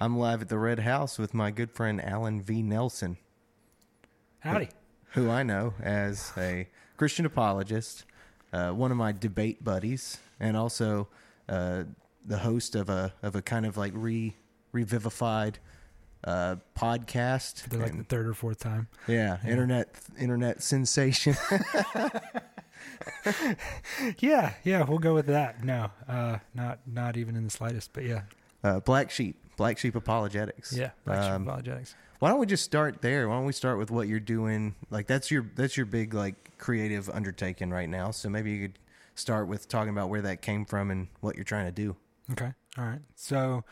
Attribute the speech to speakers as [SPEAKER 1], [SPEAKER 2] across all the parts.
[SPEAKER 1] I'm live at the Red House with my good friend Alan V. Nelson,
[SPEAKER 2] Howdy.
[SPEAKER 1] who I know as a Christian apologist, uh, one of my debate buddies, and also uh, the host of a of a kind of like re revivified uh, podcast.
[SPEAKER 2] For like
[SPEAKER 1] And-
[SPEAKER 2] the third or fourth time.
[SPEAKER 1] yeah, internet internet sensation.
[SPEAKER 2] Yeah, yeah, we'll go with that. No, uh, not not even in the slightest. But yeah,
[SPEAKER 1] uh, Black Sheep, Black Sheep Apologetics.
[SPEAKER 2] yeah. Black Sheep
[SPEAKER 1] Um,
[SPEAKER 2] apologetics.
[SPEAKER 1] Why don't we just start there? Why don't we start with what you're doing? Like that's your that's your big like creative undertaking right now. So maybe you could start with talking about where that came from and what you're trying to do.
[SPEAKER 2] Okay. All right. So,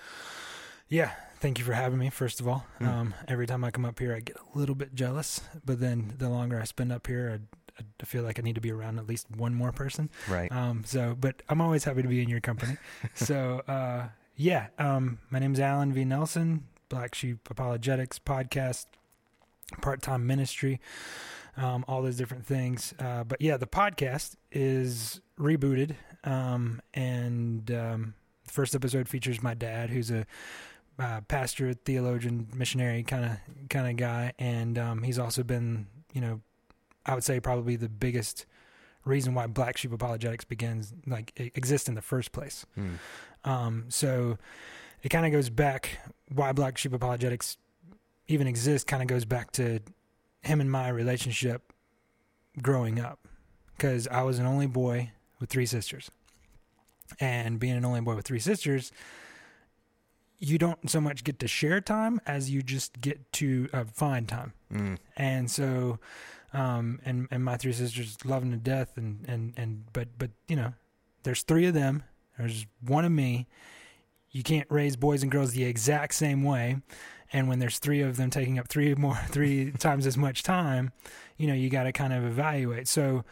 [SPEAKER 2] yeah, thank you for having me. First of all,
[SPEAKER 1] Mm.
[SPEAKER 2] um, every time I come up here, I get a little bit jealous. But then the longer I spend up here, I, I feel like I need to be around at least one more person.
[SPEAKER 1] Right.
[SPEAKER 2] Um, so, but I'm always happy to be in your company. so, uh, yeah, um, my name's Alan V. Nelson, Black Sheep Apologetics podcast, part time ministry, um, all those different things. Uh, but yeah, the podcast is rebooted. Um, and um, the first episode features my dad, who's a uh, pastor, theologian, missionary kind of kind of guy, and um, he's also been, you know, I would say probably the biggest reason why Black Sheep Apologetics begins like exists in the first place.
[SPEAKER 1] Hmm.
[SPEAKER 2] Um, so it kind of goes back why Black Sheep Apologetics even exists. Kind of goes back to him and my relationship growing up, because I was an only boy with three sisters, and being an only boy with three sisters. You don't so much get to share time as you just get to uh, find time
[SPEAKER 1] Mm.
[SPEAKER 2] and so um and and my three sisters love him to death and and and but but you know there's three of them there's one of me you can't raise boys and girls the exact same way and when there's three of them taking up three more three times as much time you know you got to kind of evaluate so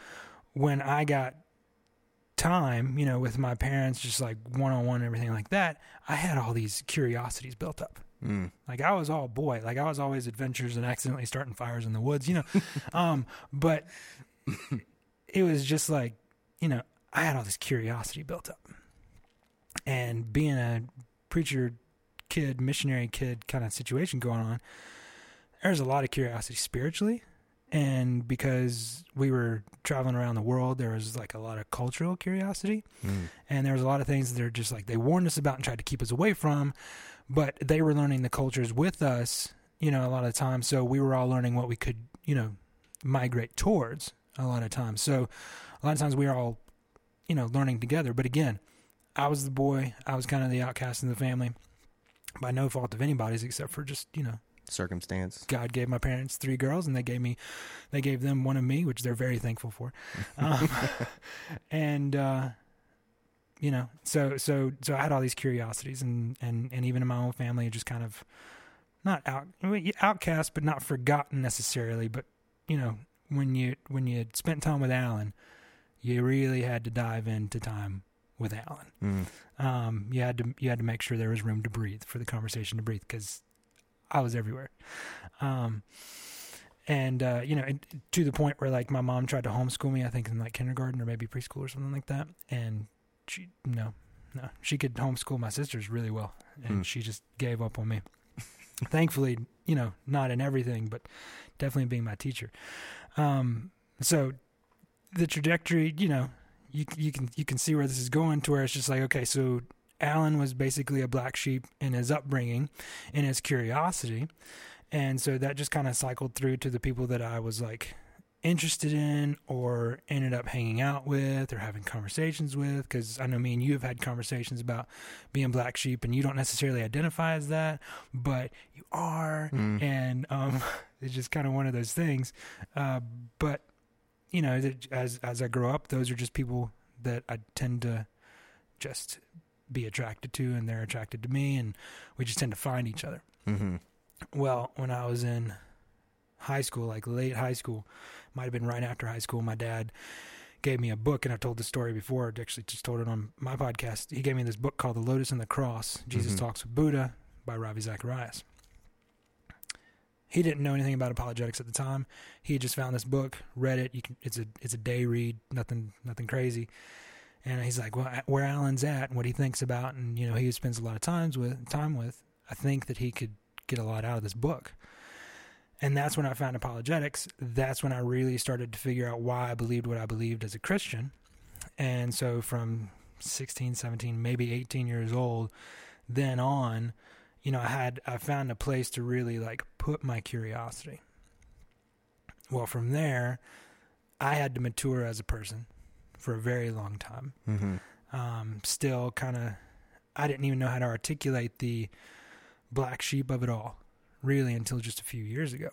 [SPEAKER 2] when i got time you know with my parents just like one-on-one and everything like that i had all these curiosities built up
[SPEAKER 1] Mm.
[SPEAKER 2] like I was all boy, like I was always adventures and accidentally starting fires in the woods, you know. um, but it was just like, you know, I had all this curiosity built up. And being a preacher kid, missionary kid kind of situation going on, there's a lot of curiosity spiritually. And because we were traveling around the world, there was like a lot of cultural curiosity
[SPEAKER 1] Mm.
[SPEAKER 2] and there was a lot of things that are just like they warned us about and tried to keep us away from but they were learning the cultures with us you know a lot of the time so we were all learning what we could you know migrate towards a lot of times so a lot of times we were all you know learning together but again i was the boy i was kind of the outcast in the family by no fault of anybody's except for just you know
[SPEAKER 1] Circumstance.
[SPEAKER 2] God gave my parents three girls, and they gave me, they gave them one of me, which they're very thankful for. Um, and uh, you know, so so so I had all these curiosities, and and and even in my own family, just kind of not out outcast, but not forgotten necessarily. But you know, when you when you had spent time with Alan, you really had to dive into time with Alan
[SPEAKER 1] Mm.
[SPEAKER 2] um, you had to you had to make sure there was room to breathe for the conversation to breathe because I was everywhere, um, and uh, you know and to the point where like my mom tried to homeschool me I think in like kindergarten or maybe preschool or something like that and she no no she could homeschool my sisters really well and
[SPEAKER 1] Hmm.
[SPEAKER 2] she just gave up on me. Thankfully, you know, not in everything, but definitely being my teacher. Um, so the trajectory, you know, you you can you can see where this is going to where it's just like okay, so Alan was basically a black sheep in his upbringing, in his curiosity, and so that just kind of cycled through to the people that I was like interested in or ended up hanging out with or having conversations with because I know me and you have had conversations about being black sheep and you don't necessarily identify as that but you are.
[SPEAKER 1] Mm.
[SPEAKER 2] and um, it's just kind of one of those things. Uh, but you know as as I grow up those are just people that I tend to just be attracted to and they're attracted to me and we just tend to find each other
[SPEAKER 1] Mm-hmm.
[SPEAKER 2] well, when I was in high school, like late high school, might have been right after high school, my dad gave me a book, and I've told the story before. I actually just told it on my podcast. He gave me this book called The Lotus and the Cross Jesus
[SPEAKER 1] Mhm.
[SPEAKER 2] Talks with Buddha by Ravi Zacharias. He didn't know anything about apologetics at the time. He had just found this book, read it. Can, it's a it's a day read, nothing nothing crazy. And he's like, well, where Alan's at and what he thinks about, and you know, he spends a lot of times with time with. I think that he could get a lot out of this book. And that's when I found apologetics. That's when I really started to figure out why I believed what I believed as a Christian. And so from 16, 17, maybe 18 years old, then on, you know, I had I found a place to really like put my curiosity. Well, from there, I had to mature as a person for a very long time.
[SPEAKER 1] Mm-hmm.
[SPEAKER 2] Um, still kind of, I didn't even know how to articulate the black sheep of it all, really, until just a few years ago,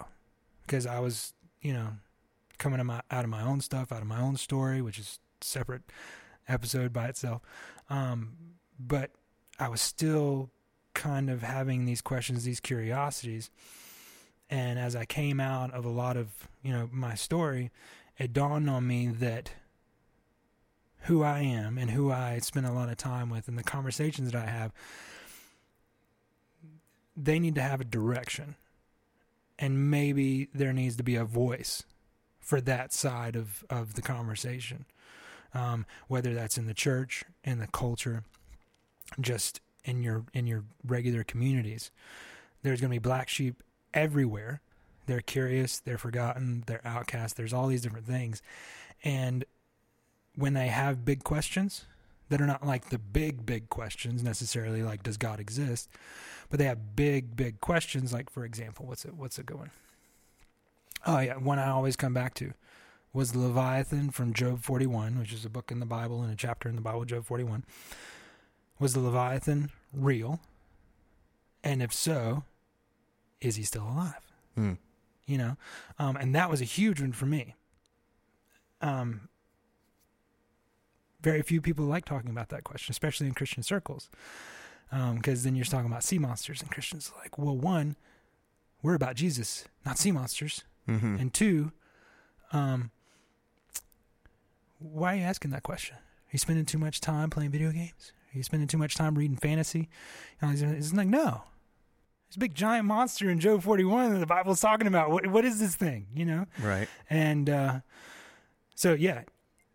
[SPEAKER 2] because I was, you know, coming of my, out of my own stuff, out of my own story, which is separate episode by itself. Um, but I was still kind of having these questions, these curiosities. And as I came out of a lot of, you know, my story, it dawned on me that who I am and who I spend a lot of time with and the conversations that I have, they need to have a direction. And maybe there needs to be a voice for that side of, of the conversation. Um, whether that's in the church, in the culture, just in your in your regular communities. There's going to be black sheep everywhere. They're curious, they're forgotten, they're outcast. There's all these different things. And when they have big questions that are not like the big big questions necessarily like does God exist, but they have big big questions like for example, what's it what's it going? Oh yeah, one I always come back to was Leviathan from Job 41, which is a book in the Bible and a chapter in the Bible, Job 41. Was the Leviathan real? And if so, is he still alive?
[SPEAKER 1] Mm.
[SPEAKER 2] You know, um, and that was a huge one for me. Um, very few people like talking about that question, especially in Christian circles, because um, then you're talking about sea monsters, and Christians are like, well, one, we're about Jesus, not sea monsters,
[SPEAKER 1] Mm-hmm.
[SPEAKER 2] and two, um, why are you asking that question? Are you spending too much time playing video games? You spending too much time reading fantasy? You know, it's, it's like, no. There's a big giant monster in Job 41 that the Bible's talking about. What, what is this thing, you know?
[SPEAKER 1] Right.
[SPEAKER 2] And uh, so, yeah,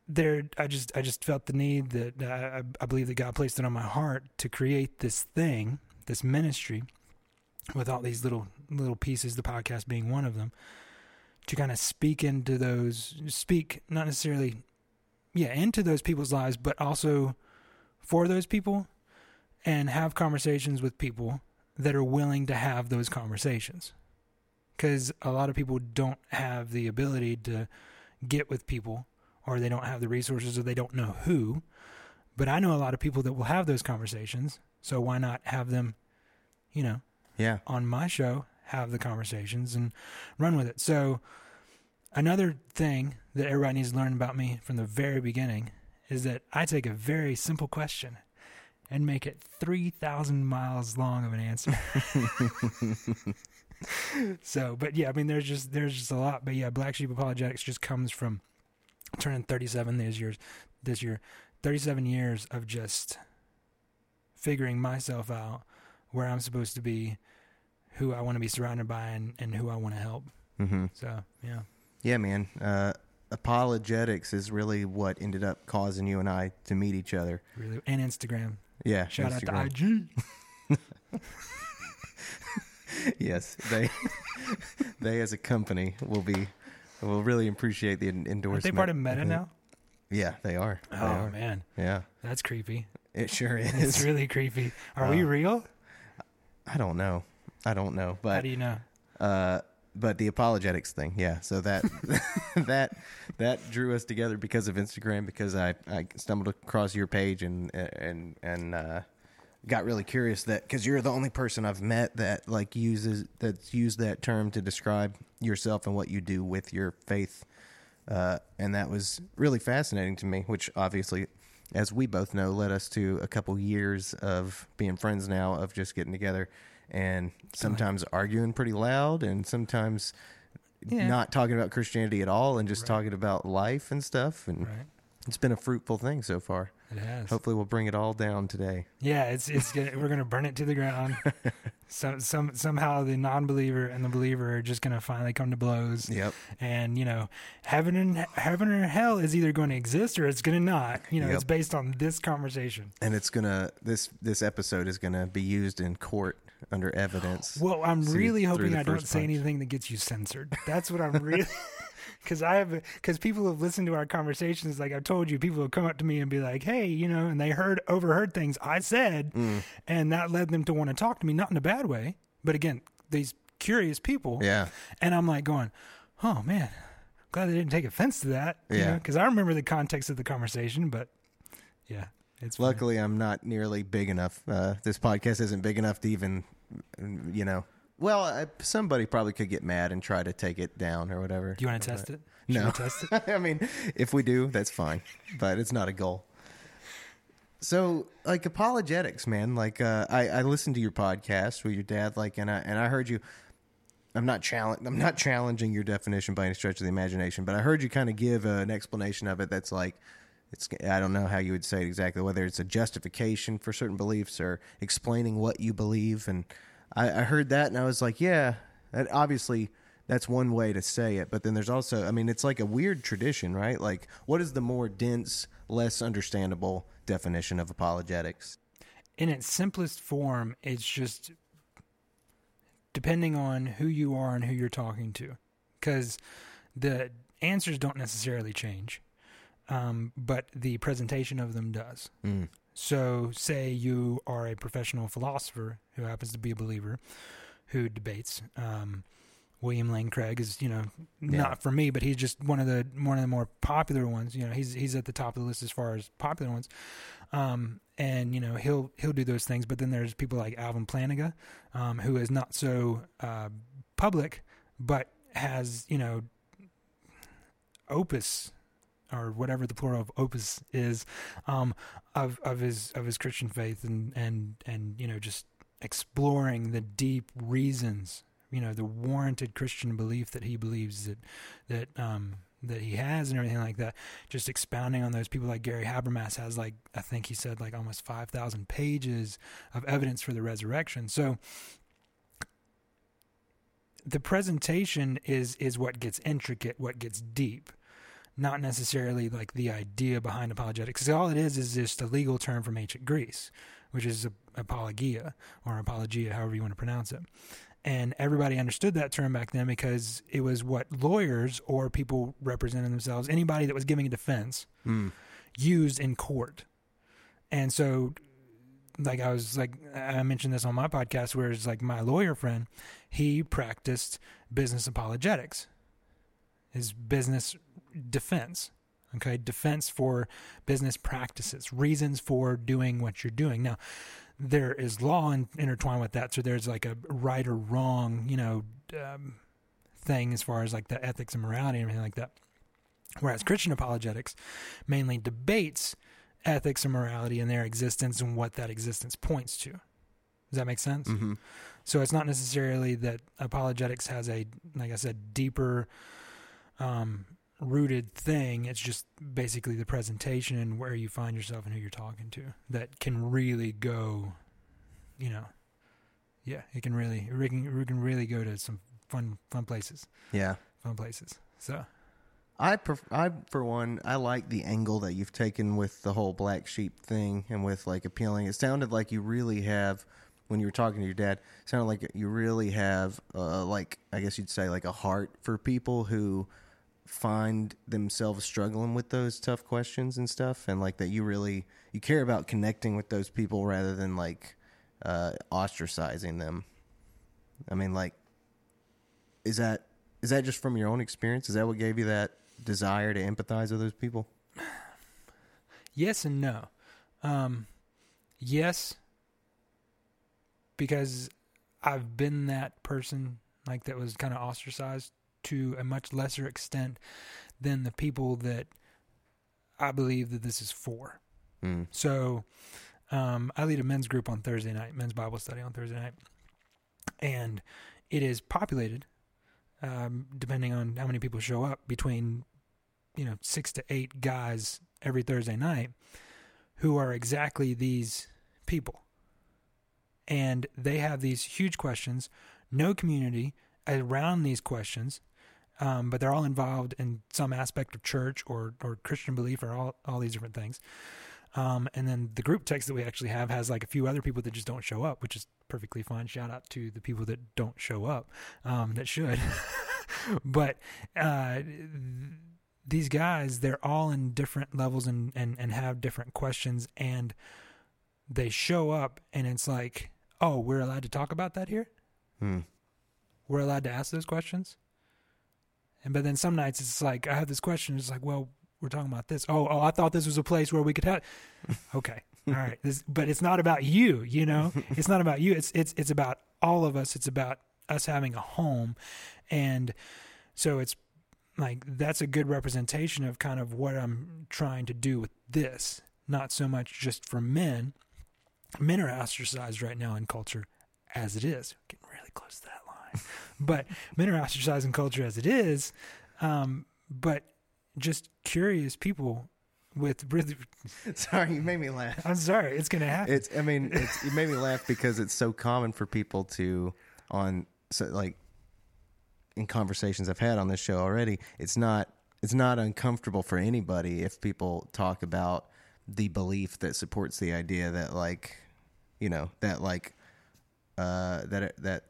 [SPEAKER 2] there, I just, I just felt the need that uh, I, I believe that God placed it on my heart to create this thing, this ministry, with all these little, little pieces. The podcast being one of them, to kind of speak into those, speak not necessarily yeah, into those people's lives, but also for those people and have conversations with people that are willing to have those conversations. Because a lot of people don't have the ability to get with people, or they don't have the resources, or they don't know who. But I know a lot of people that will have those conversations. So why not have them, you know,
[SPEAKER 1] Yeah.
[SPEAKER 2] on my show, have the conversations and run with it. So, another thing that everybody needs to learn about me from the very beginning is that I take a very simple question and make it 3,000 miles long of an answer. so, but yeah, I mean, there's just, there's just a lot. But yeah, Black Sheep Apologetics just comes from turning 37 this year, this year, 37 years of just figuring myself out where I'm supposed to be, who I want to be surrounded by, and, and who I want to help.
[SPEAKER 1] Mm-hmm.
[SPEAKER 2] So, yeah.
[SPEAKER 1] Yeah, man. Uh, apologetics is really what ended up causing you and I to meet each other.
[SPEAKER 2] Really, and Instagram.
[SPEAKER 1] Yeah.
[SPEAKER 2] Shout
[SPEAKER 1] Instagram.
[SPEAKER 2] out to IG.
[SPEAKER 1] yes, they they as a company will be will really appreciate the en- endorsement.
[SPEAKER 2] Aren't they part of Meta now?
[SPEAKER 1] Yeah, they are. They
[SPEAKER 2] Oh
[SPEAKER 1] are.
[SPEAKER 2] man,
[SPEAKER 1] Yeah,
[SPEAKER 2] that's creepy.
[SPEAKER 1] it sure is.
[SPEAKER 2] It's really creepy. Are we
[SPEAKER 1] Uh,
[SPEAKER 2] real?
[SPEAKER 1] I don't know. I don't know, But How
[SPEAKER 2] do you know?
[SPEAKER 1] uh, but the apologetics thing, yeah. So that that that drew us together because of Instagram. Because I, I stumbled across your page and and and uh, got really curious that because you're the only person I've met that like uses that's used that term to describe yourself and what you do with your faith. Uh, and that was really fascinating to me, which obviously, as we both know, led us to a couple years of being friends now, of just getting together and sometimes arguing pretty loud and sometimes
[SPEAKER 2] Yeah.
[SPEAKER 1] not talking about Christianity at all and just
[SPEAKER 2] Right.
[SPEAKER 1] talking about life and stuff. And
[SPEAKER 2] Right.
[SPEAKER 1] it's been a fruitful thing so far.
[SPEAKER 2] It has.
[SPEAKER 1] Hopefully, we'll bring it all down today.
[SPEAKER 2] Yeah, it's it's gonna, we're gonna burn it to the ground. so some somehow the non-believer and the believer are just gonna finally come to blows.
[SPEAKER 1] Yep.
[SPEAKER 2] And you know, heaven and heaven or hell is either going to exist or it's going to not. You know,
[SPEAKER 1] Yep.
[SPEAKER 2] it's based on this conversation.
[SPEAKER 1] And it's gonna this this episode is gonna be used in court under evidence.
[SPEAKER 2] Well, I'm really hoping I don't
[SPEAKER 1] first
[SPEAKER 2] say anything that gets you censored. That's what I'm really. Because I have, because people have listened to our conversations. Like I've told you, people have come up to me and be like, "Hey, you know," and they heard, overheard things I said,
[SPEAKER 1] Mm.
[SPEAKER 2] and that led them to want to talk to me, not in a bad way, but again, these curious people.
[SPEAKER 1] Yeah.
[SPEAKER 2] And I'm like going, "Oh man, glad they didn't take offense to that."
[SPEAKER 1] Yeah.
[SPEAKER 2] Because I remember the context of the conversation, but yeah, it's.
[SPEAKER 1] Luckily, I'm not nearly big enough. Uh, this podcast isn't big enough to even, you know. Well, I, somebody probably could get mad and try to take it down or whatever.
[SPEAKER 2] Do you want to test it? Should
[SPEAKER 1] No.
[SPEAKER 2] test it?
[SPEAKER 1] I mean, if we do, that's fine, but it's not a goal. So, like apologetics, man. Like, uh, I I listened to your podcast with your dad, like, and I and I heard you. I'm not challenge. I'm not challenging your definition by any stretch of the imagination, but I heard you kind of give uh, an explanation of it. That's like, it's. I don't know how you would say it exactly. Whether it's a justification for certain beliefs or explaining what you believe, and I, I heard that, and I was like, yeah, that obviously that's one way to say it. But then there's also, I mean, it's like a weird tradition, right? Like, what is the more dense, less understandable definition of apologetics?
[SPEAKER 2] in its simplest form, it's just depending on who you are and who you're talking to, because the answers don't necessarily change, um, but the presentation of them does.
[SPEAKER 1] Mm.
[SPEAKER 2] So, say you are a professional philosopher who happens to be a believer who debates. Um, William Lane Craig is, you know,
[SPEAKER 1] Yeah.
[SPEAKER 2] not for me, but he's just one of the one of the more popular ones. You know, he's he's at the top of the list as far as popular ones. Um, and you know, he'll he'll do those things. But then there's people like Alvin Plantinga, um, who is not so uh, public, but has you know, opus or whatever the plural of opus is, um, of of his of his Christian faith and and and you know just exploring the deep reasons, you know, the warranted Christian belief that he believes that that um that he has and everything like that. Just expounding on those people like Gary Habermas has like I think he said like almost five thousand pages of evidence for the resurrection. So the presentation is is what gets intricate, what gets deep not necessarily like the idea behind apologetics. 'Cause all it is is just a legal term from ancient Greece, which is a, apologia or apologia, however you want to pronounce it. And everybody understood that term back then because it was what lawyers or people representing themselves, anybody that was giving a defense,
[SPEAKER 1] Mm.
[SPEAKER 2] used in court. And so, like I was like I mentioned this on my podcast, where it's like my lawyer friend, he practiced business apologetics, his business defense. Okay, defense for business practices, reasons for doing what you're doing. Now, there is law in, intertwined with that, so there's like a right or wrong, you know, um, thing as far as like the ethics and morality and everything like that. Whereas Christian apologetics mainly debates ethics and morality and their existence and what that existence points to. Does that make sense?
[SPEAKER 1] hmm
[SPEAKER 2] So it's not necessarily that apologetics has a, like I said, deeper um, rooted thing. It's just basically the presentation and where you find yourself and who you're talking to that can really go, you know, yeah, it can really, it can, it can really go to some fun, fun places,
[SPEAKER 1] Yeah.
[SPEAKER 2] fun places. So
[SPEAKER 1] I, pref- I for one, I like the angle that you've taken with the whole black sheep thing and with like appealing. It sounded like you really have, when you were talking to your dad, sounded like you really have, uh, like I guess you'd say, like a heart for people who find themselves struggling with those tough questions and stuff, and like that you really you care about connecting with those people rather than like uh, ostracizing them. I mean, like, is that is that just from your own experience? Is that what gave you that desire to empathize with those people?
[SPEAKER 2] Yes and no. Um, yes, because I've been that person like that was kind of ostracized to a much lesser extent than the people that I believe that this is for.
[SPEAKER 1] Mm.
[SPEAKER 2] So, um, I lead a men's group on Thursday night, men's Bible study on Thursday night, and it is populated, um, depending on how many people show up, between you know six to eight guys every Thursday night who are exactly these people, and they have these huge questions, no community around these questions. Um, but they're all involved in some aspect of church or, or Christian belief or all, all these different things. Um, and then the group text that we actually have has like a few other people that just don't show up, which is perfectly fine. Shout out to the people that don't show up, um, that should. but uh, these guys, they're all in different levels and, and, and have different questions. And they show up, and it's like, oh, we're allowed to talk about that here?
[SPEAKER 1] Hmm.
[SPEAKER 2] We're allowed to ask those questions? And but then some nights it's like I have this question. It's like, well, we're talking about this. Oh, oh, I thought this was a place where we could have. Okay, all right. This, but it's not about you. You know, it's not about you. It's it's it's about all of us. It's about us having a home, and so it's like that's a good representation of kind of what I'm trying to do with this. Not so much just for men. Men are ostracized right now in culture as it is. Getting really close to that line. but men are ostracized in culture as it is. Um, but just curious people with really.
[SPEAKER 1] Sorry, you made me laugh.
[SPEAKER 2] I'm sorry, it's gonna happen.
[SPEAKER 1] It's. I mean, it's, it made me laugh because it's so common for people to on so like in conversations I've had on this show already. It's not. It's not uncomfortable for anybody if people talk about the belief that supports the idea that like, you know, that like, uh, that that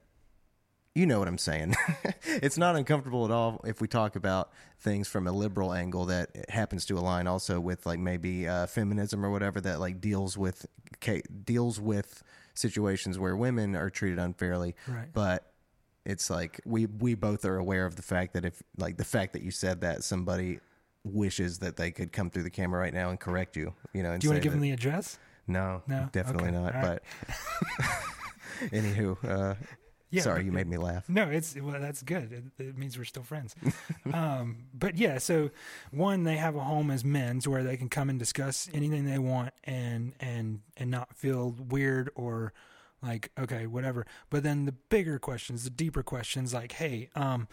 [SPEAKER 1] you know what I'm saying. it's not uncomfortable at all if we talk about things from a liberal angle that happens to align also with like maybe uh, feminism or whatever that like deals with deals with situations where women are treated unfairly.
[SPEAKER 2] Right.
[SPEAKER 1] But it's like we we both are aware of the fact that if like the fact that you said that somebody wishes that they could come through the camera right now and correct you. You know.
[SPEAKER 2] Do you want to give
[SPEAKER 1] that,
[SPEAKER 2] them the address?
[SPEAKER 1] No,
[SPEAKER 2] No?
[SPEAKER 1] definitely
[SPEAKER 2] Okay.
[SPEAKER 1] not.
[SPEAKER 2] Right.
[SPEAKER 1] But anywho, uh,
[SPEAKER 2] Yeah,
[SPEAKER 1] sorry, you made me laugh.
[SPEAKER 2] No, it's well, that's good. It, it means we're still friends. um, but yeah, so one, they have a home as men's where they can come and discuss anything they want and and and not feel weird or like okay, whatever. But then the bigger questions, the deeper questions, like hey, um,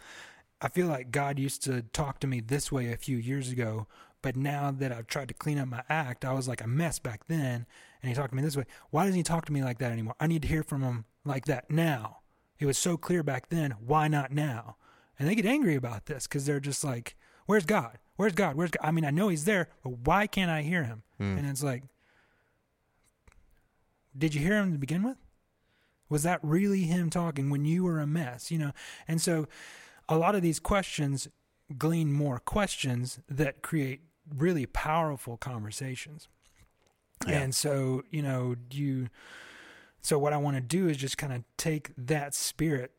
[SPEAKER 2] I feel like God used to talk to me this way a few years ago, but now that I've tried to clean up my act, I was like a mess back then, and he talked to me this way. Why doesn't he talk to me like that anymore? I need to hear from him like that now. It was so clear back then. Why not now? And they get angry about this because they're just like, "Where's God? Where's God? Where's God? I mean, I know He's there, but why can't I hear Him?"
[SPEAKER 1] Hmm.
[SPEAKER 2] And it's like, did you hear Him to begin with? Was that really Him talking when you were a mess? You know, and so a lot of these questions glean more questions that create really powerful conversations.
[SPEAKER 1] Yeah.
[SPEAKER 2] And so, you know, you so what I want to do is just kind of take that spirit,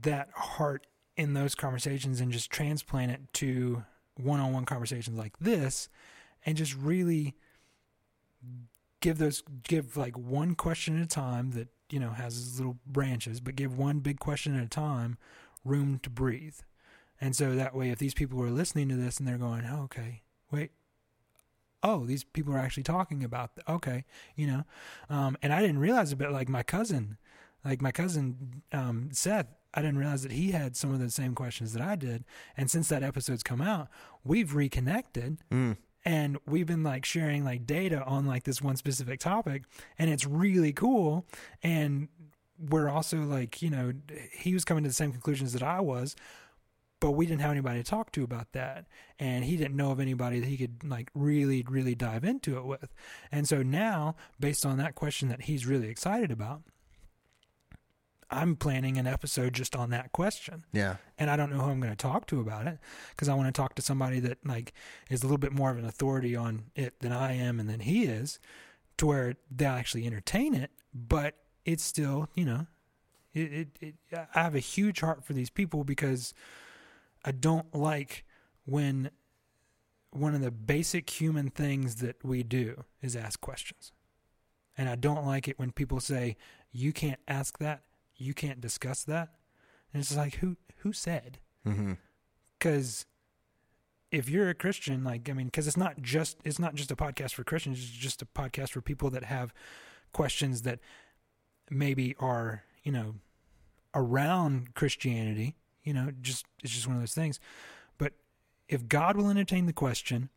[SPEAKER 2] that heart in those conversations and just transplant it to one-on-one conversations like this and just really give those give like one question at a time that, you know, has little branches, but give one big question at a time room to breathe. And so that way if these people are listening to this and they're going, oh, "Okay, wait, oh, these people are actually talking about, th- okay, you know. Um, and I didn't realize it, but like my cousin, like my cousin um, Seth, I didn't realize that he had some of the same questions that I did. And since that episode's come out, we've reconnected
[SPEAKER 1] Mm.
[SPEAKER 2] and we've been like sharing like data on like this one specific topic and it's really cool and we're also like you know he was coming to the same conclusions that i was but we didn't have anybody to talk to about that. And he didn't know of anybody that he could like really really dive into it with. And so now based on that question that he's really excited about i'm planning an episode just on that question.
[SPEAKER 1] Yeah.
[SPEAKER 2] and I don't know who I'm going to talk to about it because I want to talk to somebody that like is a little bit more of an authority on it than I am and than he is, to where they'll actually entertain it, but it's still you know, it, it, it I have a huge heart for these people because I don't like when one of the basic human things that we do is ask questions. And I don't like it when people say, you can't ask that, you can't discuss that. And it's like, who who said?
[SPEAKER 1] Mm-hmm.
[SPEAKER 2] Because if you're a Christian, like I mean, because it's not just it's not just a podcast for Christians. It's just a podcast for people that have questions that maybe are you know around Christianity. You know, just it's just one of those things. But if God will entertain the question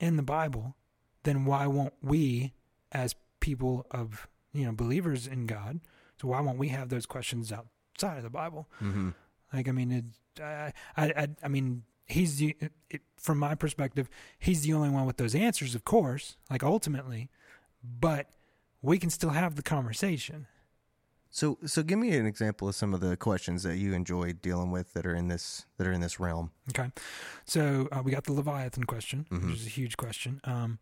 [SPEAKER 2] in the Bible, then why won't we, as people of you know believers in God, so why won't we have those questions outside of the Bible?
[SPEAKER 1] Mm-hmm.
[SPEAKER 2] Like, I mean, it, I, I, I, I mean, he's the, it, from my perspective, he's the only one with those answers, of course. Like, ultimately, but we can still have the conversation.
[SPEAKER 1] So, so give me an example of some of the questions that you enjoy dealing with that are in this that are in this realm.
[SPEAKER 2] Okay, so uh, we got the Leviathan question,
[SPEAKER 1] Mhm.
[SPEAKER 2] which is a huge question. Um,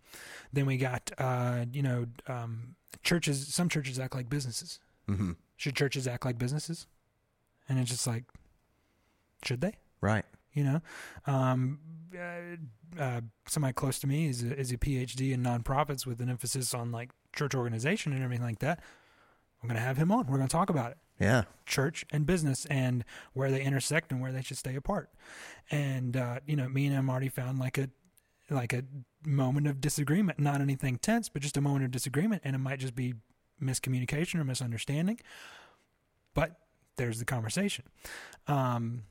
[SPEAKER 2] then we got, uh, you know, um, churches. Some churches act like businesses.
[SPEAKER 1] Mm-hmm.
[SPEAKER 2] Should churches act like businesses? And it's just like, should they?
[SPEAKER 1] Right.
[SPEAKER 2] You know, um, uh, uh, somebody close to me is a, is a PhD in nonprofits with an emphasis on like church organization and everything like that. I'm going to have him on. We're going to talk about it
[SPEAKER 1] Yeah.
[SPEAKER 2] church and business and where they intersect and where they should stay apart. And uh, you know, me and him already found like a like a moment of disagreement, not anything tense, but just a moment of disagreement, and it might just be miscommunication or misunderstanding. But there's the conversation. Um,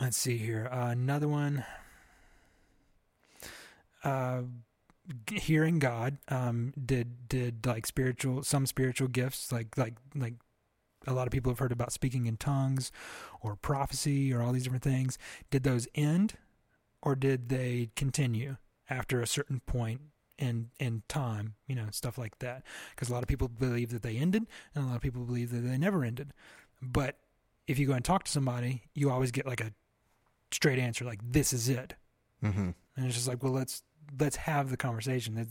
[SPEAKER 2] let's see here, uh, another one. Uh, hearing God um, did did like spiritual some spiritual gifts like like like a lot of people have heard about speaking in tongues or prophecy or all these different things. Did those end or did they continue after a certain point in in time, you know, stuff like that? Because a lot of people believe that they ended and a lot of people believe that they never ended. But if you go and talk to somebody, you always get like a straight answer like this is it.
[SPEAKER 1] Mm-hmm.
[SPEAKER 2] And it's just like, well, let's let's have the conversation.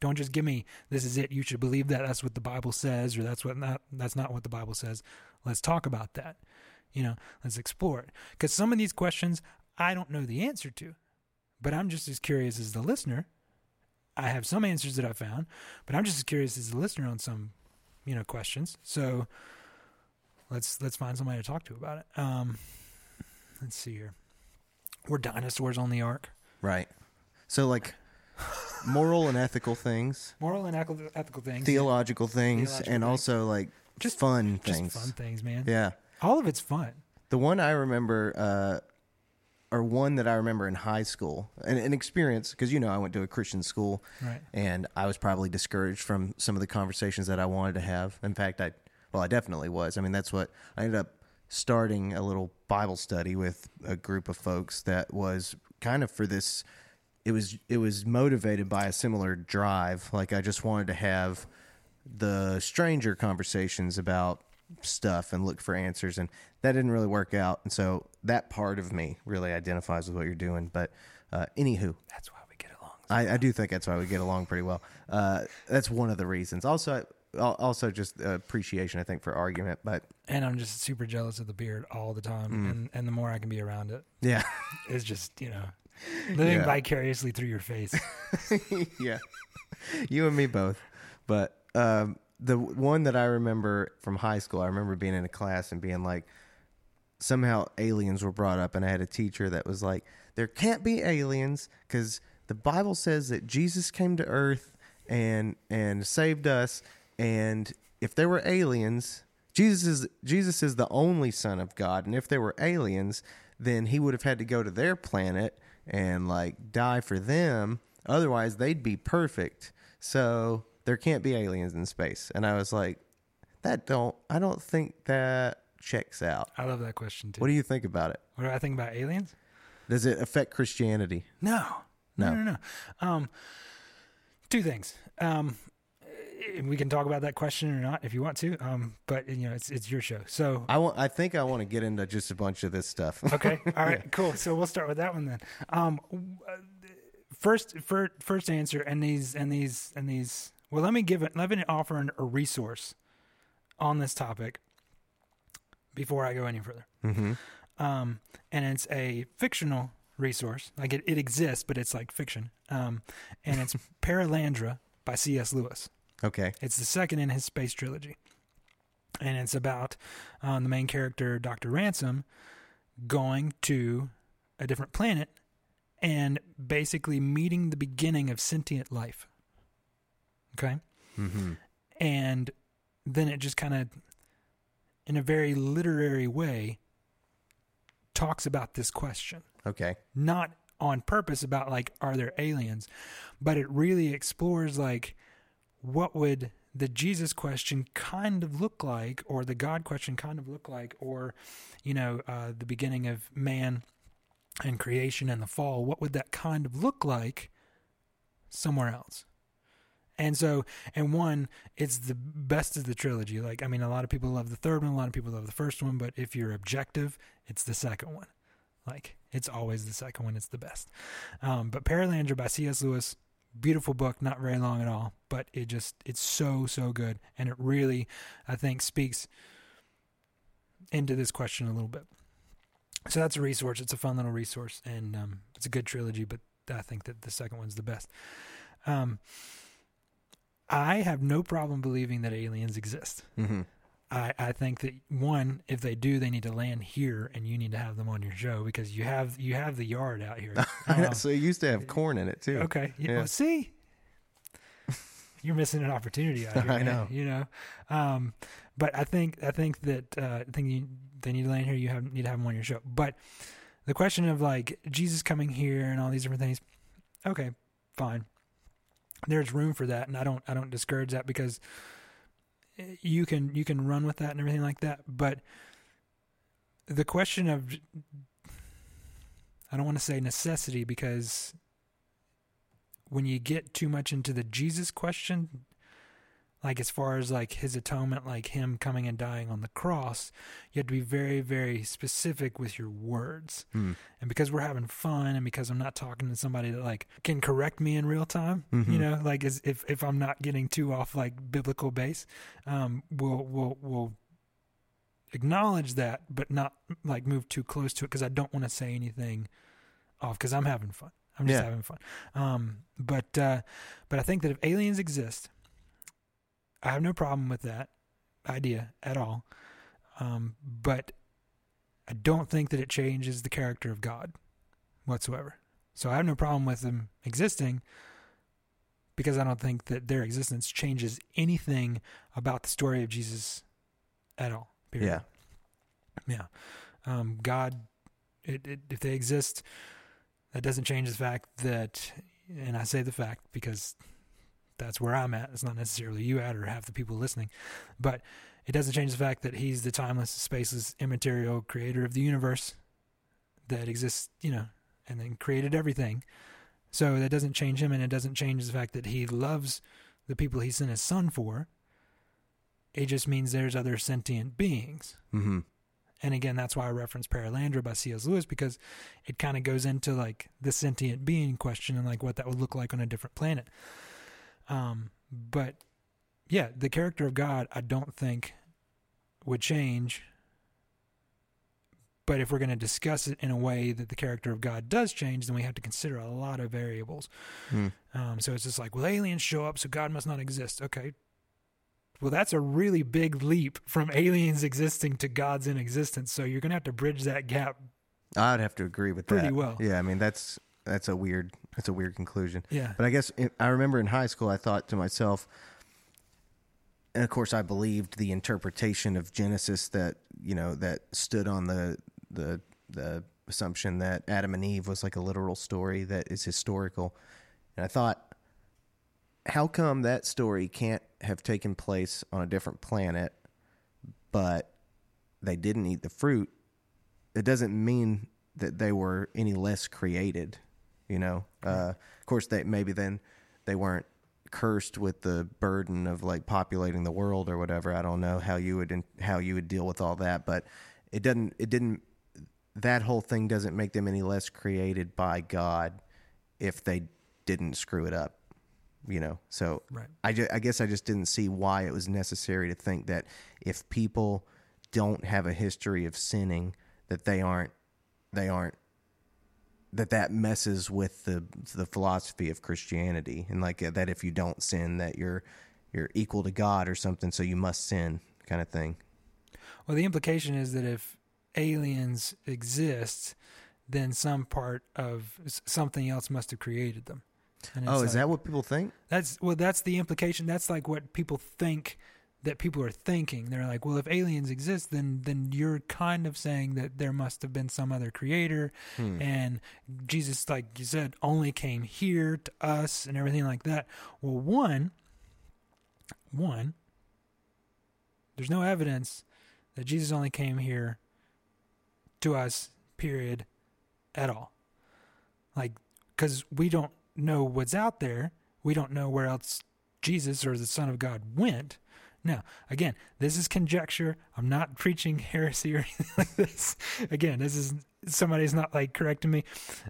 [SPEAKER 2] Don't just give me this is it. You should believe that. That's what the Bible says, or that's what not. That's not what the Bible says. Let's talk about that. You know, let's explore it. Because some of these questions I don't know the answer to, but I'm just as curious as the listener. I have some answers that I found, but I'm just as curious as the listener on some, you know, questions. So let's let's find somebody to talk to about it. Um, let's see here. Were dinosaurs on the ark?
[SPEAKER 1] Right. So, like, moral and ethical things,
[SPEAKER 2] moral and ethical, ethical things,
[SPEAKER 1] theological things,
[SPEAKER 2] Theological
[SPEAKER 1] and
[SPEAKER 2] things.
[SPEAKER 1] also like
[SPEAKER 2] Just-
[SPEAKER 1] fun
[SPEAKER 2] just
[SPEAKER 1] things.
[SPEAKER 2] fun things, man.
[SPEAKER 1] Yeah.
[SPEAKER 2] All of it's fun.
[SPEAKER 1] The one I remember, uh, or one that I remember in high school, an, an experience, because you know I went to a Christian school,
[SPEAKER 2] Right.
[SPEAKER 1] and I was probably discouraged from some of the conversations that I wanted to have. In fact, I, well, I definitely was. I mean, that's what I ended up starting a little Bible study with a group of folks that was kind of for this. It was it was motivated by a similar drive. Like I just wanted to have the stranger conversations about stuff and look for answers and that didn't really work out and so that part of me really identifies with what you're doing but uh, anywho
[SPEAKER 2] That's why we get along.
[SPEAKER 1] I, I do think that's why we get along pretty well uh, that's one of the reasons also al- also just appreciation i think for argument but
[SPEAKER 2] And I'm just super jealous of the beard all the time.
[SPEAKER 1] Mm.
[SPEAKER 2] And and the more I can be around it,
[SPEAKER 1] yeah
[SPEAKER 2] it's just you know living
[SPEAKER 1] Yeah.
[SPEAKER 2] vicariously through your face.
[SPEAKER 1] yeah, you and me both. But um, the one that I remember from high school, I remember being in a class and being like, somehow aliens were brought up, and I had a teacher that was like, "There can't be aliens because the Bible says that Jesus came to Earth and and saved us, and if there were aliens." Jesus is Jesus is the only son of God, and if there were aliens, then he would have had to go to their planet and like die for them. Otherwise, they'd be perfect. So there can't be aliens in space. And I was like, that don't. I don't think that checks out.
[SPEAKER 2] I love that question too.
[SPEAKER 1] What do you think about it?
[SPEAKER 2] What do I think about aliens?
[SPEAKER 1] Does it affect Christianity?
[SPEAKER 2] No, no,
[SPEAKER 1] No.
[SPEAKER 2] no, no. Um, two things. Um, eh, we can talk about that question or not if you want to. Um, but you know, it's it's your show. So
[SPEAKER 1] I want. I think I want to get into just a bunch of this stuff.
[SPEAKER 2] okay, all right, cool. So we'll start with that one then. Um, uh, first, fir- first answer, and these and these and these. Well, let me give it. Let me offer an, a resource on this topic before I go any further.
[SPEAKER 1] hmm
[SPEAKER 2] um, and it's a fictional resource. Like it, it exists, but it's like fiction. Um, and it's Perelandra by C.S. Lewis.
[SPEAKER 1] Okay.
[SPEAKER 2] It's the second in his space trilogy, and it's about um, the main character, Doctor Ransom, going to a different planet and basically meeting the beginning of sentient life. Okay
[SPEAKER 1] hmm
[SPEAKER 2] and then it just kind of in a very literary way talks about this question
[SPEAKER 1] Okay.
[SPEAKER 2] not on purpose about like are there aliens but it really explores like what would the jesus question kind of look like or the god question kind of look like or you know uh, the beginning of man and creation and the fall what would that kind of look like somewhere else And so, and one, it's the best of the trilogy. Like, I mean, a lot of people love the third one, a lot of people love the first one, but if you're objective, it's the second one. Like, it's always the second one, it's the best. Um, but Perelandra by C.S. Lewis, beautiful book, not very long at all, but it just, it's so, so good. And it really, I think, speaks into this question a little bit. So that's a resource. It's a fun little resource, and um, it's a good trilogy, but I think that the second one's the best. Um, I have no problem believing that aliens exist.
[SPEAKER 1] Mm-hmm.
[SPEAKER 2] I, I think that one, if they do, they need to land here, and you need to have them on your show because you have you have the yard out here. Um,
[SPEAKER 1] so it used to have corn in it too.
[SPEAKER 2] okay, you
[SPEAKER 1] Yeah.
[SPEAKER 2] know, see, you're missing an opportunity out here.
[SPEAKER 1] I
[SPEAKER 2] man,
[SPEAKER 1] know.
[SPEAKER 2] You know, um, but I think I think that uh, I think you, they need to land here. You have need to have them on your show. But the question of like Jesus coming here and all these different things, okay, fine. There's room for that, and I don't I don't discourage that because you can you can run with that and everything like that. But the question of I don't want to say necessity because when you get too much into the Jesus question, like as far as like his atonement, like him coming and dying on the cross, you have to be very, very specific with your words.
[SPEAKER 1] Hmm.
[SPEAKER 2] And because we're having fun and because I'm not talking to somebody that like can correct me in real time, you
[SPEAKER 1] Mhm.
[SPEAKER 2] know, like as if, if I'm not getting too off like biblical base, um, we'll, we'll, we'll acknowledge that, but not like move too close to it because I don't want to say anything off because I'm having fun. I'm just
[SPEAKER 1] Yeah.
[SPEAKER 2] having fun. Um, but uh, but I think that if aliens exist, I have no problem with that idea at all. Um, but I don't think that it changes the character of God whatsoever. So I have no problem with them existing because I don't think that their existence changes anything about the story of Jesus at all. Period.
[SPEAKER 1] Yeah.
[SPEAKER 2] Yeah. Um, God, it, it, if they exist, that doesn't change the fact that, and I say the fact because that's where I'm at. It's not necessarily you at or half the people listening, but it doesn't change the fact that He's the timeless, spaceless, immaterial creator of the universe that exists, you know, and then created everything. So that doesn't change Him, and it doesn't change the fact that He loves the people He sent His Son for. It just means there's other sentient beings.
[SPEAKER 1] Mm-hmm.
[SPEAKER 2] And again, that's why I reference Perelandra by C.S. Lewis because it kind of goes into like the sentient being question and like what that would look like on a different planet. Um, but yeah, the character of God, I don't think would change. But if we're going to discuss it in a way that the character of God does change, then we have to consider a lot of variables.
[SPEAKER 1] Hmm.
[SPEAKER 2] Um, so it's just like, well, aliens show up, so God must not exist. Okay. Well, that's a really big leap from aliens existing to God's in existence. So you're going to have to bridge that gap.
[SPEAKER 1] I'd have to agree with
[SPEAKER 2] Pretty
[SPEAKER 1] that.
[SPEAKER 2] Pretty well.
[SPEAKER 1] Yeah, I mean that's that's a weird that's a weird conclusion.
[SPEAKER 2] Yeah.
[SPEAKER 1] But I guess in, I remember in high school, I thought to myself, and of course, I believed the interpretation of Genesis that you know that stood on the the the assumption that Adam and Eve was like a literal story that is historical, and I thought, how come that story can't have taken place on a different planet, but they didn't eat the fruit? It doesn't mean that they were any less created you know? Uh, of course they maybe then they weren't cursed with the burden of like populating the world or whatever. I don't know how you would how you would deal with all that but it doesn't it didn't that whole thing doesn't make them any less created by god if they didn't screw it up you know? So
[SPEAKER 2] Right.
[SPEAKER 1] I, ju- I guess i just didn't see why it was necessary to think that if people don't have a history of sinning that they aren't they aren't that that messes with the the philosophy of Christianity and like that if you don't sin that you're you're equal to God or something so you must sin kind of thing.
[SPEAKER 2] Well, the implication is that if aliens exist, then some part of something else must have created them.
[SPEAKER 1] Oh, is
[SPEAKER 2] like-
[SPEAKER 1] that what people think?
[SPEAKER 2] That's well. That's the implication. That's like what people think that people are thinking. They're like, well, if aliens exist, then then you're kind of saying that there must have been some other creator,
[SPEAKER 1] Hmm.
[SPEAKER 2] and Jesus, like you said, only came here to us and everything like that. Well, one, one, there's no evidence that Jesus only came here to us. Period. At all. Like, because we don't know what's out there. We don't know where else Jesus or the Son of God went. Now, again, this is conjecture. I'm not preaching heresy or anything like this. Again, this is somebody's not like correcting me.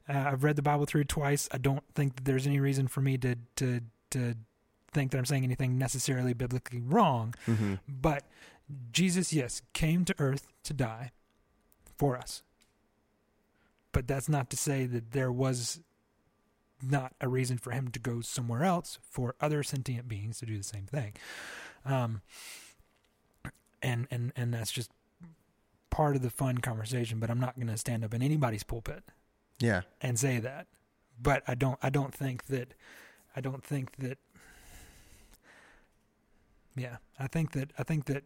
[SPEAKER 2] Uh, I've read the Bible through twice. I don't think that there's any reason for me to to to think that I'm saying anything necessarily biblically wrong.
[SPEAKER 1] Mm-hmm.
[SPEAKER 2] But Jesus, yes, came to earth to die for us. But that's not to say that there was not a reason for him to go somewhere else for other sentient beings to do the same thing. Um, and and and that's just part of the fun conversation. But I'm not going to stand up in anybody's pulpit
[SPEAKER 1] Yeah.
[SPEAKER 2] and say that. But I don't. I don't think that. I don't think that. Yeah, I think that. I think that.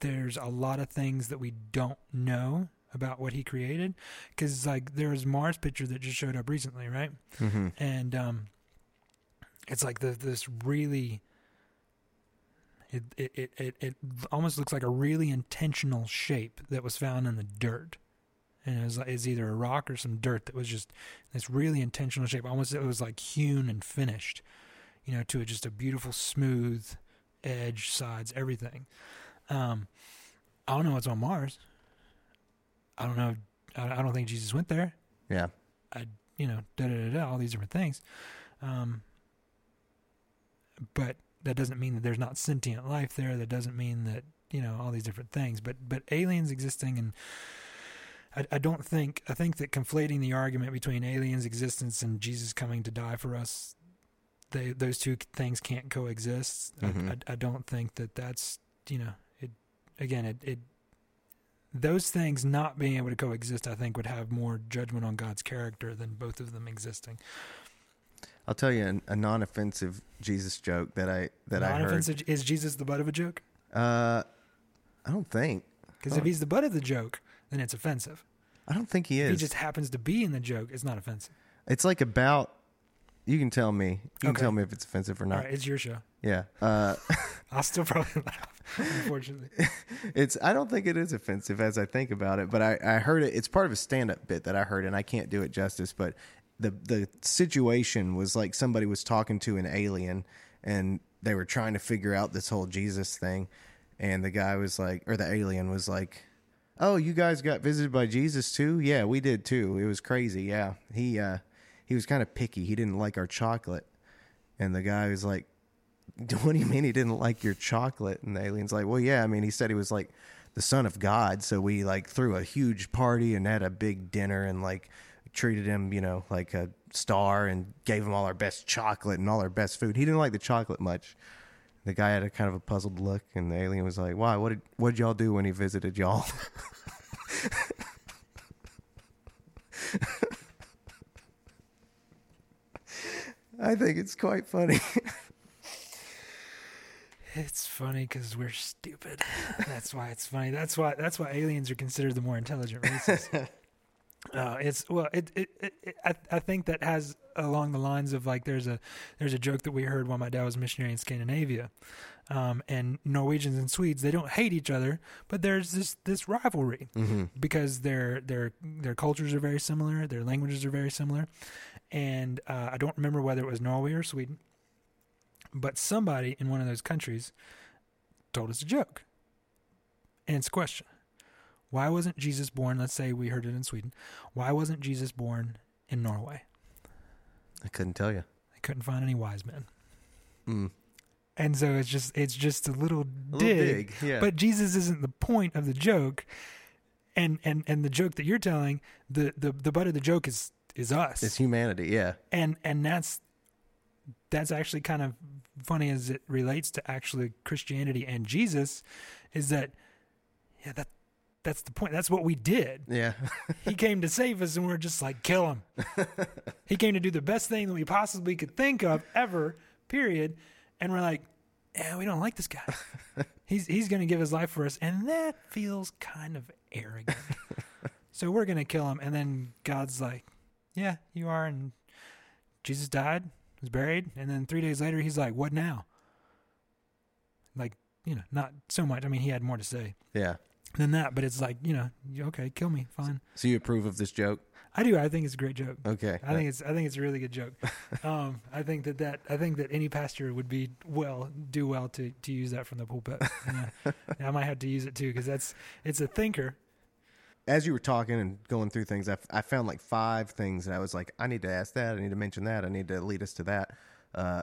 [SPEAKER 2] There's a lot of things that we don't know about what he created, because like there was Mars picture that just showed up recently, right?
[SPEAKER 1] Mm-hmm.
[SPEAKER 2] and um, it's like the, this really it, it it it it almost looks like a really intentional shape that was found in the dirt. And it was like it's either a rock or some dirt that was just this really intentional shape. Almost it was like hewn and finished you know to just a beautiful smooth edge sides everything. Um i don't know what's on mars. I don't know. I, I don't think jesus went there.
[SPEAKER 1] Yeah.
[SPEAKER 2] I, you know, da da da da, all these different things. Um, but that doesn't mean that there's not sentient life there. That doesn't mean that you know all these different things. But but aliens existing, and I, I don't think I think that conflating the argument between aliens' existence and Jesus coming to die for us, they those two things can't coexist.
[SPEAKER 1] Mhm.
[SPEAKER 2] I, I I don't think that that's you know it again it it those things not being able to coexist, I think, would have more judgment on God's character than both of them existing.
[SPEAKER 1] I'll tell you an, a non-offensive Jesus joke that I that I heard.
[SPEAKER 2] Non-offensive, is Jesus the butt of a joke?
[SPEAKER 1] Uh, I don't think.
[SPEAKER 2] Because if he's the butt of the joke, then it's offensive.
[SPEAKER 1] I don't think he
[SPEAKER 2] If
[SPEAKER 1] is.
[SPEAKER 2] he just happens to be in the joke, it's not offensive.
[SPEAKER 1] it's like about. You can tell me. You can
[SPEAKER 2] Okay.
[SPEAKER 1] tell me if it's offensive or
[SPEAKER 2] All
[SPEAKER 1] not.
[SPEAKER 2] right, it's your show.
[SPEAKER 1] Yeah. Uh,
[SPEAKER 2] I'll still probably laugh, unfortunately.
[SPEAKER 1] it's. I don't think it is offensive as I think about it, but I, I heard it. It's part of a stand-up bit that I heard, and I can't do it justice. But the the situation was like somebody was talking to an alien, and they were trying to figure out this whole Jesus thing, and the guy was like, or the alien was like, "Oh, you guys got visited by Jesus too? Yeah, we did too. It was crazy. Yeah, he uh, he was kind of picky. He didn't like our chocolate." And the guy was like, what do you mean he didn't like your chocolate? And the alien's like, well, yeah, I mean, he said he was like the son of God. So we like threw a huge party and had a big dinner and like treated him, you know, like a star and gave him all our best chocolate and all our best food. He didn't like the chocolate much. The guy had a kind of a puzzled look and the alien was like, why? What did, what did y'all do when he visited y'all? I think it's quite funny.
[SPEAKER 2] It's funny because we're stupid. That's why it's funny. That's why that's why aliens are considered the more intelligent races. uh, it's well, it, it, it, I, I think that has along the lines of like there's a there's a joke that we heard while my dad was a missionary in Scandinavia, um, and Norwegians and Swedes they don't hate each other, but there's this this rivalry
[SPEAKER 1] mm-hmm.
[SPEAKER 2] because their their their cultures are very similar, their languages are very similar, and uh, I don't remember whether it was Norway or Sweden, but somebody in one of those countries told us a joke, and it's a question: Why wasn't Jesus born? Let's say we heard it in Sweden. Why wasn't Jesus born in Norway?
[SPEAKER 1] I couldn't tell you.
[SPEAKER 2] I couldn't find any wise men,
[SPEAKER 1] Mm.
[SPEAKER 2] and so it's just it's just a little
[SPEAKER 1] A
[SPEAKER 2] dig.
[SPEAKER 1] little dig, yeah.
[SPEAKER 2] But Jesus isn't the point of the joke, and and and the joke that you're telling, the the the butt of the joke is is us,
[SPEAKER 1] it's humanity, yeah.
[SPEAKER 2] and and that's that's actually kind of funny as it relates to actually Christianity and Jesus, is that yeah that that's the point. That's what we did.
[SPEAKER 1] Yeah.
[SPEAKER 2] He came to save us, and we're just like kill him. he came to do the best thing that we possibly could think of ever. Period. And we're like, yeah, we don't like this guy. he's he's going to give his life for us, and that feels kind of arrogant. so we're going to kill him, and then God's like, yeah, you are, and Jesus died, was buried, and then three days later, he's like, what now? Like, you know, not so much. I mean, he had more to say
[SPEAKER 1] yeah.
[SPEAKER 2] Than that, but it's like, you know, okay, kill me, fine.
[SPEAKER 1] So you approve of this joke?
[SPEAKER 2] I do. I think it's a great joke.
[SPEAKER 1] Okay.
[SPEAKER 2] I think it's I think it's a really good joke. Um, I think that, that I think that any pastor would be well do well to, to use that from the pulpit. Yeah. I might have to use it too because that's it's a thinker.
[SPEAKER 1] as you were talking and going through things, I, f- I found like five things that I was like, I need to ask that. I need to mention that. I need to lead us to that. Uh,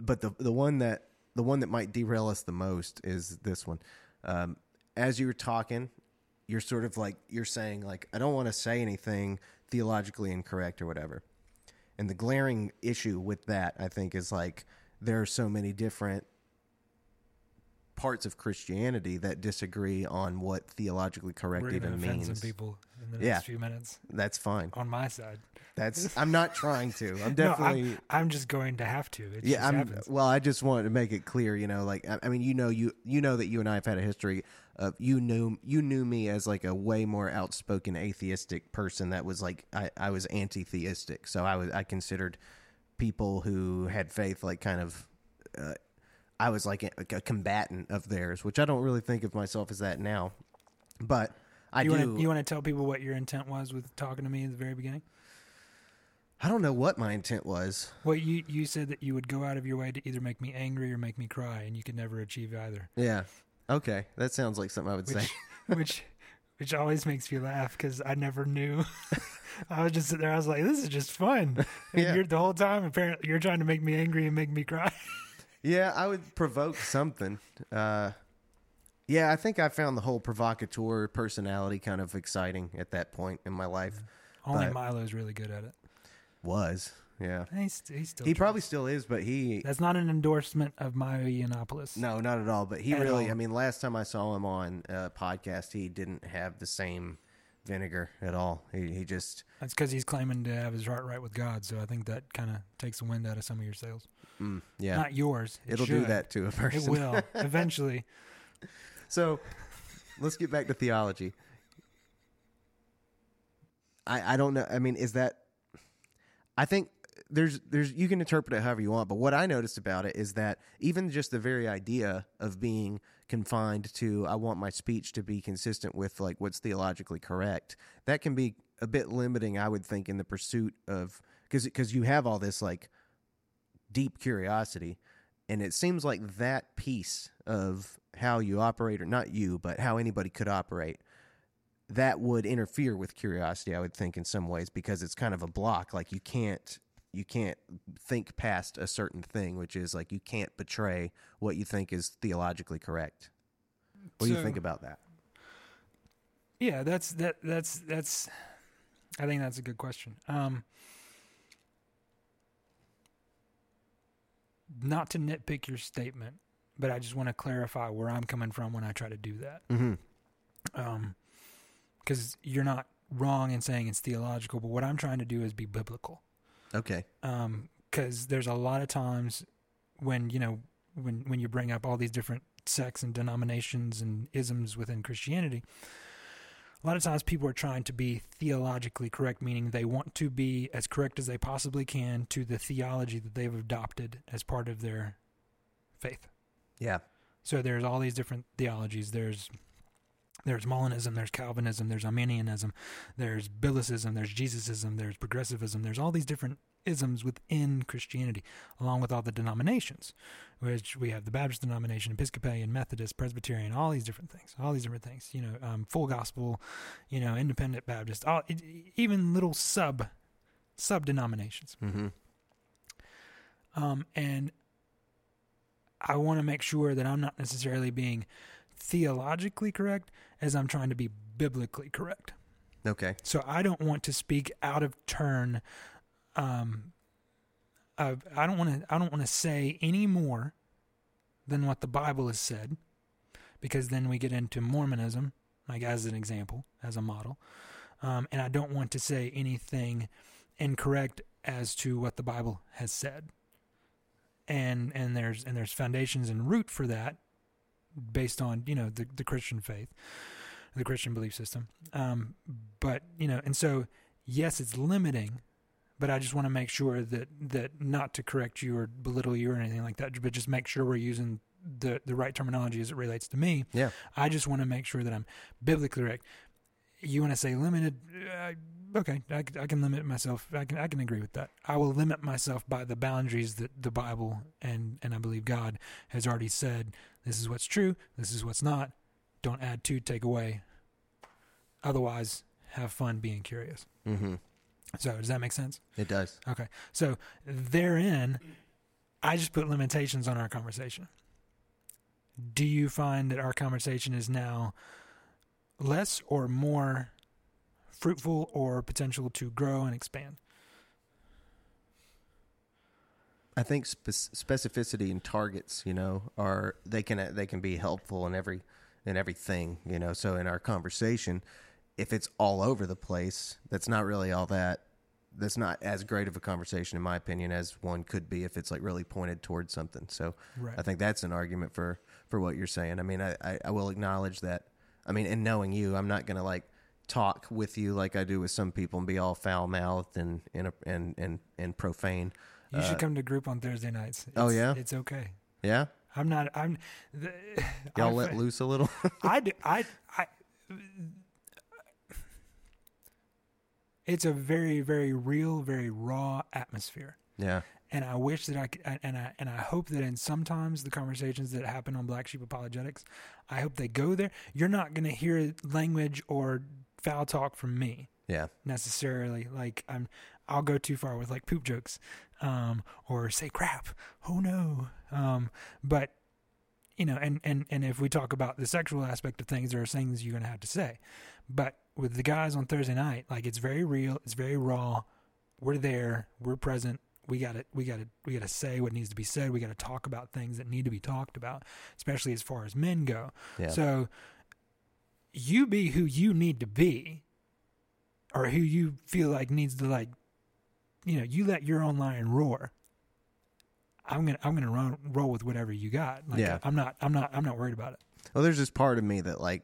[SPEAKER 1] but the the one that the one that might derail us the most is this one. Um, as you were talking, you're sort of like you're saying like I don't want to say anything theologically incorrect or whatever. And the glaring issue with that, I think, is like there are so many different parts of Christianity that disagree on what theologically correct
[SPEAKER 2] We're
[SPEAKER 1] even means.
[SPEAKER 2] some people in the next
[SPEAKER 1] Yeah.
[SPEAKER 2] few minutes
[SPEAKER 1] That's fine.
[SPEAKER 2] on my side.
[SPEAKER 1] That's I'm not trying to. I'm
[SPEAKER 2] No, I'm-
[SPEAKER 1] definitely
[SPEAKER 2] I'm, just going to have to. It
[SPEAKER 1] yeah.
[SPEAKER 2] just
[SPEAKER 1] I'm
[SPEAKER 2] happens.
[SPEAKER 1] well. I just wanted to make it clear. You know, like I, I mean, you know, you you know that you and I have had a history of you knew you knew me as like a way more outspoken atheistic person that was like I I was anti-theistic. So I was I considered people who had faith like kind of. Uh, I was like a, a combatant of theirs, which I don't really think of myself as that now, but I
[SPEAKER 2] you
[SPEAKER 1] do.
[SPEAKER 2] want to you want to tell people what your intent was with talking to me at the very beginning?
[SPEAKER 1] I don't know what my intent was.
[SPEAKER 2] Well, you you said that you would go out of your way to either make me angry or make me cry, and you could never achieve either.
[SPEAKER 1] Yeah. Okay, that sounds like something I would say.
[SPEAKER 2] Which which which always makes me laugh because I never knew. I was just sitting there. I was like, "This is just fun." And
[SPEAKER 1] Yeah.
[SPEAKER 2] you're the whole time. Apparently, you're trying to make me angry and make me cry.
[SPEAKER 1] Yeah, I would provoke something. Uh, yeah, I think I found the whole provocateur personality kind of exciting at that point in my life.
[SPEAKER 2] Only Milo's really good at it.
[SPEAKER 1] Was yeah,
[SPEAKER 2] He's, he's still.
[SPEAKER 1] he
[SPEAKER 2] tries.
[SPEAKER 1] probably still is, but he
[SPEAKER 2] That's not an endorsement of Milo Yiannopoulos.
[SPEAKER 1] no, not at all. But he
[SPEAKER 2] At
[SPEAKER 1] really,
[SPEAKER 2] all.
[SPEAKER 1] I mean, last time I saw him on a podcast, he didn't have the same vinegar at all. He he just
[SPEAKER 2] That's because he's claiming to have his heart right with God. So I think that kind of takes the wind out of some of your sails.
[SPEAKER 1] mm, yeah,
[SPEAKER 2] Not yours. It
[SPEAKER 1] it'll do
[SPEAKER 2] should.
[SPEAKER 1] that to a person.
[SPEAKER 2] It will eventually.
[SPEAKER 1] So let's get back to theology. I I don't know. I mean, is that? I think there's there's you can interpret it however you want, but what I noticed about it is that even just the very idea of being confined to I want my speech to be consistent with like what's theologically correct, that can be a bit limiting, I would think, in the pursuit of because because you have all this like deep curiosity, and it seems like that piece of how you operate, or not you, but how anybody could operate, that would interfere with curiosity. I would think in some ways because it's kind of a block. Like you can't you can't think past a certain thing, which is like you can't betray what you think is theologically correct. What do you think about that?
[SPEAKER 2] Yeah, that's that that's that's I think that's a good question. Um not to nitpick your statement, but I just want to clarify where I'm coming from when I try to do that.
[SPEAKER 1] Mm-hmm.
[SPEAKER 2] Um cuz you're not wrong in saying it's theological, but what I'm trying to do is be biblical.
[SPEAKER 1] Okay.
[SPEAKER 2] um because there's a lot of times when you know when when you bring up all these different sects and denominations and isms within christianity a lot of times people are trying to be theologically correct meaning they want to be as correct as they possibly can to the theology that they've adopted as part of their faith
[SPEAKER 1] Yeah.
[SPEAKER 2] so there's all these different theologies. There's there's Molinism, there's Calvinism, there's Arminianism, there's Biblicism, there's Jesusism, there's progressivism. There's all these different isms within Christianity, along with all the denominations, which we have the Baptist denomination, Episcopalian, Methodist, Presbyterian, all these different things, all these different things. You know, um, full gospel, you know, independent Baptist, all even little sub sub denominations.
[SPEAKER 1] Mm-hmm.
[SPEAKER 2] Um, and I want to make sure that I'm not necessarily being theologically correct as I'm trying to be biblically correct.
[SPEAKER 1] Okay.
[SPEAKER 2] So I don't want to speak out of turn. Um, I don't want to. I don't want to say any more than what the Bible has said, because then we get into Mormonism, like as an example, as a model. Um, and I don't want to say anything incorrect as to what the Bible has said. And and there's and there's foundations and root for that, based on you know the the Christian faith, the Christian belief system. Um, but you know, and so yes, it's limiting, but I just want to make sure that that not to correct you or belittle you or anything like that, but just make sure we're using the the right terminology as it relates to me.
[SPEAKER 1] Yeah.
[SPEAKER 2] I just want to make sure that I'm biblically correct. You want to say limited? Uh, okay, I can limit myself. I can I can agree with that. I will limit myself by the boundaries that the Bible and and I believe God has already said. This is what's true. This is what's not. Don't add to, take away. Otherwise, have fun being curious.
[SPEAKER 1] Mm-hmm.
[SPEAKER 2] So does that make sense?
[SPEAKER 1] It does.
[SPEAKER 2] Okay. So therein, I just put limitations on our conversation. Do you find that our conversation is now less or more fruitful or potential to grow and expand?
[SPEAKER 1] I think spec- specificity and targets, you know, are they can they can be helpful in every in everything, you know. So in our conversation, if it's all over the place, that's not really all that. That's not as great of a conversation, in my opinion, as one could be if it's like really pointed towards something. So
[SPEAKER 2] Right.
[SPEAKER 1] I think that's an argument for for what you're saying. I mean, I I, I will acknowledge that. I mean, in knowing you, I'm not gonna like talk with you like I do with some people and be all foul mouthed and and and and and profane.
[SPEAKER 2] You should
[SPEAKER 1] Uh,
[SPEAKER 2] come to group on Thursday nights.
[SPEAKER 1] Oh, yeah?
[SPEAKER 2] it's okay.
[SPEAKER 1] Yeah,
[SPEAKER 2] I'm not. I'm. The,
[SPEAKER 1] y'all
[SPEAKER 2] I-
[SPEAKER 1] let loose a little.
[SPEAKER 2] I do. I. I. It's a very, very real, very raw atmosphere.
[SPEAKER 1] yeah,
[SPEAKER 2] and I wish that I could, and I and I hope that in sometimes the conversations that happen on Black Sheep Apologetics, I hope they go there. You're not going to hear language or foul talk from me
[SPEAKER 1] yeah,
[SPEAKER 2] necessarily. Like I'm, I'll go too far with like poop jokes, um, or say crap. Oh no. Um, but you know, and and and if we talk about the sexual aspect of things, there are things you're going to have to say. But with the guys on Thursday night, like it's very real, it's very raw. We're there, we're present. We got to we got to we got to say what needs to be said. We got to talk about things that need to be talked about, especially as far as men go.
[SPEAKER 1] yeah.
[SPEAKER 2] So you be who you need to be or who you feel like needs to like you know, you let your own lion roar. I'm gonna I'm gonna run roll with whatever you got. Like
[SPEAKER 1] Yeah.
[SPEAKER 2] I'm not I'm not I'm not worried about it.
[SPEAKER 1] well, there's this part of me that like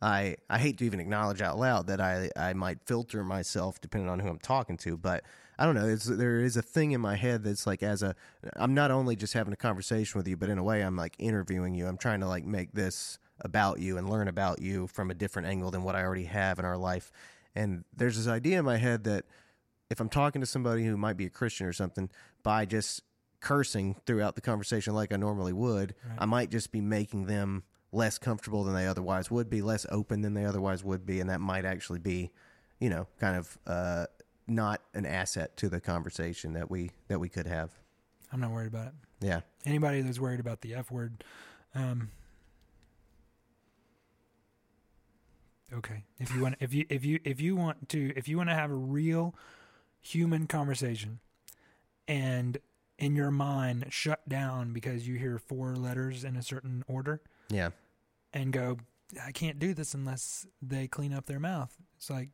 [SPEAKER 1] I I hate to even acknowledge out loud that I I might filter myself depending on who I'm talking to, but I don't know. It's, there is a thing in my head that's like as a I'm not only just having a conversation with you, but in a way I'm like interviewing you. I'm trying to like make this about you and learn about you from a different angle than what I already have in our life. And there's this idea in my head that if I'm talking to somebody who might be a Christian or something, by just cursing throughout the conversation like I normally would,
[SPEAKER 2] Right.
[SPEAKER 1] I might just be making them less comfortable than they otherwise would be, less open than they otherwise would be, and that might actually be, you know, kind of uh, not an asset to the conversation that we that we could have.
[SPEAKER 2] I'm not worried about it.
[SPEAKER 1] Yeah,
[SPEAKER 2] Anybody that's worried about the F word, um Okay. If you want if you if you if you want to if you want to have a real human conversation and in your mind shut down because you hear four letters in a certain order
[SPEAKER 1] yeah,
[SPEAKER 2] and go I can't do this unless they clean up their mouth. It's like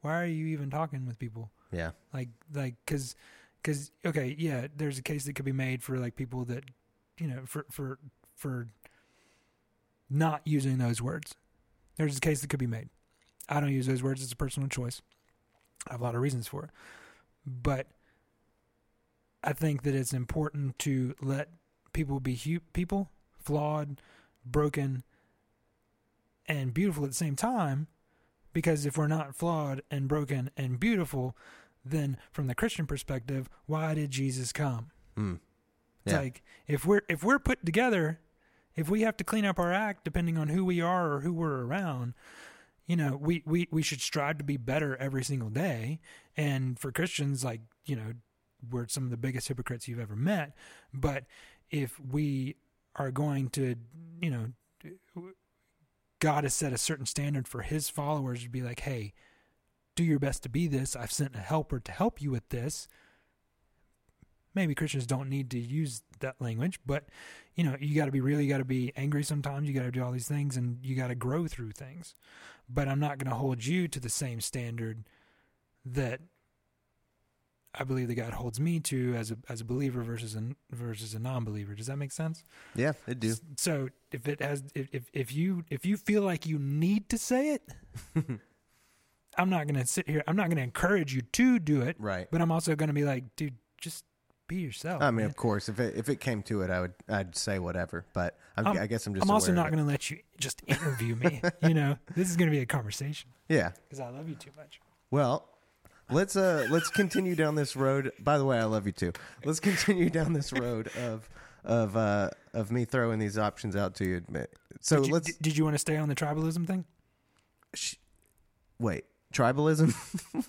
[SPEAKER 2] why are you even talking with people?
[SPEAKER 1] yeah,
[SPEAKER 2] like like because because okay yeah there's a case that could be made for like people that you know for for for not using those words there's a case that could be made i don't use those words it's a personal choice i have a lot of reasons for it but i think that it's important to let people be hu- people flawed broken and beautiful at the same time because if we're not flawed and broken and beautiful, then from the Christian perspective, why did Jesus come?
[SPEAKER 1] mm.
[SPEAKER 2] It's
[SPEAKER 1] Yeah.
[SPEAKER 2] like if we're if we're put together, if we have to clean up our act depending on who we are or who we're around, you know, we, we, we should strive to be better every single day. And for Christians, like, you know, we're some of the biggest hypocrites you've ever met. But if we are going to, you know, God has set a certain standard for his followers to be like, hey, do your best to be this. I've sent a helper to help you with this. Maybe Christians don't need to use that language, but you know, you got to be real. You got to be angry sometimes. You got to do all these things and you got to grow through things. But I'm not going to hold you to the same standard that I believe that God holds me to as a as a believer versus a versus a non-believer. Does that make sense?
[SPEAKER 1] Yeah, it do.
[SPEAKER 2] So if it has if if, if you if you feel like you need to say it, I'm not going to sit here. I'm not going to encourage you to do it,
[SPEAKER 1] Right.
[SPEAKER 2] but I'm also going to be like, dude, just be yourself.
[SPEAKER 1] I mean,
[SPEAKER 2] man.
[SPEAKER 1] of course, if it if it came to it, I would I'd say whatever. But I'm,
[SPEAKER 2] I'm-
[SPEAKER 1] I guess I'm just.
[SPEAKER 2] I'm also not going to let you just interview me. you know, this is going to be a conversation
[SPEAKER 1] Yeah.
[SPEAKER 2] because I love you too much.
[SPEAKER 1] Well, let's uh let's continue down this road. By the way, I love you too. Let's continue down this road of of uh of me throwing these options out to you. So
[SPEAKER 2] did you,
[SPEAKER 1] let's
[SPEAKER 2] did, did you want to stay on the tribalism thing?
[SPEAKER 1] sh- wait. Tribalism.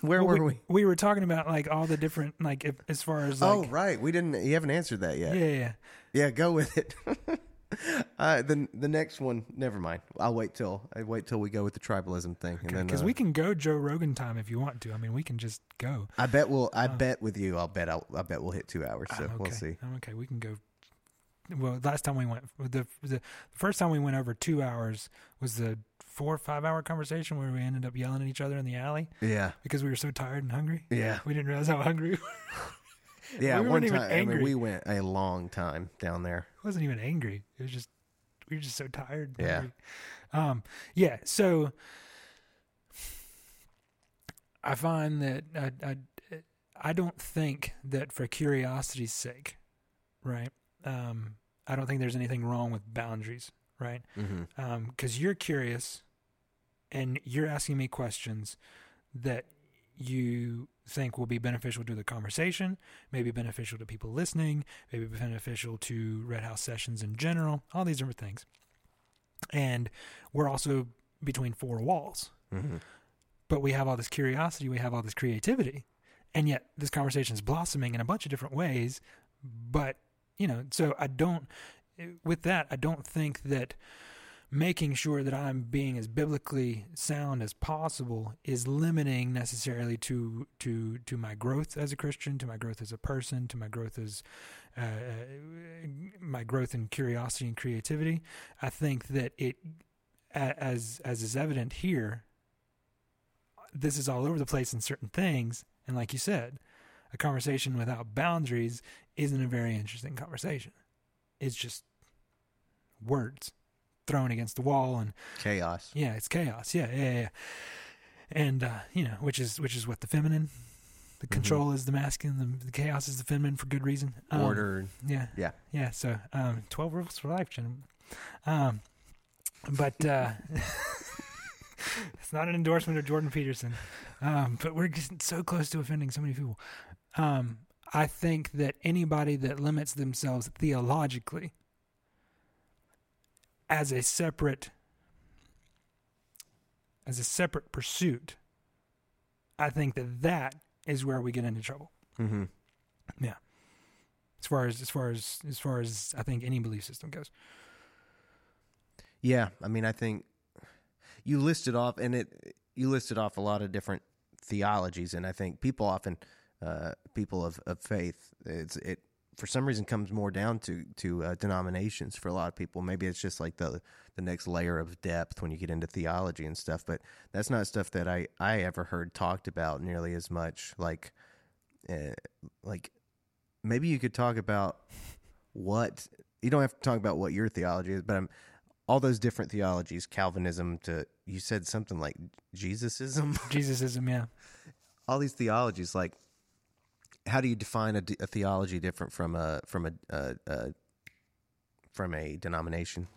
[SPEAKER 1] Where
[SPEAKER 2] Well,
[SPEAKER 1] were we?
[SPEAKER 2] We were talking about like all the different like if, as far as like
[SPEAKER 1] oh, right. We didn't. You haven't answered that yet.
[SPEAKER 2] yeah, yeah, yeah.
[SPEAKER 1] Go with it. uh, the the next one, never mind. I'll wait till I wait till we go with the tribalism thing, and then
[SPEAKER 2] Because
[SPEAKER 1] uh,
[SPEAKER 2] we can go Joe Rogan time if you want to. I mean, we can just go.
[SPEAKER 1] I bet we'll. I bet with you. I'll bet. I'll, I bet we'll hit two hours. So
[SPEAKER 2] I'm okay.
[SPEAKER 1] we'll see.
[SPEAKER 2] I'm okay. We can go. Well, last time we went, the the first time we went over two hours was the four or five hour conversation where we ended up yelling at each other in the alley
[SPEAKER 1] Yeah,
[SPEAKER 2] because we were so tired and hungry.
[SPEAKER 1] yeah,
[SPEAKER 2] We didn't realize how hungry. we were.
[SPEAKER 1] yeah.
[SPEAKER 2] We
[SPEAKER 1] one
[SPEAKER 2] weren't even
[SPEAKER 1] time, I mean,
[SPEAKER 2] angry.
[SPEAKER 1] we went a long time down there.
[SPEAKER 2] I wasn't even angry. It was just we were just so tired.
[SPEAKER 1] Yeah.
[SPEAKER 2] Um. Yeah. So I find that I I I don't think that for curiosity's sake, right? Um. I don't think there's anything wrong with boundaries, right?
[SPEAKER 1] Mm-hmm.
[SPEAKER 2] Um. Because you're curious, and you're asking me questions that you think will be beneficial to the conversation, maybe beneficial to people listening, maybe beneficial to Red House sessions in general, all these different things. And we're also between four walls,
[SPEAKER 1] Mm-hmm.
[SPEAKER 2] but we have all this curiosity, we have all this creativity, and yet this conversation is blossoming in a bunch of different ways. But, you know, so I don't, with that, I don't think that making sure that I'm being as biblically sound as possible is limiting necessarily to to to my growth as a Christian, to my growth as a person, to my growth as uh, uh, my growth in curiosity and creativity. I think that it, as as is evident here, this is all over the place in certain things, and like you said, a conversation without boundaries isn't a very interesting conversation. It's just words thrown against the wall and
[SPEAKER 1] Chaos.
[SPEAKER 2] yeah, it's chaos. Yeah, yeah, yeah. And uh, you know, which is which is what the feminine, the
[SPEAKER 1] Mhm.
[SPEAKER 2] control is the masculine, the, the chaos is the feminine for good reason. Um,
[SPEAKER 1] Order.
[SPEAKER 2] Yeah,
[SPEAKER 1] Yeah.
[SPEAKER 2] yeah. So, um, twelve rules for life, gentlemen. Um, but uh, it's not an endorsement of Jordan Peterson. Um, but we're getting so close to offending so many people. Um, I think that anybody that limits themselves theologically as a separate as a separate pursuit, I think that that is where we get into trouble.
[SPEAKER 1] Mm-hmm. Yeah.
[SPEAKER 2] As far as as far as as far as I think any belief system goes.
[SPEAKER 1] Yeah, I mean, I think you listed off, and it you listed off a lot of different theologies, and I think people often, uh, people of, of faith, it's it for some reason comes more down to to uh, denominations for a lot of people. Maybe it's just like the the next layer of depth when you get into theology and stuff, but that's not stuff that I I ever heard talked about nearly as much. Like, uh, like maybe you could talk about what you don't have to talk about what your theology is, but I'm all those different theologies, Calvinism to you said something like Jesusism,
[SPEAKER 2] Jesusism, yeah.
[SPEAKER 1] all these theologies. Like, how do you define a, a theology different from a from a, a, a from a denomination?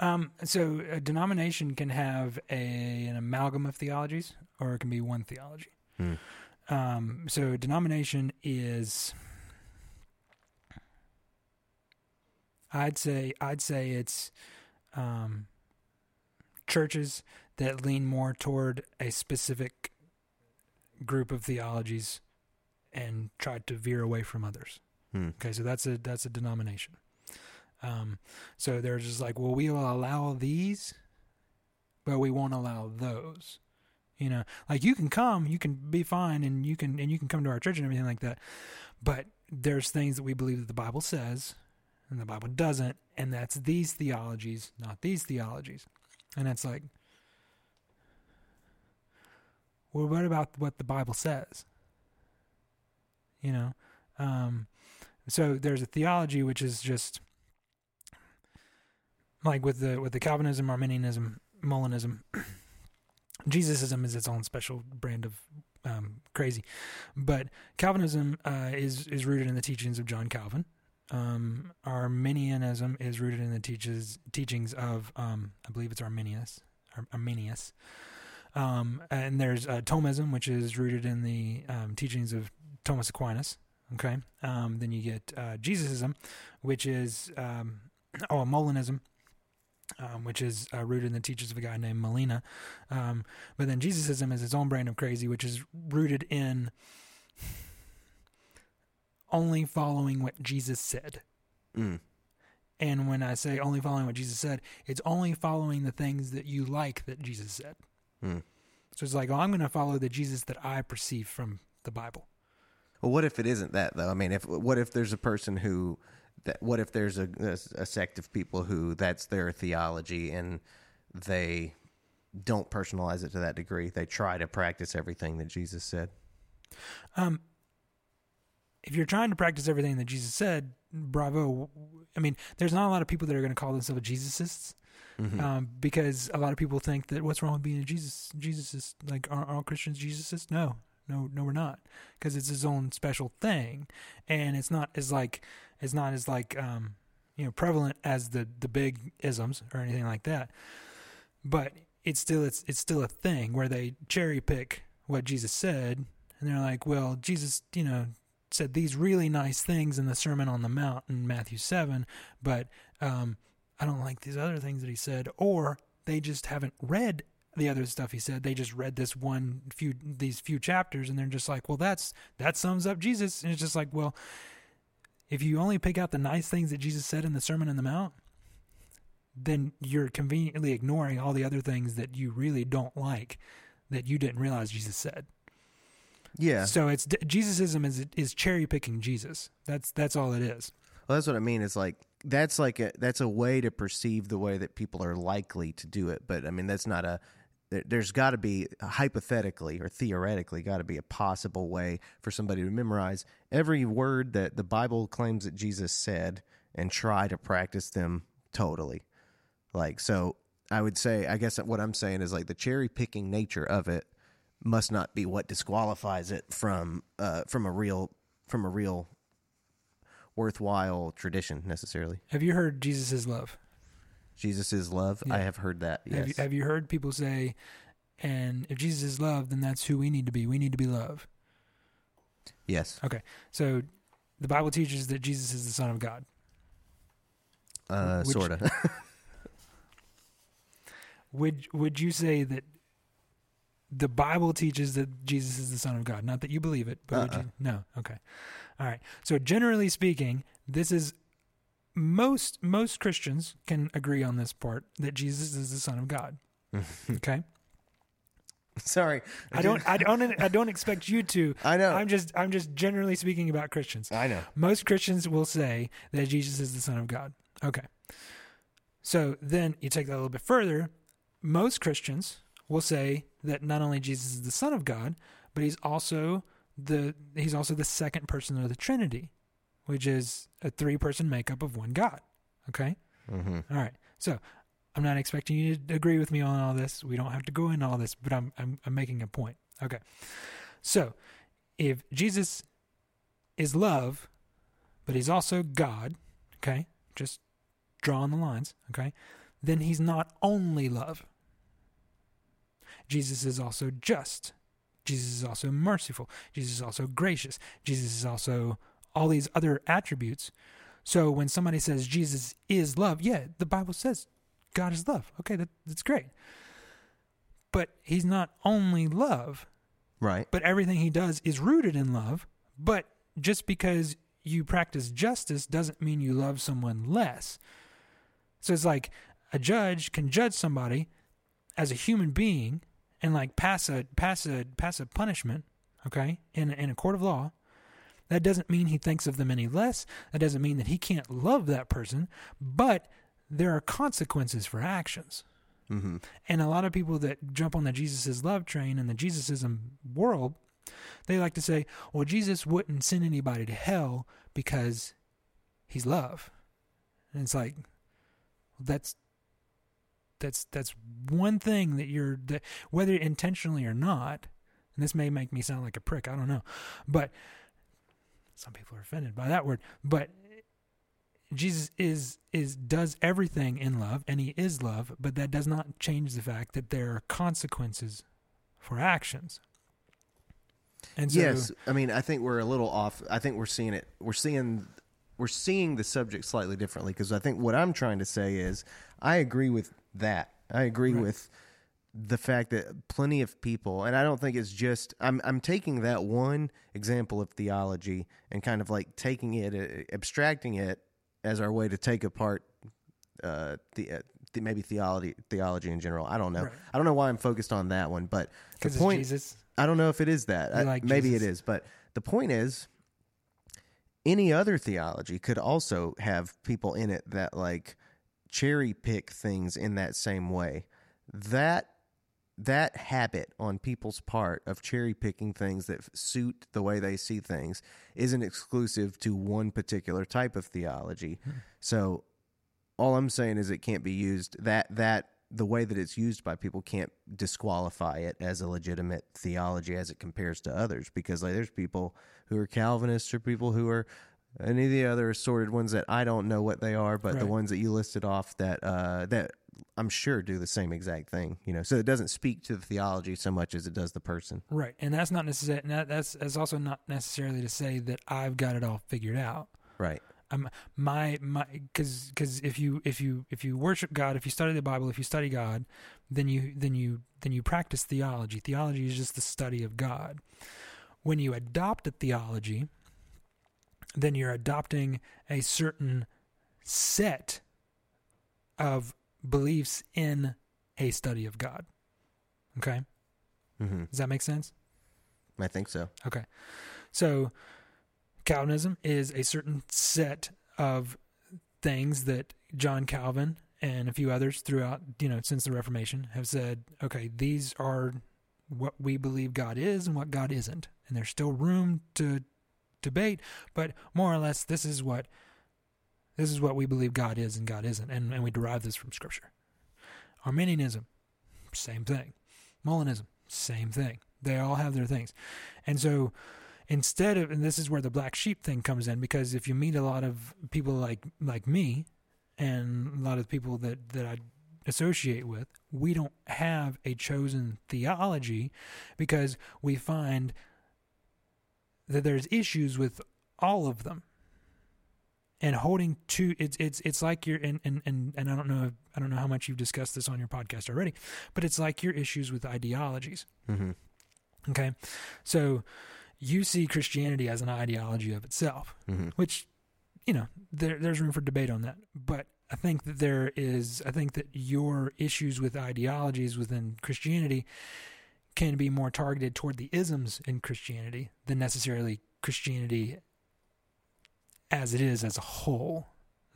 [SPEAKER 2] Um, so a denomination can have a an amalgam of theologies, or it can be one theology.
[SPEAKER 1] Hmm.
[SPEAKER 2] Um, so denomination is, I'd say, I'd say it's um, churches that lean more toward a specific group of theologies and try to veer away from others.
[SPEAKER 1] Hmm.
[SPEAKER 2] Okay, so that's a that's a denomination. Um, so they're just like, well, we will allow these, but we won't allow those. You know, like you can come, you can be fine, and you can and you can come to our church and everything like that. But there's things that we believe that the Bible says, and the Bible doesn't, and that's these theologies, not these theologies. And it's like, well, what about what the Bible says? You know, um, so there's a theology which is just like with the with the Calvinism, Arminianism, Molinism. Jesusism is its own special brand of um, crazy. But Calvinism uh, is is rooted in the teachings of John Calvin. Um, Arminianism is rooted in the teaches teachings of um, I believe it's Arminius. Ar- Arminius. Um, and there's uh, Thomism, which is rooted in the um, teachings of Thomas Aquinas. Okay. Um, then you get uh, Jesusism, which is um, oh, Molinism, um, which is uh, rooted in the teachings of a guy named Molina. Um, but then Jesusism is its own brand of crazy, which is rooted in only following what Jesus said.
[SPEAKER 1] Mm.
[SPEAKER 2] And when I say only following what Jesus said, it's only following the things that you like that Jesus said.
[SPEAKER 1] Mm.
[SPEAKER 2] So it's like, oh, I'm going to follow the Jesus that I perceive from the Bible.
[SPEAKER 1] Well, what if it isn't that though? I mean, if what if there's a person who, that, what if there's a, a, a sect of people who that's their theology and they don't personalize it to that degree? They try to practice everything that Jesus said.
[SPEAKER 2] Um, if you're trying to practice everything that Jesus said, bravo. I mean, there's not a lot of people that are going to call themselves Jesusists.
[SPEAKER 1] Mhm.
[SPEAKER 2] um, because a lot of people think that what's wrong with being a Jesus? Jesus is like are all Christians Jesusists? No, no, no, we're not, because it's his own special thing, and it's not as like it's not as like um, you know prevalent as the the big isms or anything like that. But it's still it's it's still a thing where they cherry pick what Jesus said, and they're like, well, Jesus, you know, said these really nice things in the Sermon on the Mount in Matthew seven, but um, I don't like these other things that he said, or they just haven't read the other stuff he said. They just read this one few these few chapters and they're just like, well, that's that sums up Jesus. And it's just like, well, if you only pick out the nice things that Jesus said in the Sermon on the Mount, then you're conveniently ignoring all the other things that you really don't like that you didn't realize Jesus said.
[SPEAKER 1] Yeah.
[SPEAKER 2] So it's Jesusism is is cherry picking Jesus. That's that's all it is.
[SPEAKER 1] Well, that's what I mean. It's like that's like a that's a way to perceive the way that people are likely to do it. But I mean, that's not a. there- There's got to be hypothetically or theoretically got to be a possible way for somebody to memorize every word that the Bible claims that Jesus said and try to practice them totally. Like so, I would say. I guess what I'm saying is like the cherry picking nature of it must not be what disqualifies it from uh, from a real from a real worthwhile tradition necessarily.
[SPEAKER 2] Have you heard Jesus love?
[SPEAKER 1] Jesus is love.
[SPEAKER 2] Yeah.
[SPEAKER 1] I have heard that. Yes.
[SPEAKER 2] Have you have you heard people say, and if Jesus is love, then that's who we need to be. We need to be love.
[SPEAKER 1] yes. Okay.
[SPEAKER 2] So the Bible teaches that Jesus is the Son of God.
[SPEAKER 1] Uh,
[SPEAKER 2] Which-
[SPEAKER 1] sort of.
[SPEAKER 2] Would would you say that the Bible teaches that Jesus is the Son of God? Not that you believe it, but would
[SPEAKER 1] Uh-uh.
[SPEAKER 2] you? No. Okay. All right. So generally speaking, this is most most Christians can agree on this part that Jesus is the Son of God. Okay.
[SPEAKER 1] Sorry.
[SPEAKER 2] I don't I don't I don't expect you to.
[SPEAKER 1] I know.
[SPEAKER 2] I'm just I'm just generally speaking about Christians.
[SPEAKER 1] I know.
[SPEAKER 2] Most Christians will say that Jesus is the Son of God. Okay. So then you take that a little bit further. Most Christians will say that not only Jesus is the Son of God, but he's also the he's also the second person of the Trinity, which is a three person makeup of one God. Okay?
[SPEAKER 1] hmm
[SPEAKER 2] All right. So I'm not expecting you to agree with me on all this. We don't have to go into all this, but I'm I'm, I'm making a point. Okay. So if Jesus is love, but he's also God, okay, just drawing the lines, okay, then he's not only love. Jesus is also just. Jesus is also merciful. Jesus is also gracious. Jesus is also all these other attributes. So when somebody says Jesus is love, yeah, the Bible says God is love. Okay, that, that's great. But he's not only love,
[SPEAKER 1] Right.
[SPEAKER 2] but everything he does is rooted in love. But just because you practice justice doesn't mean you love someone less. So it's like a judge can judge somebody as a human being and like pass a pass a pass a punishment, okay, in in a court of law. That doesn't mean he thinks of them any less. That doesn't mean that he can't love that person, but there are consequences for actions.
[SPEAKER 1] hmm
[SPEAKER 2] And a lot of people that jump on the Jesus is love train in the Jesusism world, they like to say, well, Jesus wouldn't send anybody to hell because he's love. And it's like, that's that's that's one thing that you're that whether intentionally or not, And this may make me sound like a prick. I don't know, but some people are offended by that word. But Jesus is is does everything in love, and He is love. But that does not change the fact that there are consequences for actions.
[SPEAKER 1] And so, yes, I mean, I think we're a little off. I think we're seeing it. We're seeing we're seeing the subject slightly differently because I think what I'm trying to say is I agree with that. I agree right. with the fact that plenty of people, and I don't think it's just I'm I'm taking that one example of theology and kind of like taking it, uh, abstracting it as our way to take apart uh, the, uh, the maybe theology theology in general. I don't know. Right. I don't know why I'm focused on that one, but
[SPEAKER 2] the point. Jesus.
[SPEAKER 1] I don't know if it is that. I, like maybe Jesus. it is, but the point is, any other theology could also have people in it that like cherry pick things in that same way. That that habit on people's part of cherry picking things that suit the way they see things isn't exclusive to one particular type of theology. Hmm. So all I'm saying is it can't be used that that the way that it's used by people can't disqualify it as a legitimate theology as it compares to others because like there's people who are Calvinists or people who are any of the other assorted ones that I don't know what they are, but right. the ones that you listed off that uh, that I'm sure do the same exact thing. You know, so it doesn't speak to the theology so much as it does the person.
[SPEAKER 2] Right, and that's not necessarily that, that's that's also not necessarily to say that I've got it all figured out.
[SPEAKER 1] Right.
[SPEAKER 2] I'm my my because because if you if you if you worship God, if you study the Bible, if you study God, then you then you then you practice theology. Theology is just the study of God. When you adopt a theology, then you're adopting a certain set of beliefs in a study of God. Okay? Mm-hmm. Does that make sense?
[SPEAKER 1] I think so.
[SPEAKER 2] Okay. So, Calvinism is a certain set of things that John Calvin and a few others throughout, you know, since the Reformation have said, okay, these are what we believe God is and what God isn't. And there's still room to debate, but more or less this is what this is what we believe God is and God isn't, and, and we derive this from Scripture. Arminianism, same thing. Molinism, same thing. They all have their things. And so instead of and this is where the black sheep thing comes in because if you meet a lot of people like like me and a lot of people that that I associate with, we don't have a chosen theology because we find that there's issues with all of them and holding to it's it's it's like you're and and and, and I don't know I don't know how much you've discussed this on your podcast already, but it's like your issues with ideologies. Mm-hmm. Okay, so you see Christianity as an ideology of itself, mm-hmm. which you know there there's room for debate on that, but I think that there is I think that your issues with ideologies within Christianity can be more targeted toward the isms in Christianity than necessarily Christianity as it is as a whole.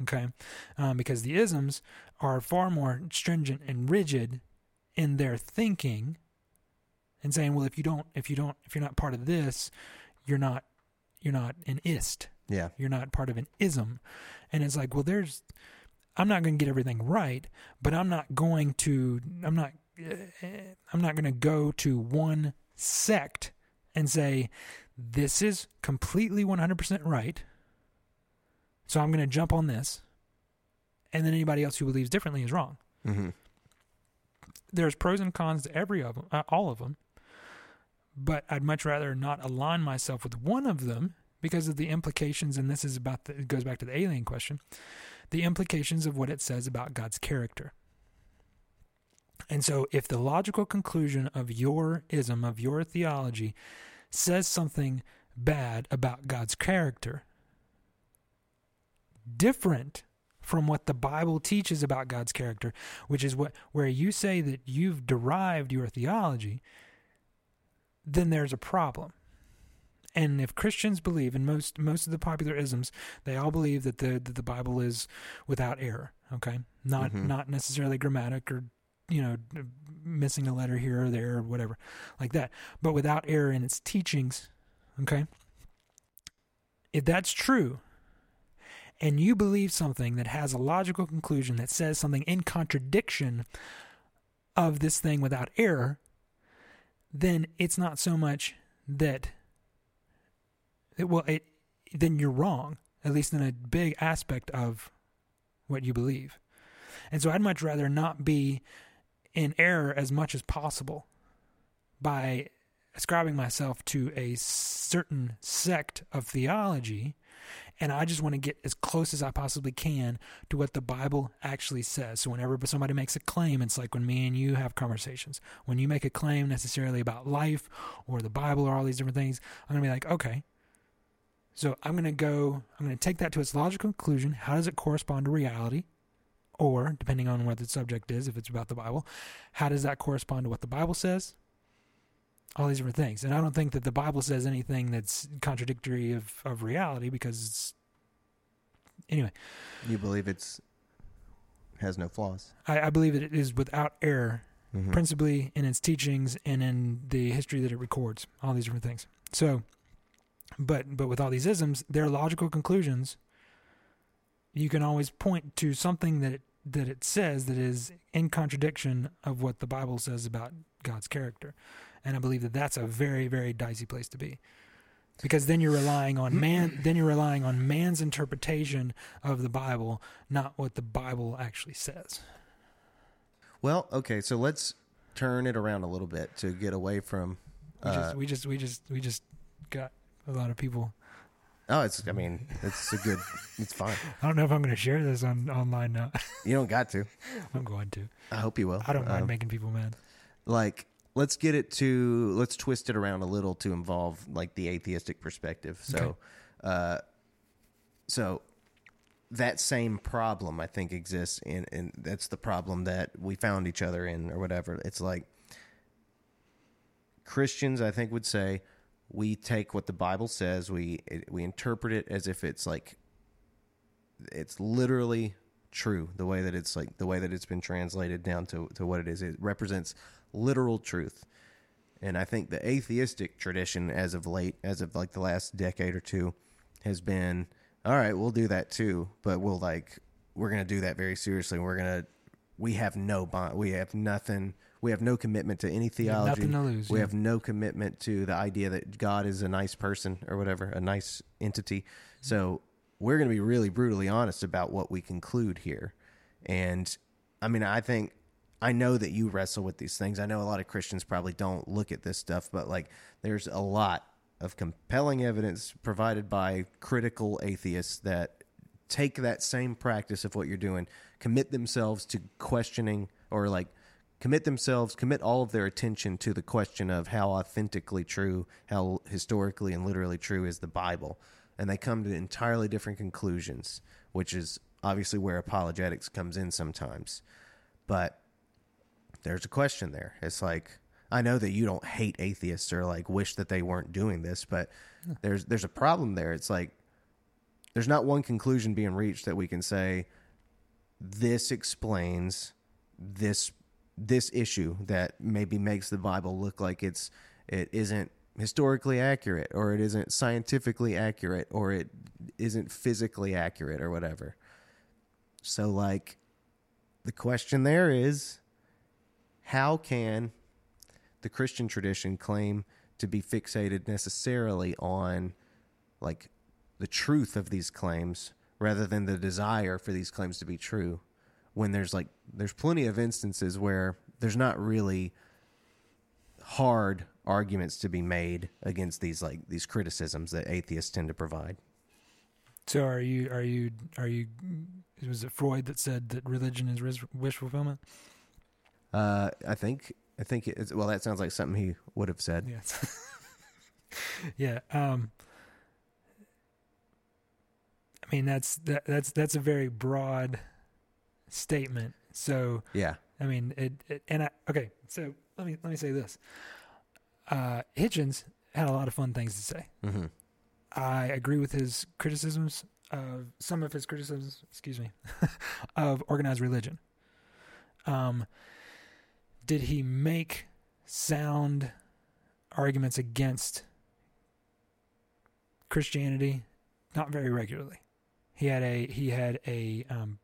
[SPEAKER 2] Okay, um, because the isms are far more stringent and rigid in their thinking, and saying, well, if you don't, if you don't, if you're not part of this, you're not, you're not an ist.
[SPEAKER 1] Yeah,
[SPEAKER 2] you're not part of an ism, and it's like, well, there's, I'm not going to get everything right, but I'm not going to, I'm not, uh, I'm not going to go to one sect and say this is completely 100% right so I'm going to jump on this, and then anybody else who believes differently is wrong. Mm-hmm. There's pros and cons to every of them, uh, all of them, but I'd much rather not align myself with one of them because of the implications. And this is about the, it goes back to the alien question, the implications of what it says about God's character. And so, if the logical conclusion of your ism, of your theology, says something bad about God's character, different from what the Bible teaches about God's character, which is what where you say that you've derived your theology, then there's a problem. And if Christians believe, and most most of the popular isms, they all believe that the that the Bible is without error. Okay, not mm-hmm. not necessarily grammatic or you know missing a letter here or there or whatever like that, but without error in its teachings. Okay, if that's true, and you believe something that has a logical conclusion that says something in contradiction of this thing without error, then it's not so much that, it, well, it, then you're wrong, at least in a big aspect of what you believe. And so I'd much rather not be in error as much as possible by ascribing myself to a certain sect of theology and I just want to get as close as I possibly can to what the Bible actually says. So whenever somebody makes a claim, it's like when me and you have conversations. When you make a claim necessarily about life or the Bible or all these different things, I'm going to be like, okay. So I'm going to go, I'm going to take that to its logical conclusion. How does it correspond to reality? Or, depending on what the subject is, if it's about the Bible, how does that correspond to what the Bible says? All these different things. And I don't think that the Bible says anything that's contradictory of, of reality because it's. Anyway.
[SPEAKER 1] You believe it's has no flaws.
[SPEAKER 2] I, I believe it is without error,
[SPEAKER 1] Mhm.
[SPEAKER 2] principally in its teachings and in the history that it records, all these different things. So, but but with all these isms, their logical conclusions, you can always point to something that it, that it says that is in contradiction of what the Bible says about God's character, and I believe that that's a very very dicey place to be. Because then you're relying on man. Then you're relying on man's interpretation of the Bible, not what the Bible actually says.
[SPEAKER 1] Well, okay, so let's turn it around a little bit to get away from.
[SPEAKER 2] We
[SPEAKER 1] Uh,
[SPEAKER 2] just we just we just we just got a lot of people.
[SPEAKER 1] oh, it's. I mean, it's a good. It's fine.
[SPEAKER 2] I don't know if I'm going to share this on online now.
[SPEAKER 1] You don't got to.
[SPEAKER 2] I'm going to.
[SPEAKER 1] I hope you will.
[SPEAKER 2] I don't mind
[SPEAKER 1] Um,
[SPEAKER 2] making people mad.
[SPEAKER 1] like let's get it to let's twist it around a little to involve like the atheistic perspective so
[SPEAKER 2] Okay.
[SPEAKER 1] uh so that same problem i think exists in and that's the problem that we found each other in or whatever it's like christians i think would say we take what the bible says we it, we interpret it as if it's like it's literally true the way that it's like the way that it's been translated down to to what it is. It represents literal truth. And i think the atheistic tradition as of late as of like the last decade or two has been all right we'll do that too but we'll like we're to do that very seriously. We're to we have no bond we have nothing we have no commitment to any theology
[SPEAKER 2] nothing to lose,
[SPEAKER 1] we
[SPEAKER 2] yeah.
[SPEAKER 1] have no commitment to the idea that god is a nice person or whatever a nice entity. So we're going to be really brutally honest about what we conclude here and i mean i think i know that you wrestle with these things i know a lot of christians probably don't look at this stuff but like there's a lot of compelling evidence provided by critical atheists that take that same practice of what you're doing, commit themselves to questioning or like commit themselves, commit all of their attention to the question of how authentically true, how historically and literally true is the Bible. And they come to entirely different conclusions, which is obviously where apologetics comes in sometimes. But there's a question there. It's like I know that you don't hate atheists or like wish that they weren't doing this, but there's there's a problem there. It's like there's not one conclusion being reached that we can say this explains this this issue that maybe makes the Bible look like it's it isn't historically accurate or it isn't scientifically accurate or it isn't physically accurate or whatever. So like the question there is how can the Christian tradition claim to be fixated necessarily on like the truth of these claims rather than the desire for these claims to be true when there's like there's plenty of instances where there's not really hard arguments to be made against these like these criticisms that atheists tend to provide
[SPEAKER 2] So are you are you are you? Was it Freud that said that religion is wish fulfillment?
[SPEAKER 1] uh i think i think it's well that sounds like something he would have said
[SPEAKER 2] Yes. yeah. Um. I mean that's that, that's that's a very broad statement. So
[SPEAKER 1] yeah
[SPEAKER 2] I mean it, it and I okay. So let me let me say this. Uh, Hitchens had a lot of fun things to say.
[SPEAKER 1] mm-hmm.
[SPEAKER 2] I agree with his criticisms of some of his criticisms, excuse me, of organized religion. Um, did he make sound arguments against Christianity? Not very regularly. He had a he had a um,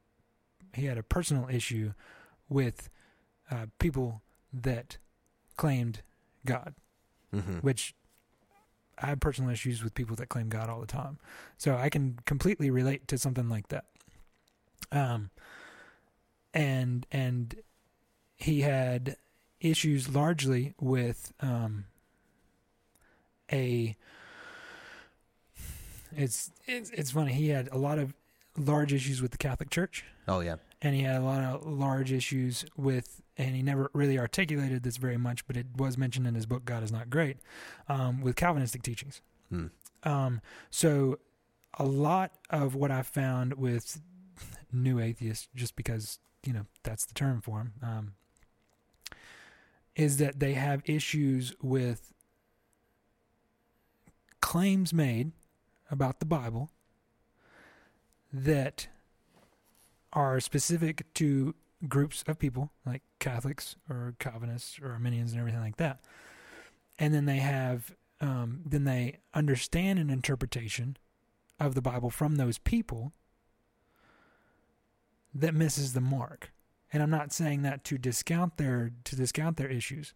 [SPEAKER 2] he had a personal issue with uh, people that claimed God,
[SPEAKER 1] Mm-hmm.
[SPEAKER 2] which I have personal issues with people that claim God all the time. So I can completely relate to something like that. Um, and and he had issues largely with um, a. It's it's it's funny. He had a lot of large issues with the Catholic Church
[SPEAKER 1] Oh yeah.
[SPEAKER 2] And he had a lot of large issues with and he never really articulated this very much but it was mentioned in his book god is not great um, with calvinistic teachings
[SPEAKER 1] Hmm.
[SPEAKER 2] um, so a lot of what i found with new atheists just because you know that's the term for them um, is that they have issues with claims made about the bible that are specific to groups of people like Catholics or Calvinists or Arminians and everything like that. And then they have, um, then they understand an interpretation of the Bible from those people that misses the mark. And I'm not saying that to discount their to discount their issues,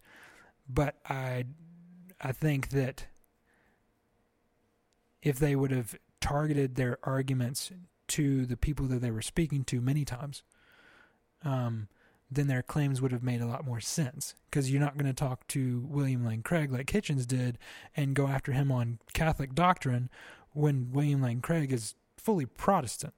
[SPEAKER 2] but I I think that if they would have targeted their arguments to the people that they were speaking to many times, um, then their claims would have made a lot more sense. Because you're not going to talk to William Lane Craig like Hitchens did and go after him on Catholic doctrine when William Lane Craig is fully Protestant.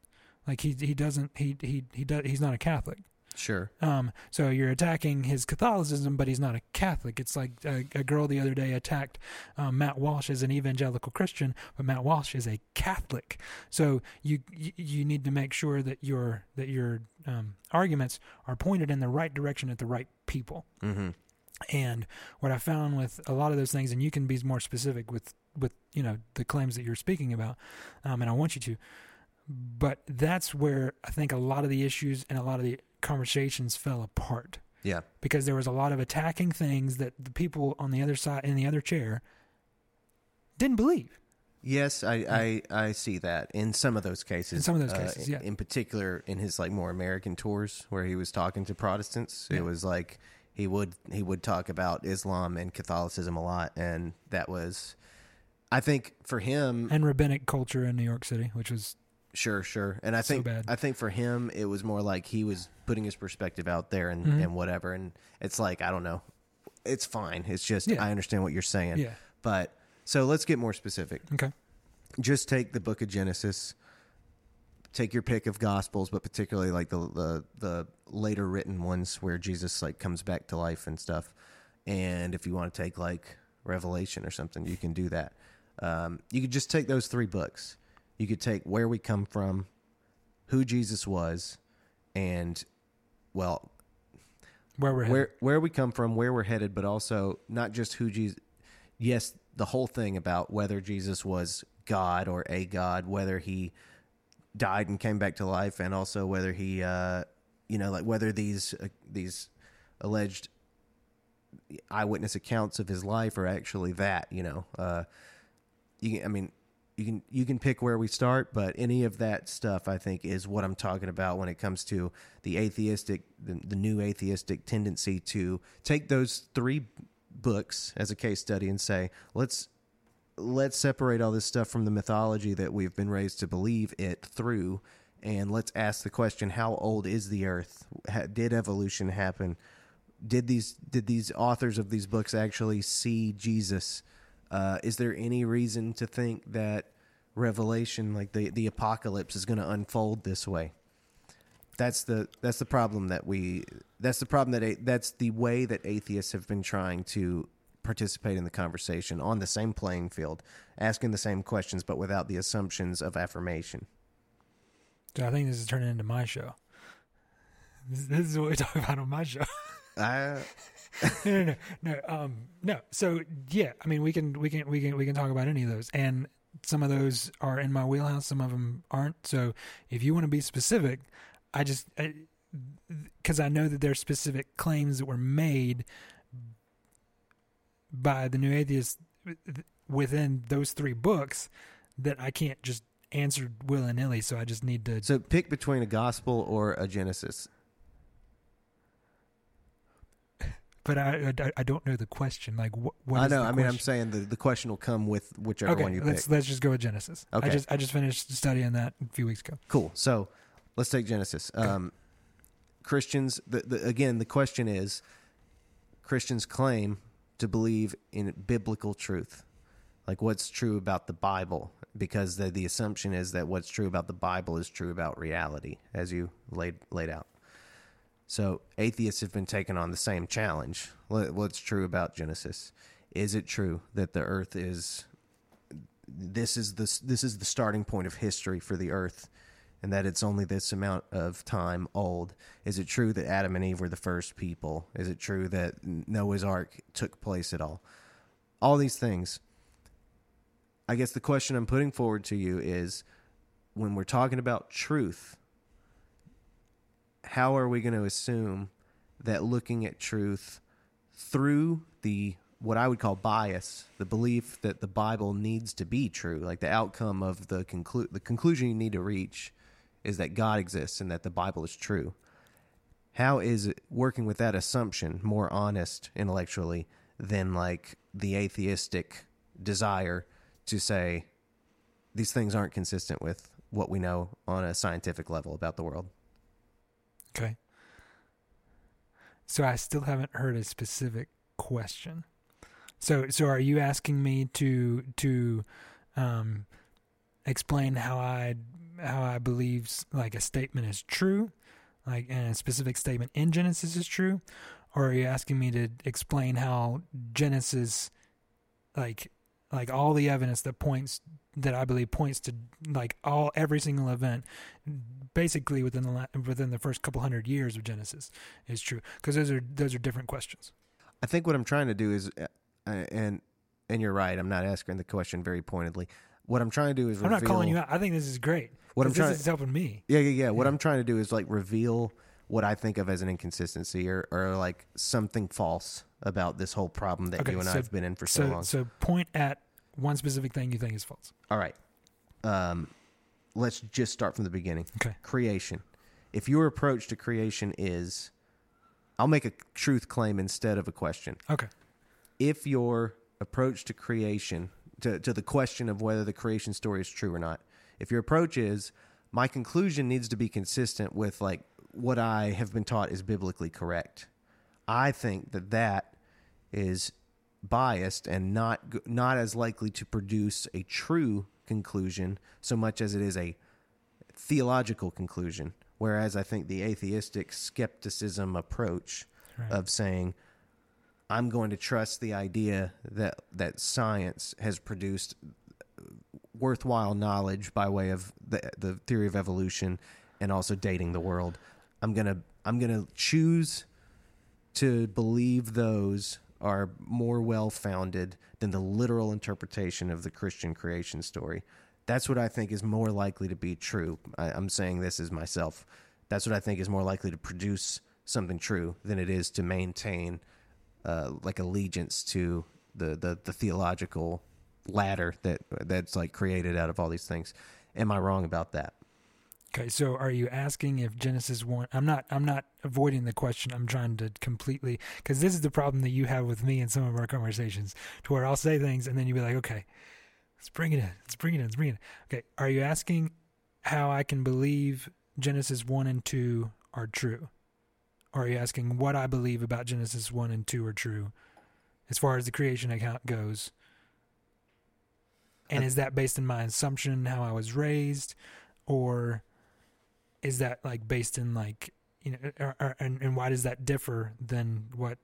[SPEAKER 2] Like he he doesn't he he he does he's not a Catholic.
[SPEAKER 1] Sure.
[SPEAKER 2] Um, so you're attacking his Catholicism, but he's not a Catholic. It's like a, a girl the other day attacked um, Matt Walsh as an evangelical Christian, but Matt Walsh is a Catholic. So you you, need to make sure that your that your um, arguments are pointed in the right direction at the right people.
[SPEAKER 1] Mm-hmm.
[SPEAKER 2] And what I found with a lot of those things, and you can be more specific with with you know the claims that you're speaking about, um, and I want you to. But that's where I think a lot of the issues and a lot of the conversations fell apart
[SPEAKER 1] Yeah.
[SPEAKER 2] because there was a lot of attacking things that the people on the other side in the other chair didn't believe.
[SPEAKER 1] Yes, I, I, I see that in some of those cases.
[SPEAKER 2] In some of those
[SPEAKER 1] Uh,
[SPEAKER 2] cases, yeah.
[SPEAKER 1] In particular, in his like more American tours where he was talking to Protestants,
[SPEAKER 2] Yeah.
[SPEAKER 1] it was like he would he would talk about Islam and Catholicism a lot, and that was, I think, for him,
[SPEAKER 2] And rabbinic culture in New York City, which was
[SPEAKER 1] sure, sure. And I
[SPEAKER 2] So
[SPEAKER 1] think
[SPEAKER 2] bad.
[SPEAKER 1] I think for him, it was more like he was putting his perspective out there and
[SPEAKER 2] Mhm.
[SPEAKER 1] and whatever. And it's like I don't know, it's fine. It's just
[SPEAKER 2] Yeah.
[SPEAKER 1] I understand what you're saying,
[SPEAKER 2] yeah
[SPEAKER 1] but so let's get more specific.
[SPEAKER 2] okay
[SPEAKER 1] just take the book of Genesis. Take your pick of gospels, but particularly like the the the later written ones where Jesus like comes back to life and stuff. And if you want to take like Revelation or something, you can do that. Um, you could just take those three books. You could take where we come from, who Jesus was, and well,
[SPEAKER 2] where we're
[SPEAKER 1] where
[SPEAKER 2] headed.
[SPEAKER 1] where we come from, where we're headed, but also not just who Jesus. Yes, the whole thing about whether Jesus was God or a God, whether he died and came back to life, and also whether he, uh, you know, like whether these uh, these alleged eyewitness accounts of his life are actually that. You know, uh, you. I mean. You can you can pick where we start, but any of that stuff I think is what I'm talking about when it comes to the atheistic, the, the new atheistic tendency to take those three books as a case study and say, let's let's separate all this stuff from the mythology that we've been raised to believe it through, and let's ask the question: How old is the Earth? Did evolution happen? Did these did these authors of these books actually see Jesus? Uh, is there any reason to think that Revelation, like the the apocalypse, is going to unfold this way? That's the that's the problem that we that's the problem that a, that's the way that atheists have been trying to participate in the conversation on the same playing field, asking the same questions but without the assumptions of affirmation.
[SPEAKER 2] So I think this is turning into my show. This, this is what we talk about on my show.
[SPEAKER 1] I,
[SPEAKER 2] no, no, no, no. Um, no. So yeah, I mean, we can, we can, we can, we can talk about any of those, and some of those are in my wheelhouse. Some of them aren't. So if you want to be specific, I just because I know that there's specific claims that were made by the new atheists within those three books that I can't just answer willy nilly. So I just need to.
[SPEAKER 1] so pick between a gospel or a Genesis.
[SPEAKER 2] But I, I, I don't know the question. Like what? what
[SPEAKER 1] I know. I mean, I'm saying the, the question will come with whichever
[SPEAKER 2] okay.
[SPEAKER 1] one you
[SPEAKER 2] let's
[SPEAKER 1] pick.
[SPEAKER 2] let's just go with Genesis.
[SPEAKER 1] Okay.
[SPEAKER 2] I just I just finished studying that a few weeks ago.
[SPEAKER 1] Cool. So let's take Genesis. Um, Christians, the, the, again, the question is Christians claim to believe in biblical truth, like what's true about the Bible, because the, the assumption is that what's true about the Bible is true about reality, as you laid, laid out. So atheists have been taking on the same challenge. What's true about Genesis? Is it true that the earth is this is the this is the starting point of history for the earth and that it's only this amount of time old is it true that adam and eve were the first people is it true that noah's ark took place at all all these things i guess the question i'm putting forward to you is when we're talking about truth how are we going to assume that looking at truth through the what I would call bias, the belief that the Bible needs to be true, like the outcome of the conclu- the conclusion you need to reach is that God exists and that the Bible is true. How is it working with that assumption more honest intellectually than like the atheistic desire to say these things aren't consistent with what we know on a scientific level about the world?
[SPEAKER 2] Okay. So I still haven't heard a specific question. So so are you asking me to to um explain how I how I believe like a statement is true, like and a specific statement in Genesis is true, or are you asking me to explain how Genesis like like all the evidence that points that I believe points to like all every single event basically within the within the first couple hundred years of Genesis is true because those are those are different questions.
[SPEAKER 1] I think what I'm trying to do is, uh, and and you're right. I'm not asking the question very pointedly. What I'm trying to do is
[SPEAKER 2] I'm not calling you out. I think this is great.
[SPEAKER 1] What I'm trying,
[SPEAKER 2] this is helping me.
[SPEAKER 1] yeah, yeah, yeah. What
[SPEAKER 2] Yeah.
[SPEAKER 1] I'm trying to do is like reveal what I think of as an inconsistency or, or like something false about this whole problem that
[SPEAKER 2] Okay,
[SPEAKER 1] you and I have been in for so,
[SPEAKER 2] So
[SPEAKER 1] long.
[SPEAKER 2] so point at one specific thing you think is false.
[SPEAKER 1] All right. Um, let's just start from the beginning.
[SPEAKER 2] Okay.
[SPEAKER 1] Creation. If your approach to creation is, I'll make a truth claim instead of a question.
[SPEAKER 2] Okay.
[SPEAKER 1] if your approach to creation, to, to the question of whether the creation story is true or not, if your approach is, my conclusion needs to be consistent with like what I have been taught is biblically correct, I think that that is biased and not not as likely to produce a true conclusion so much as it is a theological conclusion. Whereas I think the atheistic skepticism approach
[SPEAKER 2] Right.
[SPEAKER 1] of saying, I'm going to trust the idea that that science has produced worthwhile knowledge by way of the the theory of evolution and also dating the world. I'm gonna I'm gonna choose to believe those are more well founded than the literal interpretation of the Christian creation story. That's what I think is more likely to be true. I, I'm saying this as myself. That's what I think is more likely to produce something true than it is to maintain uh, like allegiance to the, the, the theological ladder that that's like created out of all these things. Am I wrong about that?
[SPEAKER 2] Okay, so are you asking if Genesis one? I'm not. I'm not avoiding the question. I'm trying to completely because this is the problem that you have with me in some of our conversations, to where I'll say things and then you'll be like, okay, let's bring it in. Let's bring it in. Let's bring it. In. Okay, are you asking how I can believe Genesis one and two are true, or are you asking what I believe about Genesis one and two are true, as far as the creation account goes? And is that based on my assumption, how I was raised, or is that like based in like you know or, or, and, and why does that differ than what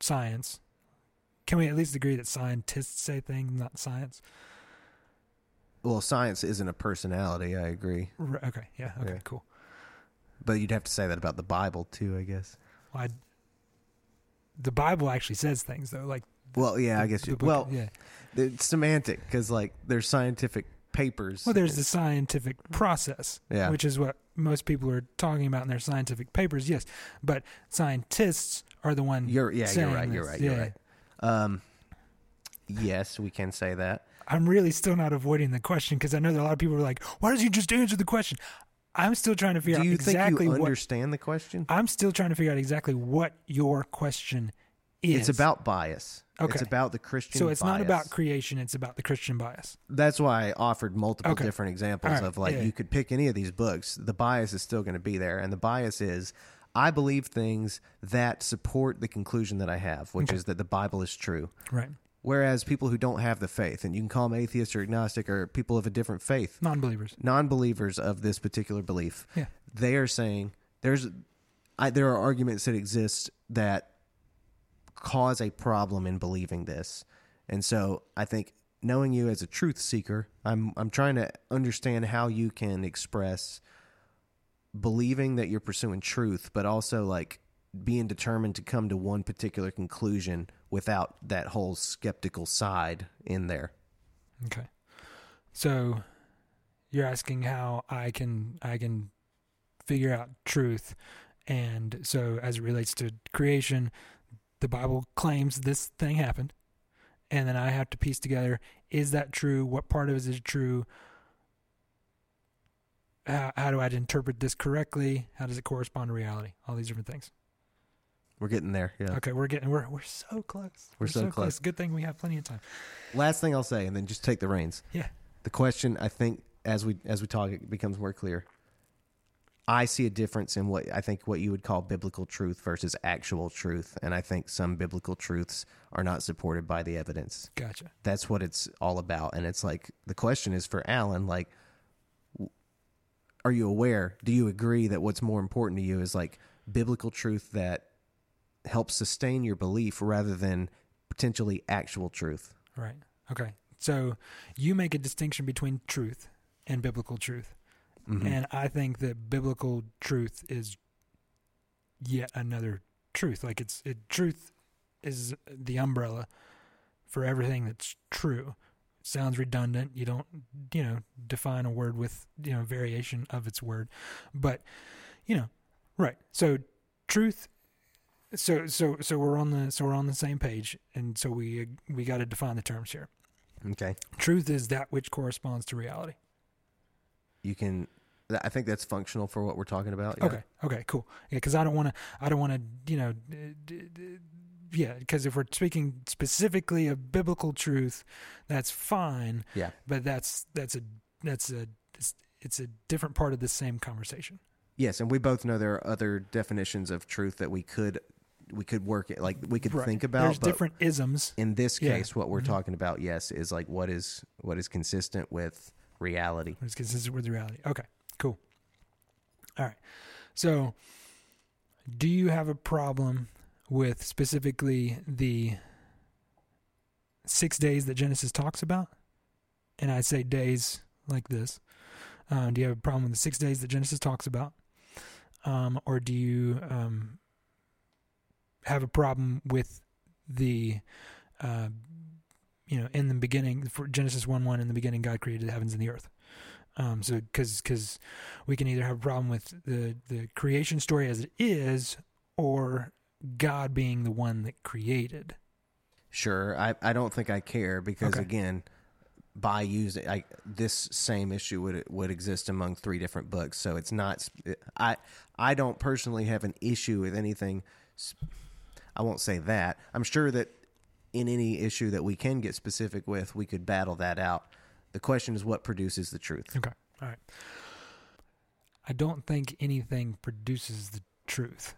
[SPEAKER 2] science can we at least agree that scientists say things not science
[SPEAKER 1] Well, science isn't a personality. I agree,
[SPEAKER 2] R- okay yeah okay
[SPEAKER 1] Yeah.
[SPEAKER 2] cool
[SPEAKER 1] but you'd have to say that about the Bible too. I guess.
[SPEAKER 2] well, I, the bible actually says things though like
[SPEAKER 1] Well, yeah,
[SPEAKER 2] the-
[SPEAKER 1] I guess. You,
[SPEAKER 2] book-
[SPEAKER 1] well,
[SPEAKER 2] yeah
[SPEAKER 1] it's semantic because like there's scientific papers.
[SPEAKER 2] well there's the scientific process
[SPEAKER 1] Yeah.
[SPEAKER 2] which is what most people are talking about in their scientific papers yes but scientists are the one
[SPEAKER 1] You're yeah, you're right. You're
[SPEAKER 2] this.
[SPEAKER 1] right. You're right. Um, yes, we can say that.
[SPEAKER 2] I'm really still not avoiding the question because I know that a lot of people are like, "Why does you just answer the question?" I'm still trying to figure
[SPEAKER 1] Do
[SPEAKER 2] out
[SPEAKER 1] you
[SPEAKER 2] exactly
[SPEAKER 1] think you
[SPEAKER 2] what
[SPEAKER 1] understand the question?
[SPEAKER 2] I'm still trying to figure out exactly what your question is.
[SPEAKER 1] It's about bias.
[SPEAKER 2] Okay.
[SPEAKER 1] It's about the Christian.
[SPEAKER 2] So it's not about creation. It's about the Christian bias.
[SPEAKER 1] That's why I offered multiple
[SPEAKER 2] Okay.
[SPEAKER 1] different examples
[SPEAKER 2] right.
[SPEAKER 1] of like
[SPEAKER 2] Yeah.
[SPEAKER 1] you could pick any of these books. The bias is still going to be there, and the bias is I believe things that support the conclusion that I have, which
[SPEAKER 2] Okay.
[SPEAKER 1] is that the Bible is true.
[SPEAKER 2] Right.
[SPEAKER 1] Whereas people who don't have the faith, and you can call them atheist or agnostic or people of a different faith,
[SPEAKER 2] Non-believers.
[SPEAKER 1] non-believers of this particular belief,
[SPEAKER 2] Yeah.
[SPEAKER 1] they are saying there's I, there are arguments that exist that cause a problem in believing this, and so I think knowing you as a truth seeker, I'm I'm trying to understand how you can express believing that you're pursuing truth, but also like being determined to come to one particular conclusion without that whole skeptical side in there.
[SPEAKER 2] Okay. So you're asking how I can I can figure out truth and so as it relates to creation, the Bible claims this thing happened. And then I have to piece together is that true? What part of it is true? How, how do I interpret this correctly? How does it correspond to reality? All these different things.
[SPEAKER 1] We're getting there. Yeah.
[SPEAKER 2] Okay, we're getting we're we're so close.
[SPEAKER 1] We're so close.
[SPEAKER 2] Good thing we have plenty of time.
[SPEAKER 1] Last thing I'll say, and then just take the reins.
[SPEAKER 2] Yeah.
[SPEAKER 1] The question, I think, as we as we talk, it becomes more clear. I see a difference in what I think what you would call biblical truth versus actual truth, and I think some biblical truths are not supported by the evidence.
[SPEAKER 2] Gotcha.
[SPEAKER 1] That's what it's all about, and it's like the question is for Alan, like, are you aware? Do you agree that what's more important to you is like biblical truth that helps sustain your belief rather than potentially actual truth?
[SPEAKER 2] Right. Okay. So you make a distinction between truth and biblical truth.
[SPEAKER 1] Mhm.
[SPEAKER 2] And I think that biblical truth is yet another truth. Like it's it truth is the umbrella for everything that's true. It sounds redundant. You don't, you know, define a word with, you know, variation of its word. But, you know, right. So truth so so so we're on the so we're on the same page and so we we got to define the terms here.
[SPEAKER 1] okay.
[SPEAKER 2] Truth is that which corresponds to reality.
[SPEAKER 1] You can i think that's functional for what we're talking about yeah.
[SPEAKER 2] Okay. Okay. Cool. Yeah, because I don't want to. I don't want to. You know. d- d- d- yeah, because if we're speaking specifically of biblical truth, that's fine.
[SPEAKER 1] Yeah.
[SPEAKER 2] But that's that's a that's a it's, it's a different part of the same conversation.
[SPEAKER 1] yes and we both know there are other definitions of truth that we could we could work it like we could
[SPEAKER 2] Right.
[SPEAKER 1] think about
[SPEAKER 2] There's different isms.
[SPEAKER 1] in this
[SPEAKER 2] Yeah.
[SPEAKER 1] case what we're
[SPEAKER 2] Mhm.
[SPEAKER 1] talking about yes is like what is what is consistent with reality
[SPEAKER 2] It's consistent with reality. Okay. Cool. All right. So, do you have a problem with specifically the six days that Genesis talks about? And I say days like this. Um, do you have a problem with the six days that Genesis talks about? Um, or do you um, have a problem with the, uh, you know, in the beginning, for Genesis 1 1, in the beginning, God created the heavens and the earth? Um, so, because because we can either have a problem with the, the creation story as it is, or God being the one that created.
[SPEAKER 1] sure i i don't think i care because
[SPEAKER 2] Okay.
[SPEAKER 1] again by using I, this same issue would would exist among three different books so it's not i i don't personally have an issue with anything I won't say that i'm sure that in any issue that we can get specific with we could battle that out the question is what produces the truth
[SPEAKER 2] Okay. All right. I don't think anything produces the truth.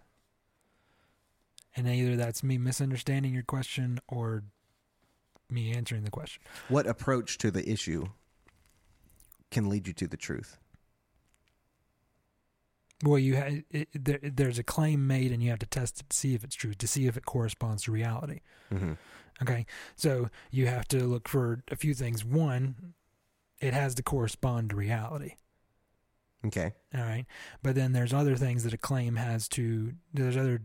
[SPEAKER 2] And either that's me misunderstanding your question or me answering the question.
[SPEAKER 1] what approach to the issue can lead you to the truth
[SPEAKER 2] Well, you ha- it, there, there's a claim made, and you have to test it to see if it's true, to see if it corresponds to reality.
[SPEAKER 1] mm-hmm.
[SPEAKER 2] Okay, so you have to look for a few things. One, it has to correspond to reality.
[SPEAKER 1] okay
[SPEAKER 2] All right, but then there's other things that a claim has to. There's other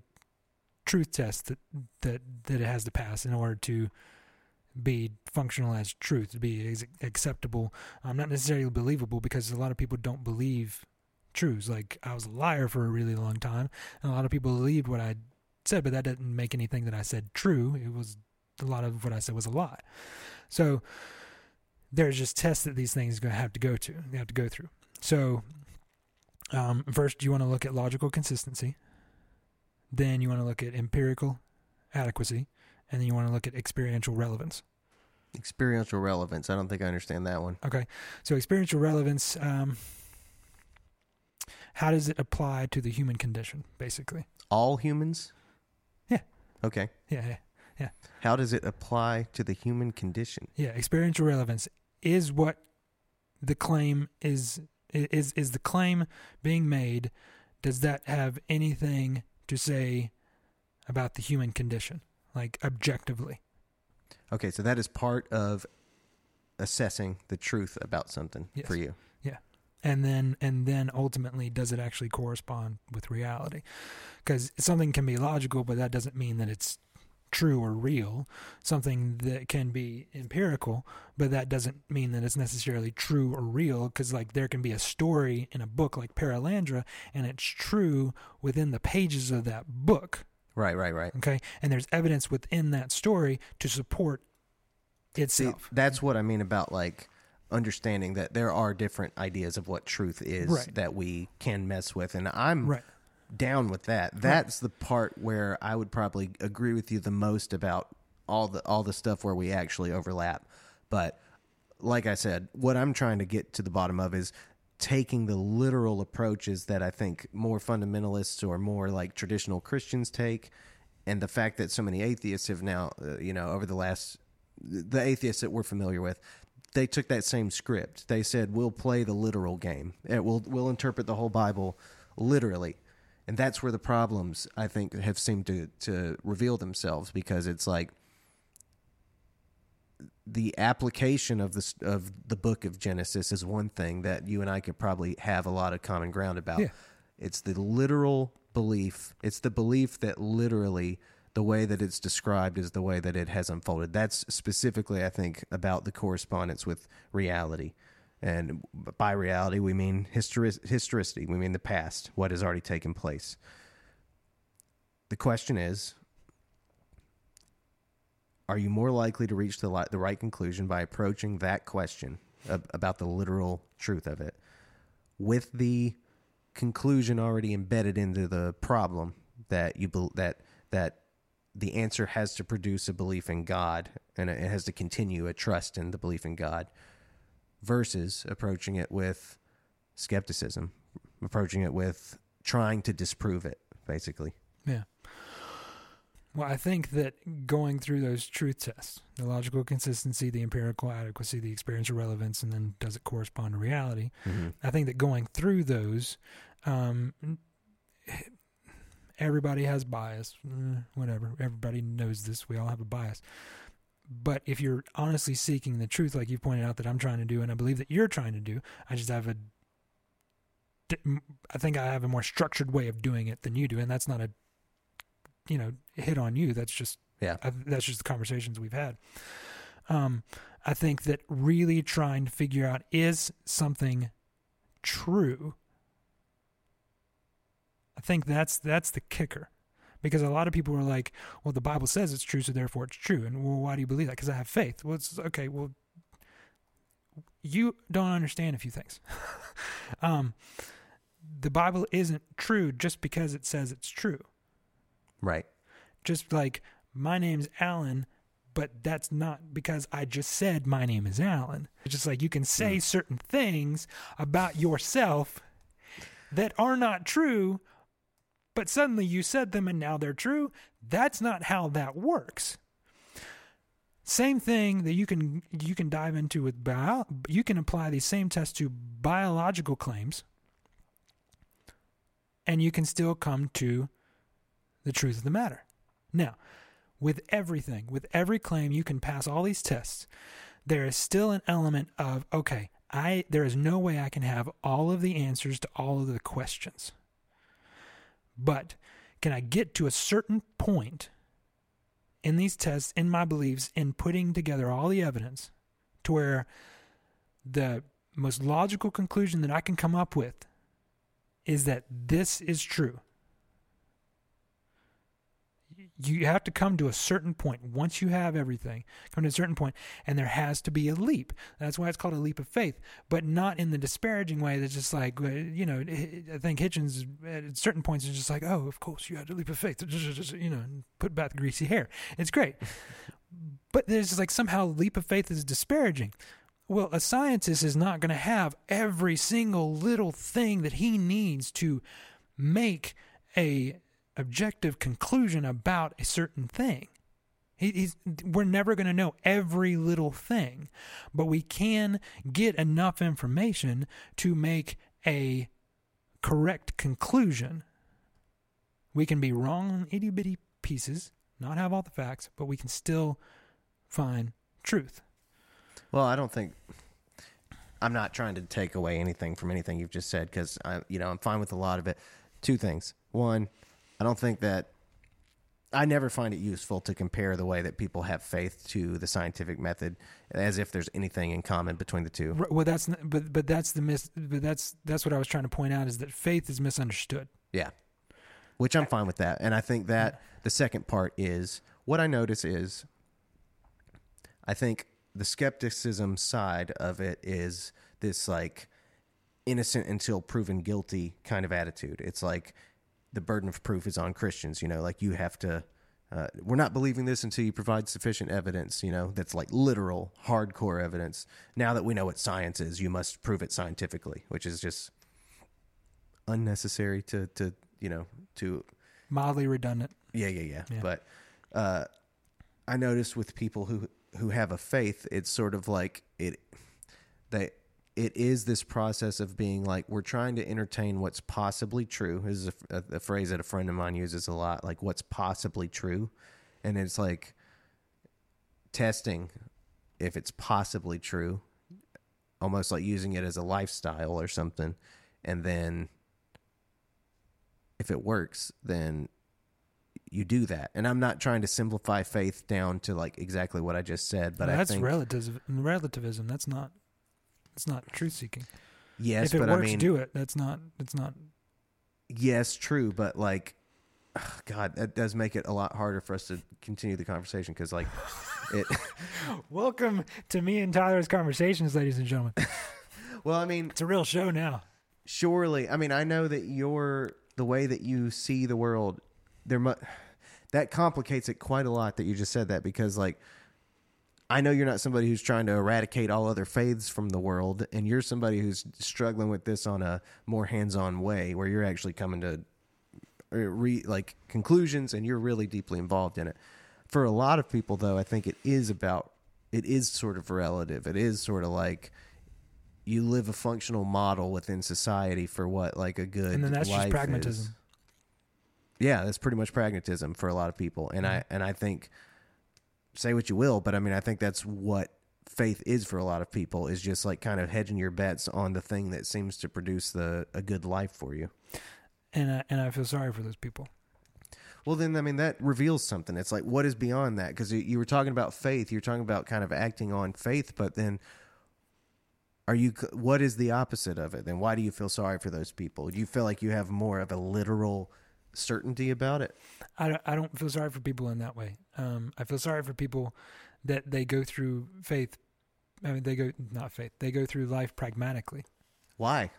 [SPEAKER 2] truth tests that that that it has to pass in order to be functional as truth, to be acceptable. Um, not necessarily believable, because a lot of people don't believe truths. Like I was a liar for a really long time, and a lot of people believed what I said, but that didn't make anything that I said true. It was a lot of what I said was a lie. So there's just tests that these things are going to have to go to. They have to go through. So um, first, you want to look at logical consistency. Then you want to look at empirical adequacy, and then you want to look at experiential relevance.
[SPEAKER 1] Experiential relevance. I don't think I understand that one.
[SPEAKER 2] Okay, so experiential relevance. Um, how does it apply to the human condition, basically?
[SPEAKER 1] All humans?
[SPEAKER 2] Yeah.
[SPEAKER 1] Okay.
[SPEAKER 2] Yeah, yeah,
[SPEAKER 1] How does it apply to the human condition?
[SPEAKER 2] yeah. Experiential relevance is what the claim is. Is is the claim being made? Does that have anything to say about the human condition, like objectively?
[SPEAKER 1] Okay, so that is part of assessing the truth about something
[SPEAKER 2] Yes.
[SPEAKER 1] for you. Yeah.
[SPEAKER 2] And then and then ultimately does it actually correspond with reality because something can be logical but that doesn't mean that it's true or real something that can be empirical but that doesn't mean that it's necessarily true or real because like there can be a story in a book like Perelandra and it's true within the pages of that book
[SPEAKER 1] Right, right, right.
[SPEAKER 2] okay and there's evidence within that story to support
[SPEAKER 1] See,
[SPEAKER 2] itself
[SPEAKER 1] that's what I mean about like understanding that there are different ideas of what truth is
[SPEAKER 2] Right.
[SPEAKER 1] that we can mess with and I'm
[SPEAKER 2] right
[SPEAKER 1] down with that. That's the part where I would probably agree with you the most about all the all the stuff where we actually overlap. But like I said, what I'm trying to get to the bottom of is taking the literal approaches that I think more fundamentalists or more like traditional Christians take and the fact that so many atheists have now uh, you know over the last the atheists that we're familiar with they took that same script. They said we'll play the literal game. Eh, We'll we'll interpret the whole Bible literally, and that's where the problems I think have seemed to to reveal themselves because it's like the application of this of the book of Genesis is one thing that you and I could probably have a lot of common ground about.
[SPEAKER 2] Yeah.
[SPEAKER 1] It's the literal belief. It's the belief that literally the way that it's described is the way that it has unfolded. That's specifically, I think, about the correspondence with reality. And by reality, we mean histori- historicity. We mean the past, what has already taken place. The question is Are you more likely to reach the, the right conclusion by approaching that question ab- about the literal truth of it with the conclusion already embedded into the problem that you bel that that the answer has to produce a belief in God and it has to continue a trust in the belief in God versus approaching it with skepticism, approaching it with trying to disprove it, basically.
[SPEAKER 2] Yeah. Well, I think that going through those truth tests, the logical consistency, the empirical adequacy, the experiential relevance, and then does it correspond to reality? I think that going through those, um, everybody has bias. Eh, whatever. Everybody knows this. We all have a bias. But if you're honestly seeking the truth, like you pointed out that I'm trying to do, and I believe that you're trying to do, I just have a, I think I have a more structured way of doing it than you do, and that's not a you know hit on you. That's just
[SPEAKER 1] Yeah.
[SPEAKER 2] I, that's just the conversations we've had. Um, I think that really trying to figure out is something true. I think that's that's the kicker, because a lot of people are like, "Well, the Bible says it's true, so therefore it's true." And well, why do you believe that? Because I have faith. Well, it's okay. Well, you don't understand a few things. um, the Bible isn't true just because it says it's true.
[SPEAKER 1] Right.
[SPEAKER 2] Just like my name's Alan, but that's not because I just said my name is Alan. It's just like you can say certain things about yourself that are not true, but suddenly you said them and now they're true. That's not how that works. Same thing that you can you can dive into with bio, you can apply these same tests to biological claims and you can still come to the truth of the matter. Now, with everything, with every claim, you can pass all these tests. There is still an element of okay, I there is no way I can have all of the answers to all of the questions. But can I get to a certain point in these tests, in my beliefs, in putting together all the evidence to where the most logical conclusion that I can come up with is that this is true. You have to come to a certain point. Once you have everything, come to a certain point, and there has to be a leap. That's why it's called a leap of faith, but not in the disparaging way. That's just like uh, you know. I think Hitchens at certain points is just like, oh, of course you had a leap of faith. You know, put back the greasy hair. It's great, but there's like somehow leap of faith is disparaging. Well, a scientist is not going to have every single little thing that he needs to make a objective conclusion about a certain thing. We're never going to know every little thing, but we can get enough information to make a correct conclusion. We can be wrong on itty bitty pieces, not have all the facts, but we can still find truth.
[SPEAKER 1] Well, I don't think I'm not trying to take away anything from anything you've just said because I, you know, I'm fine with a lot of it. Two things. One, I don't think that I never find it useful to compare the way that people have faith to the scientific method as if there's anything in common between the two.
[SPEAKER 2] Well, that's but but that's the mis but that's that's what I was trying to point out is that faith is misunderstood.
[SPEAKER 1] Yeah. Which I'm fine with that. And I think that the second part is what I notice is I think the skepticism side of it is this like innocent until proven guilty kind of attitude. It's like the burden of proof is on Christians. You know, like you have to. Uh, we're not believing this until you provide sufficient evidence. You know, that's like literal, hardcore evidence. Now that we know what science is, you must prove it scientifically, which is just unnecessary to to you know to
[SPEAKER 2] mildly redundant.
[SPEAKER 1] Yeah, yeah, yeah. yeah. But uh, I noticed with people who who have a faith, it's sort of like it they it is this process of being like we're trying to entertain what's possibly true. This is a, a, a, phrase that a friend of mine uses a lot, like what's possibly true, and it's like testing if it's possibly true, almost like using it as a lifestyle or something, and then if it works, then you do that. And I'm not trying to simplify faith down to like exactly what I just said, but
[SPEAKER 2] well,
[SPEAKER 1] that's
[SPEAKER 2] relativism. Relativism. That's not it's not truth seeking.
[SPEAKER 1] Yes,
[SPEAKER 2] if it
[SPEAKER 1] but
[SPEAKER 2] works,
[SPEAKER 1] I mean,
[SPEAKER 2] do it. That's not. It's not.
[SPEAKER 1] Yes, true, but like, God, that does make it a lot harder for us to continue the conversation because, like, it.
[SPEAKER 2] Welcome to me and Tyler's conversations, ladies and gentlemen.
[SPEAKER 1] well, I mean,
[SPEAKER 2] it's a real show now.
[SPEAKER 1] Surely, I mean, I know that your the way that you see the world, there mu- that complicates it quite a lot that you just said that because, like, I know you're not somebody who's trying to eradicate all other faiths from the world, and you're somebody who's struggling with this on a more hands-on way, where you're actually coming to uh, re, like conclusions, and you're really deeply involved in it. For a lot of people, though, I think it is about it is sort of relative. It is sort of like you live a functional model within society for what like a good
[SPEAKER 2] and then that's
[SPEAKER 1] just
[SPEAKER 2] pragmatism.
[SPEAKER 1] Is. Yeah, that's pretty much pragmatism for a lot of people, and mm-hmm. I and I think say what you will, but I mean, I think that's what faith is for a lot of people is just like kind of hedging your bets on the thing that seems to produce the a good life for you.
[SPEAKER 2] And I, and I feel sorry for those people.
[SPEAKER 1] Well, then I mean that reveals something. It's like what is beyond that? Because you were talking about faith, you're talking about kind of acting on faith, but then are you? What is the opposite of it? Then why do you feel sorry for those people? Do you feel like you have more of a literal certainty about it?
[SPEAKER 2] I don't, I don't feel sorry for people in that way. Um, I feel sorry for people that they go through faith. I mean, they go not faith. They go through life pragmatically.
[SPEAKER 1] Why?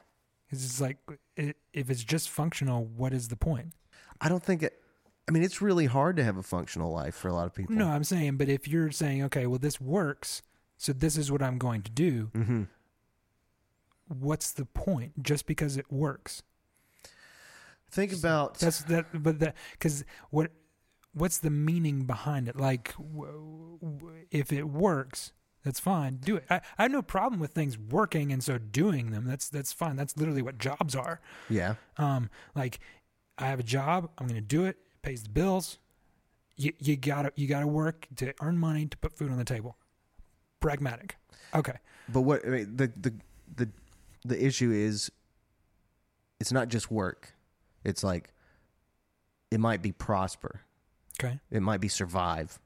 [SPEAKER 2] Because it's just like it, if it's just functional, what is the point?
[SPEAKER 1] I don't think it. I mean, it's really hard to have a functional life for a lot of people.
[SPEAKER 2] No, I'm saying, but if you're saying, okay, well, this works, so this is what I'm going to do.
[SPEAKER 1] Mm-hmm.
[SPEAKER 2] What's the point? Just because it works.
[SPEAKER 1] Think about
[SPEAKER 2] that's that, but that because what what's the meaning behind it? Like, w- w- if it works, that's fine. Do it. I, I have no problem with things working, and so doing them. That's that's fine. That's literally what jobs are.
[SPEAKER 1] Yeah.
[SPEAKER 2] Um, like I have a job. I'm going to do it. it. Pays the bills. You you gotta you gotta work to earn money to put food on the table. Pragmatic. Okay.
[SPEAKER 1] But what I mean, the the the the issue is, it's not just work. It's like it might be prosper.
[SPEAKER 2] Okay.
[SPEAKER 1] It might be survive.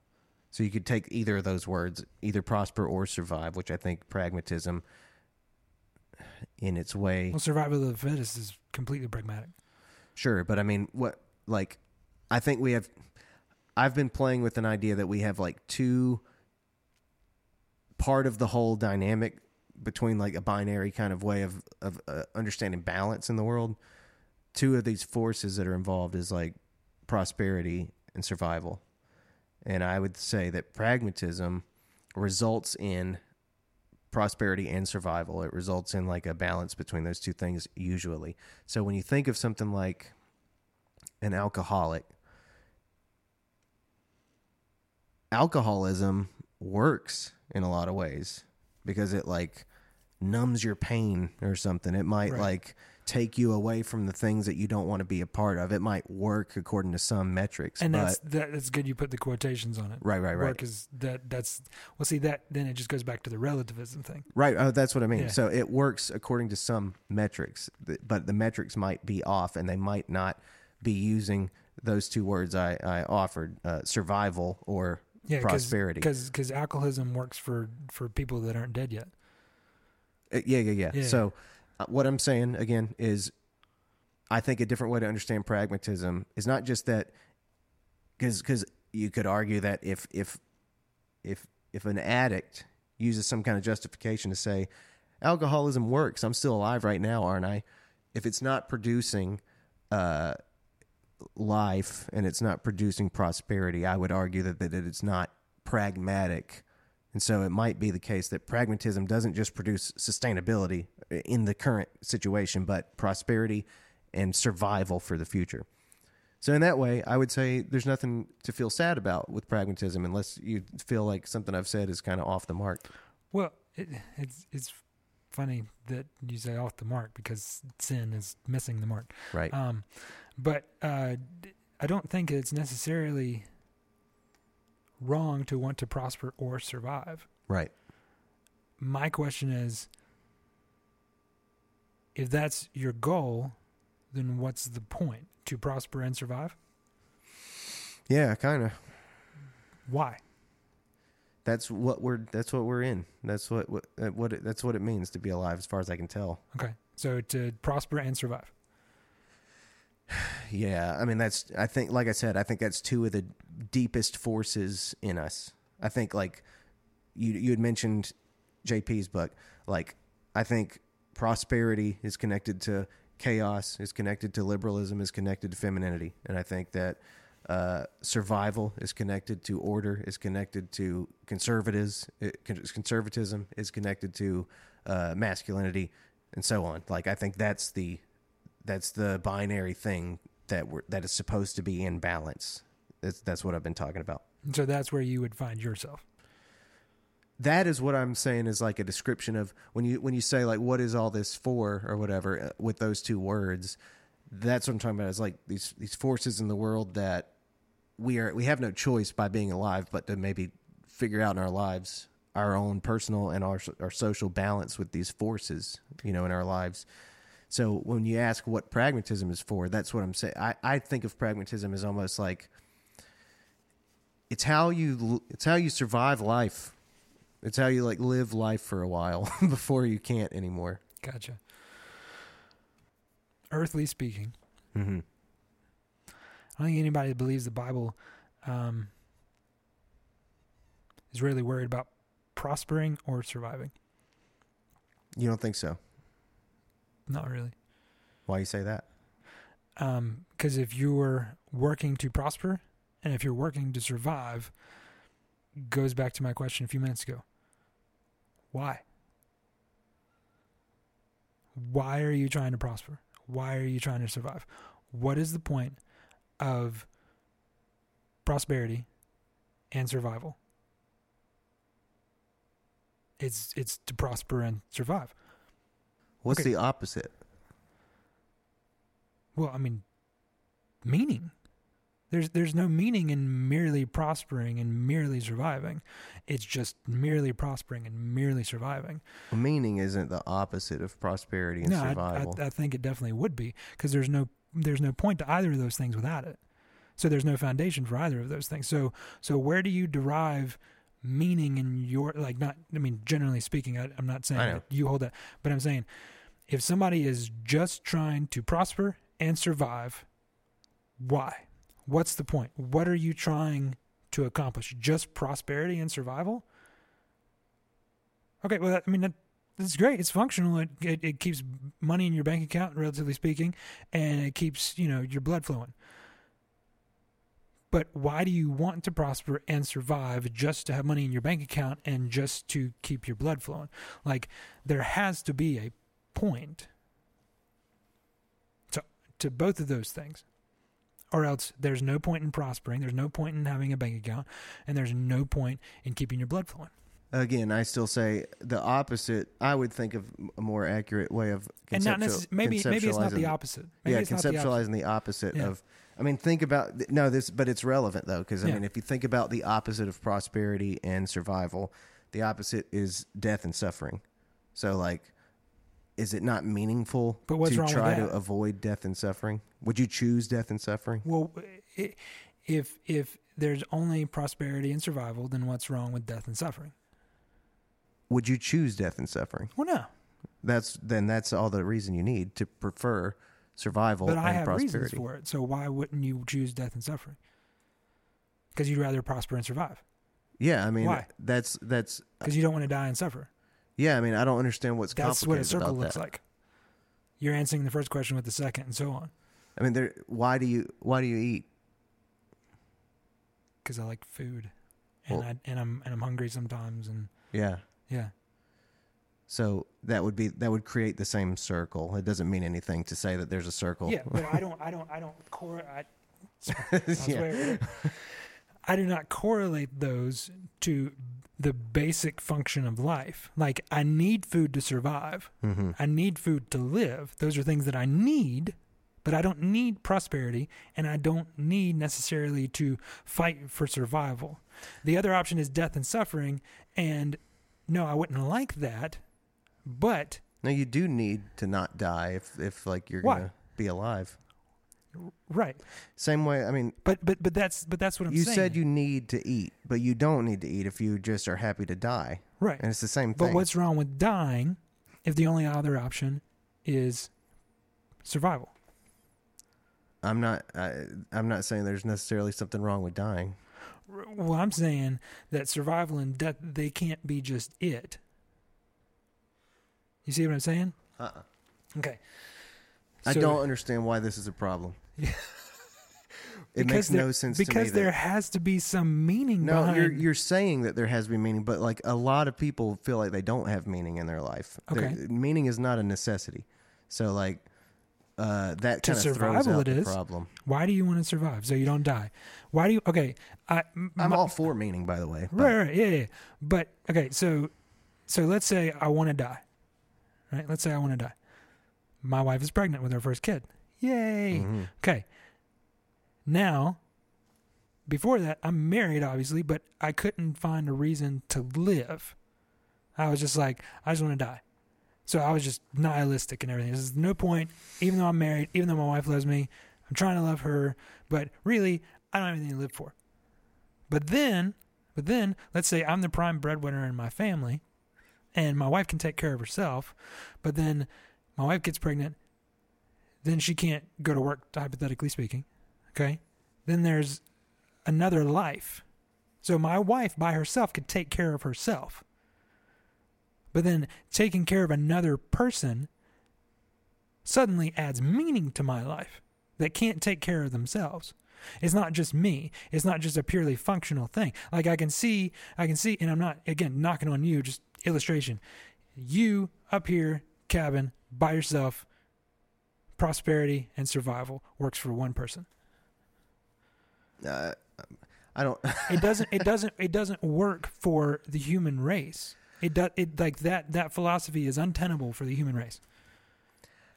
[SPEAKER 1] So you could take either of those words, either prosper or survive, which I think pragmatism in its way.
[SPEAKER 2] Well, survival of the fittest is completely pragmatic.
[SPEAKER 1] Sure, but I mean, what like I think we have I've been playing with an idea that we have like two part of the whole dynamic between like a binary kind of way of of uh, understanding balance in the world. Two of these forces that are involved is like prosperity and survival. And I would say that pragmatism results in prosperity and survival. It results in like a balance between those two things usually. So when you think of something like an alcoholic, alcoholism works in a lot of ways because it like numbs your pain or something. It might
[SPEAKER 2] Right.
[SPEAKER 1] like take you away from the things that you don't want to be a part of. It might work according to some metrics,
[SPEAKER 2] and
[SPEAKER 1] but
[SPEAKER 2] that's that, that's good. You put the quotations on it.
[SPEAKER 1] right, right, right.
[SPEAKER 2] Work is that. That's well. See that. Then it just goes back to the relativism thing.
[SPEAKER 1] Right. Oh, that's what I mean.
[SPEAKER 2] Yeah.
[SPEAKER 1] So it works according to some metrics, but the metrics might be off, and they might not be using those two words I, I offered: uh, survival or
[SPEAKER 2] Yeah,
[SPEAKER 1] prosperity.
[SPEAKER 2] Because because alcoholism works for for people that aren't dead yet.
[SPEAKER 1] Uh, yeah, yeah, yeah.
[SPEAKER 2] Yeah.
[SPEAKER 1] So what I'm saying again is, I think a different way to understand pragmatism is not just that, because because you could argue that if if if if an addict uses some kind of justification to say alcoholism works, I'm still alive right now, aren't I? If it's not producing uh, life and it's not producing prosperity, I would argue that, that it's not pragmatic. And so it might be the case that pragmatism doesn't just produce sustainability in the current situation, but prosperity and survival for the future. So in that way, I would say there's nothing to feel sad about with pragmatism unless you feel like something I've said is kind of off the mark.
[SPEAKER 2] Well, it, it's it's funny that you say off the mark because sin is missing the mark.
[SPEAKER 1] Right.
[SPEAKER 2] Um, but uh, I don't think it's necessarily wrong to want to prosper or survive.
[SPEAKER 1] right.
[SPEAKER 2] My question is if that's your goal, then what's the point? To prosper and survive?
[SPEAKER 1] Yeah, kind of.
[SPEAKER 2] Why?
[SPEAKER 1] That's what we're that's what we're in. That's what what, uh, what it, that's what it means to be alive as far as I can tell.
[SPEAKER 2] Okay. So to prosper and survive.
[SPEAKER 1] Yeah, I mean that's I think like I said, I think that's two of the deepest forces in us. I think like you you had mentioned JP's book, like I think prosperity is connected to chaos, is connected to liberalism, is connected to femininity, and I think that uh, survival is connected to order, is connected to conservatives, it, conservatism is connected to uh, masculinity, and so on. Like I think that's the that's the binary thing that we're, that is supposed to be in balance. That's that's what I've been talking about.
[SPEAKER 2] So that's where you would find yourself.
[SPEAKER 1] That is what I'm saying is like a description of when you when you say like what is all this for or whatever uh, with those two words. That's what I'm talking about. Is like these these forces in the world that we are we have no choice by being alive, but to maybe figure out in our lives our own personal and our our social balance with these forces, you know, in our lives. So when you ask what pragmatism is for, that's what I'm saying. I, I think of pragmatism as almost like it's how you it's how you survive life. It's how you like live life for a while before you can't anymore.
[SPEAKER 2] Gotcha. Earthly speaking,
[SPEAKER 1] Mm-hmm.
[SPEAKER 2] I don't think anybody that believes the Bible um, is really worried about prospering or surviving.
[SPEAKER 1] You don't think so?
[SPEAKER 2] Not really.
[SPEAKER 1] Why you say that?
[SPEAKER 2] Um, because if you're working to prosper and if you're working to survive, goes back to my question a few minutes ago. Why? Why are you trying to prosper? Why are you trying to survive? What is the point of prosperity and survival? It's it's to prosper and survive.
[SPEAKER 1] What's
[SPEAKER 2] Okay.
[SPEAKER 1] the opposite?
[SPEAKER 2] Well, I mean, meaning. There's there's no meaning in merely prospering and merely surviving. It's just merely prospering and merely surviving.
[SPEAKER 1] Meaning isn't the opposite of prosperity and
[SPEAKER 2] no, I,
[SPEAKER 1] survival.
[SPEAKER 2] I, I think it definitely would be because there's no there's no point to either of those things without it. So there's no foundation for either of those things. So so where do you derive meaning in your like not? I mean, generally speaking, I, I'm not saying that you hold that, but I'm saying if somebody is just trying to prosper and survive, why? What's the point? What are you trying to accomplish? Just prosperity and survival? Okay, well, that, I mean, that, that's great. It's functional. It, it it keeps money in your bank account, relatively speaking, and it keeps you know your blood flowing. But why do you want to prosper and survive just to have money in your bank account and just to keep your blood flowing? Like there has to be a point to to both of those things. Or else there's no point in prospering, there's no point in having a bank account, and there's no point in keeping your blood flowing.
[SPEAKER 1] Again, I still say the opposite. I would think of a more accurate way of
[SPEAKER 2] And not
[SPEAKER 1] conceptual-
[SPEAKER 2] necessarily maybe maybe it's not the opposite. Maybe
[SPEAKER 1] yeah,
[SPEAKER 2] it's not the opposite.
[SPEAKER 1] conceptualizing the opposite
[SPEAKER 2] Yeah.
[SPEAKER 1] of. I mean, think about no this, but it's relevant though because I
[SPEAKER 2] Yeah.
[SPEAKER 1] mean, if you think about the opposite of prosperity and survival, the opposite is death and suffering. So, like, is it not meaningful
[SPEAKER 2] But what's
[SPEAKER 1] to
[SPEAKER 2] wrong with
[SPEAKER 1] try to
[SPEAKER 2] that?
[SPEAKER 1] avoid death and suffering? Would you choose death and suffering?
[SPEAKER 2] Well, i- if if there's only prosperity and survival, then what's wrong with death and suffering?
[SPEAKER 1] Would you choose death and suffering?
[SPEAKER 2] Well, no.
[SPEAKER 1] That's then that's all the reason you need to prefer survival
[SPEAKER 2] But
[SPEAKER 1] and
[SPEAKER 2] I have
[SPEAKER 1] prosperity.
[SPEAKER 2] reasons for it. So why wouldn't you choose death and suffering? Because you'd rather prosper and survive.
[SPEAKER 1] Yeah, I mean
[SPEAKER 2] Why?
[SPEAKER 1] that's that's
[SPEAKER 2] Because you don't want to die and suffer.
[SPEAKER 1] yeah. I mean I don't understand what's
[SPEAKER 2] That's what a circle looks
[SPEAKER 1] that.
[SPEAKER 2] like. You're answering the first question with the second, and so on.
[SPEAKER 1] I mean, there. Why do you why do you eat?
[SPEAKER 2] Because I like food, and
[SPEAKER 1] Well-
[SPEAKER 2] I and I'm and I'm hungry sometimes, and
[SPEAKER 1] Yeah.
[SPEAKER 2] yeah.
[SPEAKER 1] So that would be that would create the same circle. It doesn't mean anything to say that there's a circle.
[SPEAKER 2] Yeah, but I don't, I don't, I don't cor- I,
[SPEAKER 1] yeah.
[SPEAKER 2] I do not correlate those to the basic function of life. Like I need food to survive.
[SPEAKER 1] hmm
[SPEAKER 2] I need food to live. Those are things that I need, but I don't need prosperity and I don't need necessarily to fight for survival. The other option is death and suffering. And no, I wouldn't like that, but
[SPEAKER 1] No, you do need to not die if if like you're
[SPEAKER 2] Why?
[SPEAKER 1] gonna be alive.
[SPEAKER 2] right.
[SPEAKER 1] Same way. I mean,
[SPEAKER 2] But but but that's but that's what I'm
[SPEAKER 1] you
[SPEAKER 2] saying.
[SPEAKER 1] said you need to eat, but you don't need to eat if you just are happy to die,
[SPEAKER 2] right.
[SPEAKER 1] and it's the same thing.
[SPEAKER 2] But what's wrong with dying if the only other option is survival?
[SPEAKER 1] I'm not. I, I'm not saying there's necessarily something wrong with dying.
[SPEAKER 2] Well, I'm saying that survival and death they can't be just it. You see what I'm saying?
[SPEAKER 1] Uh-uh.
[SPEAKER 2] Okay.
[SPEAKER 1] I
[SPEAKER 2] So-
[SPEAKER 1] don't understand why this is a problem.
[SPEAKER 2] Yeah.
[SPEAKER 1] it makes
[SPEAKER 2] there-
[SPEAKER 1] no sense to me.
[SPEAKER 2] because
[SPEAKER 1] that-
[SPEAKER 2] there has to be some meaning
[SPEAKER 1] No,
[SPEAKER 2] behind.
[SPEAKER 1] you're you're saying that there has to be meaning, but like a lot of people feel like they don't have meaning in their life. There-
[SPEAKER 2] Okay.
[SPEAKER 1] meaning is not a necessity. So like uh, that
[SPEAKER 2] To
[SPEAKER 1] kind of throws
[SPEAKER 2] survival
[SPEAKER 1] out
[SPEAKER 2] it
[SPEAKER 1] the
[SPEAKER 2] is.
[SPEAKER 1] problem.
[SPEAKER 2] Why do you want to survive so you don't die? Why do you? Okay, I, m-
[SPEAKER 1] I'm
[SPEAKER 2] my-
[SPEAKER 1] all for meaning, by the way. but-
[SPEAKER 2] Right, right, yeah, yeah. But okay, so so let's say I want to die. Right? Let's say I want to die. My wife is pregnant with her first kid. Yay.
[SPEAKER 1] Mhm.
[SPEAKER 2] Okay. Now, before that, I'm married obviously, but I couldn't find a reason to live. I was just like, I just want to die. So I was just nihilistic and everything. There's no point, even though I'm married, even though my wife loves me, I'm trying to love her, but really, I don't have anything to live for. But then, but then, let's say I'm the prime breadwinner in my family, and my wife can take care of herself, but then my wife gets pregnant, then she can't go to work, hypothetically speaking. Okay? Then there's another life. So my wife by herself could take care of herself. But then taking care of another person suddenly adds meaning to my life that can't take care of themselves. It's not just me. It's not just a purely functional thing. Like I can see, I can see, and I'm not again knocking on you. Just illustration. You up here, cabin by yourself. Prosperity and survival works for one person.
[SPEAKER 1] Uh, I don't.
[SPEAKER 2] It doesn't. It doesn't. It doesn't work for the human race. It does. It like that. That philosophy is untenable for the human race.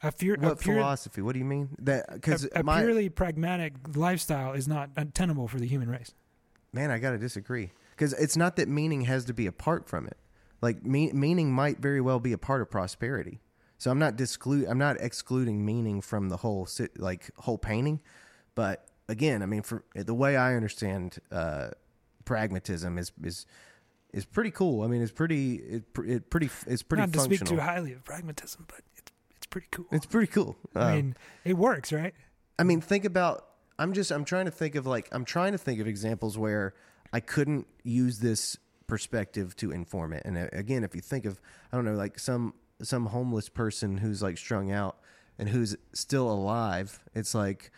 [SPEAKER 2] A, pure, a, pure,
[SPEAKER 1] philosophy? What do you mean? That because
[SPEAKER 2] a, a
[SPEAKER 1] my
[SPEAKER 2] purely pragmatic lifestyle is not untenable for the human race.
[SPEAKER 1] man, I gotta disagree. Because it's not that meaning has to be apart from it. Like me- meaning might very well be a part of prosperity. So I'm not disclude. I'm not excluding meaning from the whole like whole painting. But again, I mean, for the way I understand uh, pragmatism is is is pretty cool. I mean, it's pretty it, it pretty it's pretty
[SPEAKER 2] not to
[SPEAKER 1] functional.
[SPEAKER 2] speak too highly of pragmatism, but it's it's pretty cool.
[SPEAKER 1] it's pretty cool.
[SPEAKER 2] I
[SPEAKER 1] Um,
[SPEAKER 2] mean, it works, right?
[SPEAKER 1] I mean, think about I'm just I'm trying to think of like I'm trying to think of examples where I couldn't use this perspective to inform it. And uh, again, if you think of I don't know like some some homeless person who's like strung out and who's still alive, it's like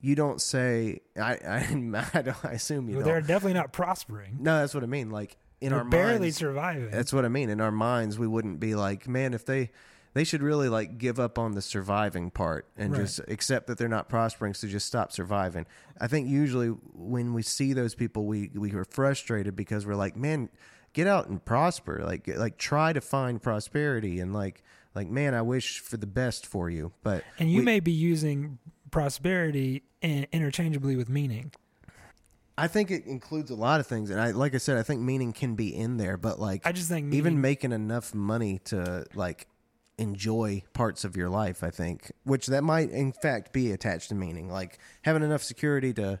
[SPEAKER 1] you don't say I I, I, don't, I assume you
[SPEAKER 2] Well,
[SPEAKER 1] don't.
[SPEAKER 2] they're definitely not prospering.
[SPEAKER 1] No, that's what I mean. Like in
[SPEAKER 2] They're
[SPEAKER 1] our
[SPEAKER 2] barely
[SPEAKER 1] minds,
[SPEAKER 2] surviving.
[SPEAKER 1] that's what I mean. In our minds, we wouldn't be like, man, if they they should really like give up on the surviving part and
[SPEAKER 2] Right.
[SPEAKER 1] just accept that they're not prospering, so just stop surviving. I think usually when we see those people, we we are frustrated because we're like, man, get out and prosper. Like like try to find prosperity and like like man, I wish for the best for you, but
[SPEAKER 2] and you
[SPEAKER 1] we-
[SPEAKER 2] may be using prosperity in, interchangeably with meaning.
[SPEAKER 1] I think it includes a lot of things, and I like I said, I think meaning can be in there, but like
[SPEAKER 2] I just think
[SPEAKER 1] even making enough money to like enjoy parts of your life i think which that might in fact be attached to meaning like having enough security to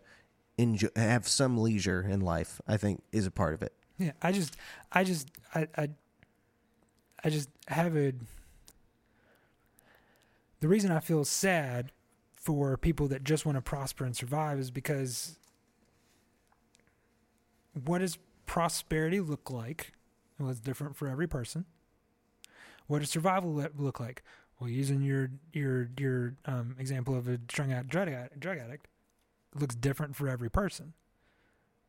[SPEAKER 1] enjoy have some leisure in life i think is a part of it
[SPEAKER 2] Yeah, I just, I just, I, I, I just have a. The reason I feel sad for people that just want to prosper and survive is because what does prosperity look like? Well, it's different for every person. What does survival look like? Well, using your your your um, example of a strung out drug addict, drug addict, it looks different for every person.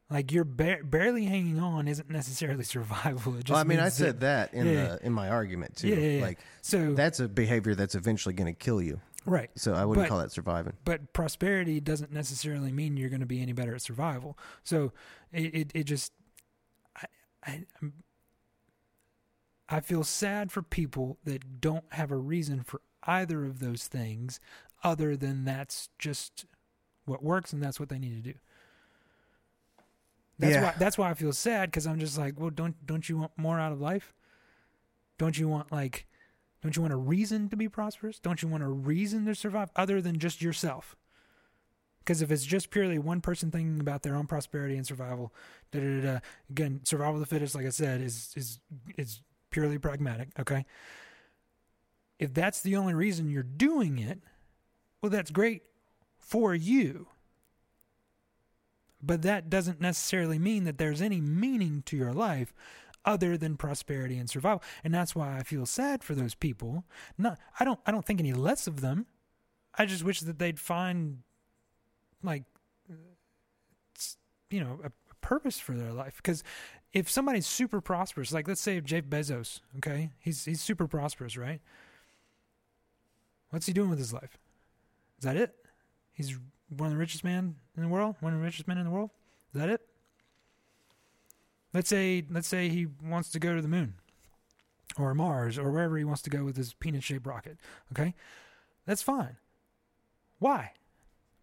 [SPEAKER 2] Like you're ba- barely hanging on isn't necessarily survival. It just
[SPEAKER 1] well, i mean i said that in
[SPEAKER 2] yeah.
[SPEAKER 1] the in my argument too
[SPEAKER 2] Yeah, yeah,
[SPEAKER 1] like
[SPEAKER 2] so
[SPEAKER 1] that's a behavior that's eventually going to kill you
[SPEAKER 2] right.
[SPEAKER 1] so i wouldn't
[SPEAKER 2] But-
[SPEAKER 1] call that surviving
[SPEAKER 2] But prosperity doesn't necessarily mean you're going to be any better at survival. So it it, it just I I I'm- I feel sad for people that don't have a reason for either of those things other than that's just what works and that's what they need to do. That's
[SPEAKER 1] Yeah.
[SPEAKER 2] why that's why I feel sad cuz I'm just like, well don't don't you want more out of life? Don't you want like don't you want a reason to be prosperous? Don't you want a reason to survive other than just yourself? Because if it's just purely one person thinking about their own prosperity and survival, da da da. da again, survival of the fittest, like I said, is is is purely pragmatic. Okay. If that's the only reason you're doing it, well, that's great for you. But that doesn't necessarily mean that there's any meaning to your life other than prosperity and survival. And that's why I feel sad for those people. Not I don't I don't think any less of them. I just wish that they'd find like you know, a, a purpose for their life because if somebody's super prosperous, like let's say Jeff Bezos, okay? He's he's super prosperous, right? What's he doing with his life? Is that it? He's one of the richest man in the world, one of the richest men in the world. Is that it? Let's say let's say he wants to go to the moon or Mars or wherever he wants to go with his peanut-shaped rocket. Okay, that's fine. Why?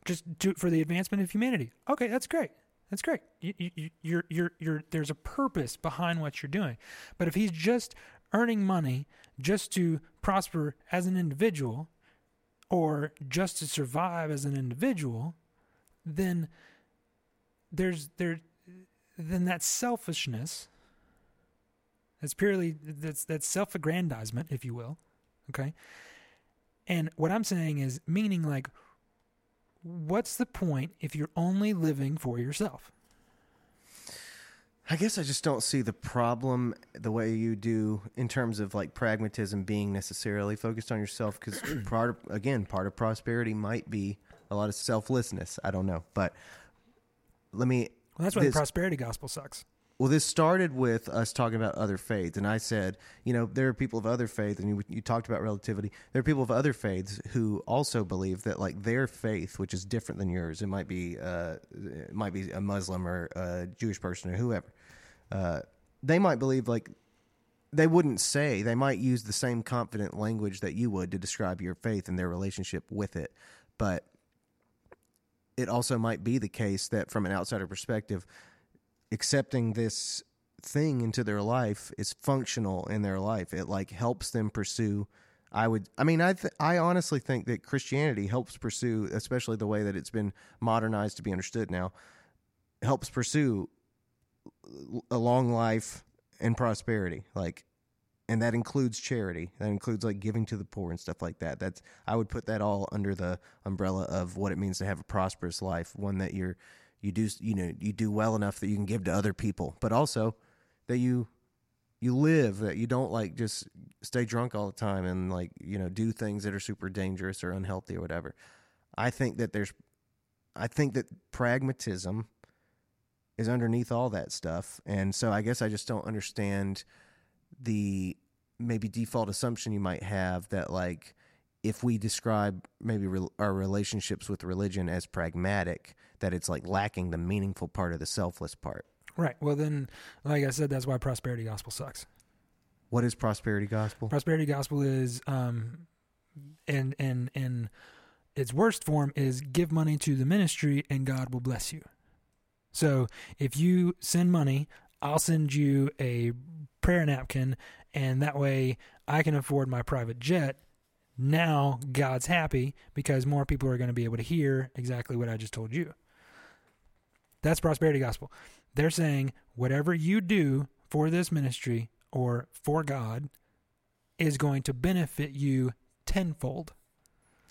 [SPEAKER 2] Just to, for the advancement of humanity. Okay, that's great. That's great. You, you, you- you're, you're, you're, there's a purpose behind what you're doing. But if he's just earning money just to prosper as an individual or just to survive as an individual, then there's there then that's selfishness. That's purely that's that's self-aggrandizement, if you will. Okay. And what I'm saying is meaning like what's the point if you're only living for yourself?
[SPEAKER 1] I guess I just don't see the problem the way you do in terms of like pragmatism being necessarily focused on yourself because part of, again part of prosperity might be a lot of selflessness. I don't know, but let me.
[SPEAKER 2] Well, that's why
[SPEAKER 1] this-
[SPEAKER 2] the prosperity gospel sucks.
[SPEAKER 1] Well, this started with us talking about other faiths, and I said, you know, there are people of other faiths, and you, you talked about relativity. There are people of other faiths who also believe that, like, their faith, which is different than yours, it might be, uh, it might be a Muslim or a Jewish person or whoever. Uh, they might believe, like, they wouldn't say they might use the same confident language that you would to describe your faith and their relationship with it, but it also might be the case that, from an outsider perspective, accepting this thing into their life is functional in their life. It like helps them pursue. I would. I mean, I th- I honestly think that Christianity helps pursue, especially the way that it's been modernized to be understood now, helps pursue a long life and prosperity. Like and that includes charity. That includes like giving to the poor and stuff like that. That's I would put that all under the umbrella of what it means to have a prosperous life, one that you're you do you know you do well enough that you can give to other people, but also that you you live that you don't like just stay drunk all the time and like you know do things that are super dangerous or unhealthy or whatever. I think that there's I think that pragmatism is underneath all that stuff, and so I guess I just don't understand the maybe default assumption you might have that like if we describe maybe re- our relationships with religion as pragmatic that it's like lacking the meaningful part of the selfless part
[SPEAKER 2] Right. Well, then, like I said, that's why prosperity gospel sucks.
[SPEAKER 1] what is prosperity gospel
[SPEAKER 2] Prosperity gospel is, um, and and and its worst form is give money to the ministry and God will bless you. So if you send money, I'll send you a prayer napkin, and that way I can afford my private jet. Now God's happy because more people are going to be able to hear exactly what I just told you. That's prosperity gospel. They're saying whatever you do for this ministry or for God is going to benefit you tenfold.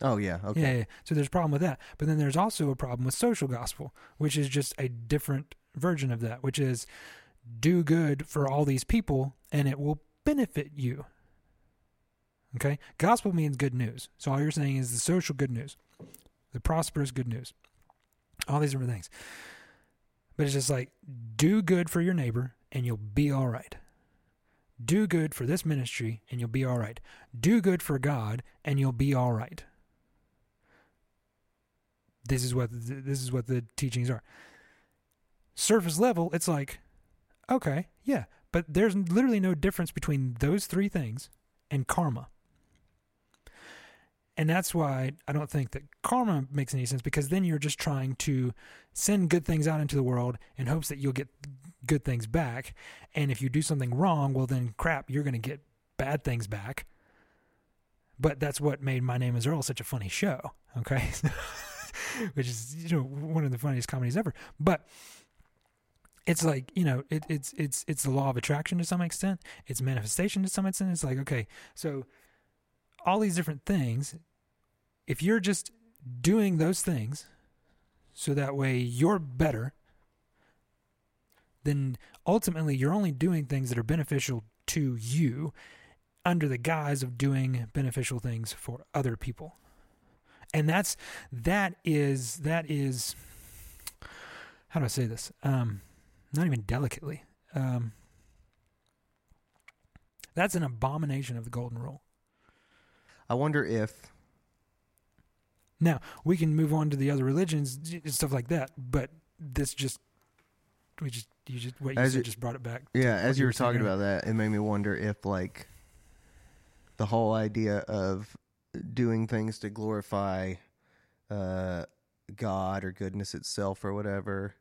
[SPEAKER 1] oh yeah okay
[SPEAKER 2] Yeah, yeah. So there's a problem with that. But then there's also a problem with social gospel, which is just a different version of that, which is do good for all these people and it will benefit you. Okay? Gospel means good news. So all you're saying is the social good news, the prosperous good news, all these different things. But it's just like do good for your neighbor and you'll be all right. Do good for this ministry and you'll be all right. Do good for God and you'll be all right this is what the, this is what the teachings are. Surface level, it's like, okay, yeah, but there's literally no difference between those three things and karma. And that's why I don't think that karma makes any sense because then you're just trying to send good things out into the world in hopes that you'll get good things back. And if you do something wrong, well, then crap, you're going to get bad things back. But that's what made My Name is Earl such a funny show. Okay. which is you know one of the funniest comedies ever. But it's like you know it, it's it's it's the law of attraction to some extent. It's manifestation to some extent. It's like okay, so all these different things. If you're just doing those things, so that way you're better, then ultimately you're only doing things that are beneficial to you under the guise of doing beneficial things for other people and that's that is that is how do I say this? Um, not even delicately. Um, that's an abomination of the golden rule.
[SPEAKER 1] I wonder if
[SPEAKER 2] Now we can move on to the other religions and stuff like that, but this just we just you just what you
[SPEAKER 1] As
[SPEAKER 2] said
[SPEAKER 1] it-
[SPEAKER 2] just brought it back.
[SPEAKER 1] Yeah, as
[SPEAKER 2] you were
[SPEAKER 1] talking about that, it made me wonder if like the whole idea of doing things to glorify uh God or goodness itself or whatever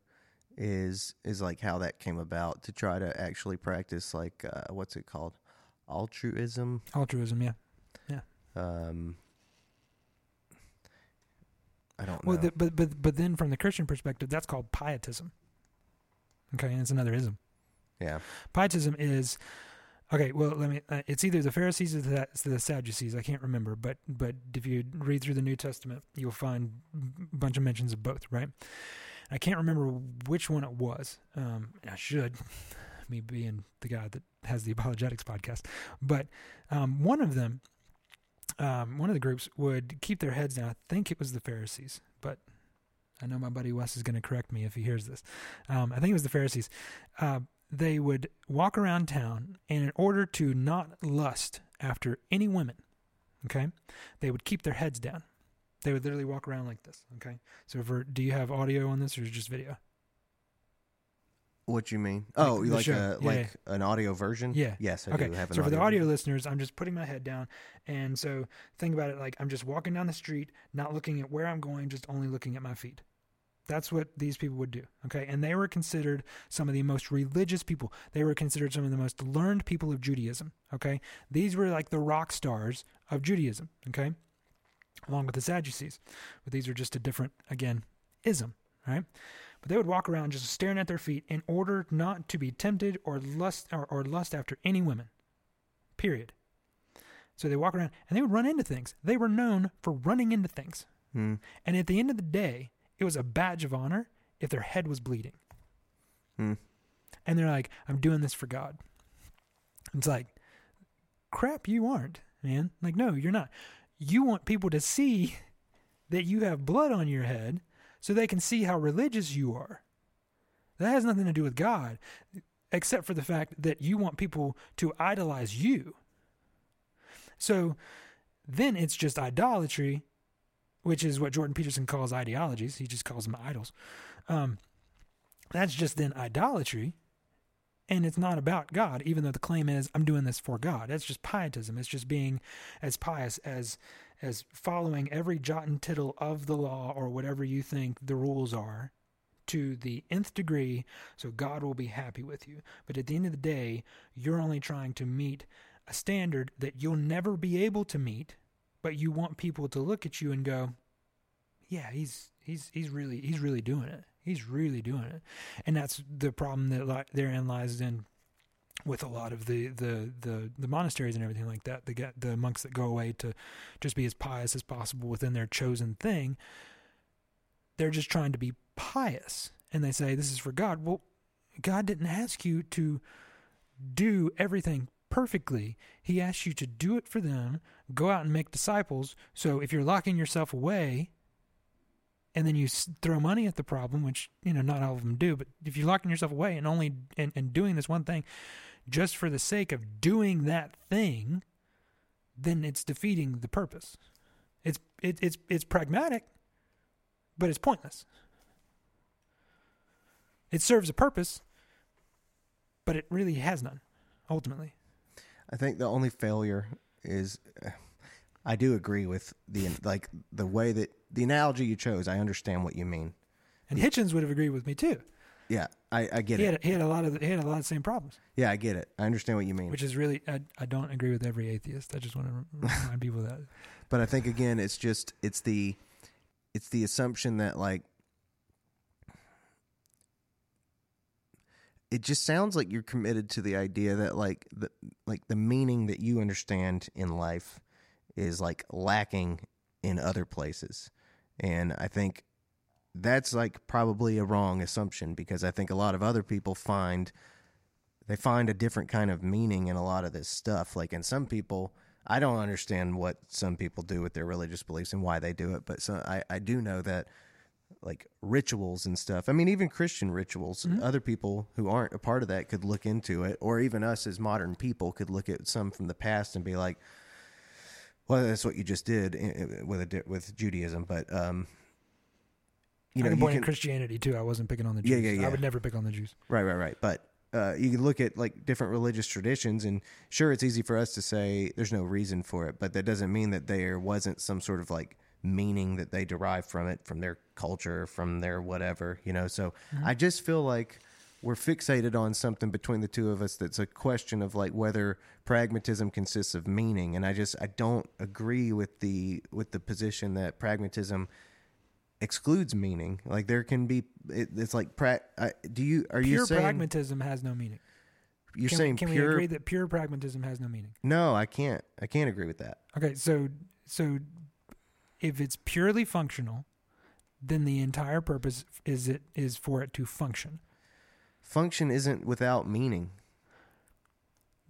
[SPEAKER 1] is is like how that came about to try to actually practice like uh what's it called? Altruism.
[SPEAKER 2] Altruism, yeah.
[SPEAKER 1] Um I don't
[SPEAKER 2] Well,
[SPEAKER 1] know.
[SPEAKER 2] the, but but but then from the Christian perspective, that's called pietism. Okay, and it's another ism.
[SPEAKER 1] yeah.
[SPEAKER 2] Pietism is okay. Well, let me. Uh, it's either the Pharisees or the, the Sadducees. I can't remember, but but if you read through the New Testament, you'll find a bunch of mentions of both. Right? I can't remember which one it was. Um, I should, me being the guy that has the apologetics podcast, but um, one of them, um, one of the groups would keep their heads down. I think it was the Pharisees, but I know my buddy Wes is going to correct me if he hears this. Um, I think it was the Pharisees. Uh, they would walk around town, and in order to not lust after any women, okay, they would keep their heads down. They would literally walk around like this. Okay, so for do you have audio on this or just video?
[SPEAKER 1] What you mean? Oh,
[SPEAKER 2] the
[SPEAKER 1] like a
[SPEAKER 2] Yeah,
[SPEAKER 1] like an audio version?
[SPEAKER 2] Yeah.
[SPEAKER 1] Yes, I
[SPEAKER 2] okay,
[SPEAKER 1] do have an
[SPEAKER 2] so for the audio
[SPEAKER 1] version.
[SPEAKER 2] listeners, I'm just putting my head down, and so think about it like I'm just walking down the street, not looking at where I'm going, just only looking at my feet. That's what these people would do. Okay. And they were considered some of the most religious people. They were considered some of the most learned people of Judaism. Okay. These were like the rock stars of Judaism. Okay. Along with the Sadducees. But these are just a different, again, ism. Right. But they would walk around just staring at their feet in order not to be tempted or lust or, or lust after any women. Period. So they walk around and they would run into things. They were known for running into things.
[SPEAKER 1] Hmm.
[SPEAKER 2] And at the end of the day, it was a badge of honor if their head was bleeding.
[SPEAKER 1] Hmm.
[SPEAKER 2] And they're like, I'm doing this for God. It's like, crap, you aren't, man. Like, no, you're not. You want people to see that you have blood on your head so they can see how religious you are. That has nothing to do with God, except for the fact that you want people to idolize you. So then it's just idolatry, which is what Jordan Peterson calls ideologies. He just calls them idols. Um, that's just then idolatry. And it's not about God, even though the claim is I'm doing this for God. That's just pietism. It's just being as pious as as following every jot and tittle of the law or whatever you think the rules are to the nth degree so God will be happy with you. But at the end of the day, you're only trying to meet a standard that you'll never be able to meet, but you want people to look at you and go, "Yeah, he's he's he's really he's really doing it. He's really doing it." And that's the problem that li- therein lies in with a lot of the, the, the, the monasteries and everything like that, the get the monks that go away to just be as pious as possible within their chosen thing, they're just trying to be pious. And they say, This is for God. Well, God didn't ask you to do everything perfectly. He asked you to do it for them, go out and make disciples. So if you're locking yourself away, and then you throw money at the problem, which you know not all of them do, but if you're locking yourself away and only and, and doing this one thing just for the sake of doing that thing, then it's defeating the purpose. It's it, it's it's pragmatic, but it's pointless. It serves a purpose, but it really has none. Ultimately,
[SPEAKER 1] I think the only failure is I do agree with the like the way that the analogy you chose. I understand what you mean.
[SPEAKER 2] and Hitchens would have agreed with me too.
[SPEAKER 1] Yeah, I, I get
[SPEAKER 2] He
[SPEAKER 1] it.
[SPEAKER 2] had he had a lot of the, he had a lot of the same problems,
[SPEAKER 1] Yeah, I get it. I understand what you mean.
[SPEAKER 2] which is really I, I don't agree with every atheist. I just want to remind people of that.
[SPEAKER 1] but I think again, it's just it's the it's the assumption that like it just sounds like you're committed to the idea that like the like the meaning that you understand in life is like lacking in other places. And I think that's like probably a wrong assumption because I think a lot of other people find they find a different kind of meaning in a lot of this stuff. Like in some people, I don't understand what some people do with their religious beliefs and why they do it, but so I, I do know that like rituals and stuff. I mean, even Christian rituals, mm-hmm. other people who aren't a part of that could look into it, or even us as modern people could look at some from the past and be like, well, that's what you just did i- i- with a, di- with Judaism, but um, you know,
[SPEAKER 2] I can
[SPEAKER 1] you can,
[SPEAKER 2] Christianity too. I wasn't picking on the Jews.
[SPEAKER 1] yeah, yeah. yeah.
[SPEAKER 2] I would never pick on the Jews.
[SPEAKER 1] Right, right, right. But uh, you can look at like different religious traditions, and sure, it's easy for us to say there's no reason for it, but that doesn't mean that there wasn't some sort of like meaning that they derived from it, from their culture, from their whatever, you know. So I just feel like we're fixated on something between the two of us that's a question of like whether pragmatism consists of meaning, and I just I don't agree with the with the position that pragmatism excludes meaning. Like there can be, it, it's like pra- I, Do you are you saying
[SPEAKER 2] pragmatism has no meaning.
[SPEAKER 1] you're
[SPEAKER 2] can
[SPEAKER 1] saying
[SPEAKER 2] we, can
[SPEAKER 1] pure?
[SPEAKER 2] we agree that pure pragmatism has no meaning?
[SPEAKER 1] no, I can't. I can't agree with that.
[SPEAKER 2] Okay, so so if it's purely functional, then the entire purpose is it is for it to function.
[SPEAKER 1] Function isn't without meaning.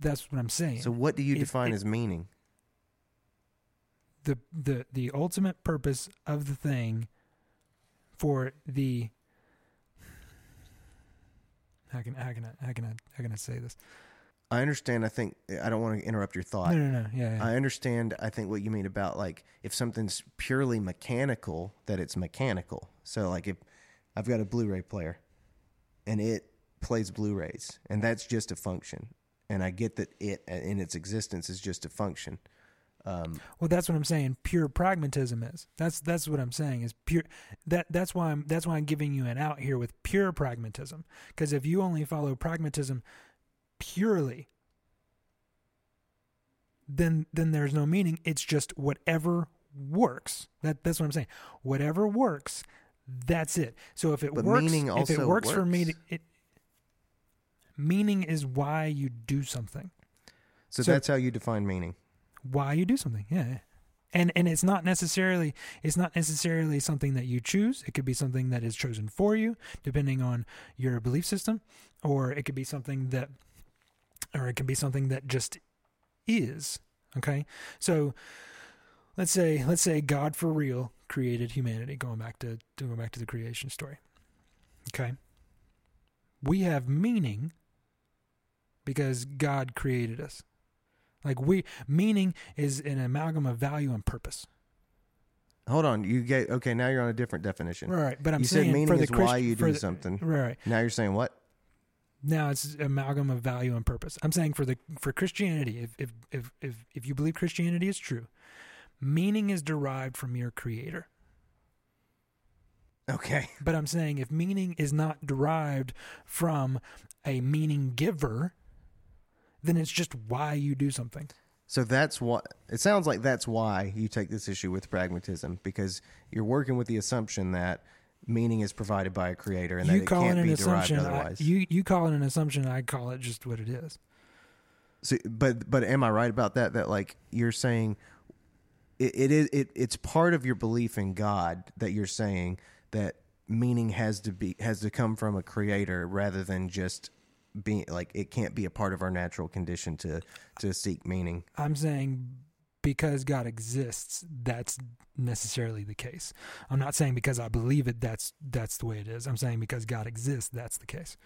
[SPEAKER 2] That's what I'm saying.
[SPEAKER 1] So what do you
[SPEAKER 2] If
[SPEAKER 1] define
[SPEAKER 2] it-
[SPEAKER 1] as meaning?
[SPEAKER 2] the the the ultimate purpose of the thing for the how can how can I how can I how can I say this?
[SPEAKER 1] I understand. I think I don't want to interrupt your thought.
[SPEAKER 2] No, no, no. Yeah, yeah.
[SPEAKER 1] I understand. I think what you mean about like if something's purely mechanical, that it's mechanical. So like if I've got a Blu-ray player, and it plays Blu-rays, and that's just a function, and I get that it in its existence is just a function. Um,
[SPEAKER 2] Well, that's what I'm saying. Pure pragmatism is. That's that's what I'm saying is pure. That that's why I'm that's why I'm giving you an out here with pure pragmatism. Because if you only follow pragmatism purely, then then there's no meaning. It's just whatever works. That that's what I'm saying. Whatever works, that's it. So if it
[SPEAKER 1] But
[SPEAKER 2] works,
[SPEAKER 1] meaning
[SPEAKER 2] if it
[SPEAKER 1] also
[SPEAKER 2] works, for me, to, it meaning is why you do something.
[SPEAKER 1] So,
[SPEAKER 2] So-
[SPEAKER 1] that's how you define meaning.
[SPEAKER 2] why you do something. Yeah. And and it's not necessarily it's not necessarily something that you choose. It could be something that is chosen for you depending on your belief system or it could be something that or it could be something that just is. Okay? So let's say let's say God for real created humanity going back to going back to the creation story. Okay? We have meaning because God created us. Like we meaning is an amalgam of value and purpose.
[SPEAKER 1] Hold on, you get okay. Now you're on a different definition.
[SPEAKER 2] Right, but I'm
[SPEAKER 1] you
[SPEAKER 2] saying
[SPEAKER 1] said meaning
[SPEAKER 2] for the
[SPEAKER 1] is
[SPEAKER 2] Christ-
[SPEAKER 1] why you do
[SPEAKER 2] the-
[SPEAKER 1] something.
[SPEAKER 2] Right.
[SPEAKER 1] Now you're saying what?
[SPEAKER 2] Now it's amalgam of value and purpose. I'm saying for the for Christianity, if if if if, if you believe Christianity is true, meaning is derived from your creator.
[SPEAKER 1] Okay.
[SPEAKER 2] But I'm saying if meaning is not derived from a meaning giver, then it's just why you do something.
[SPEAKER 1] So that's what it sounds like. That's why you take this issue with pragmatism because you're working with the assumption that meaning is provided by a creator and
[SPEAKER 2] you
[SPEAKER 1] that it can't
[SPEAKER 2] it
[SPEAKER 1] be derived
[SPEAKER 2] assumption. I,
[SPEAKER 1] otherwise.
[SPEAKER 2] you you call it an assumption. I call it just what it is.
[SPEAKER 1] So, but but am I right about that? That like you're saying it, it is it, it's part of your belief in God that you're saying that meaning has to be has to come from a creator rather than just being like it can't be a part of our natural condition to to seek meaning.
[SPEAKER 2] I'm saying because God exists, that's necessarily the case. I'm not saying because I believe it, that's that's the way it is. I'm saying because God exists, that's the case.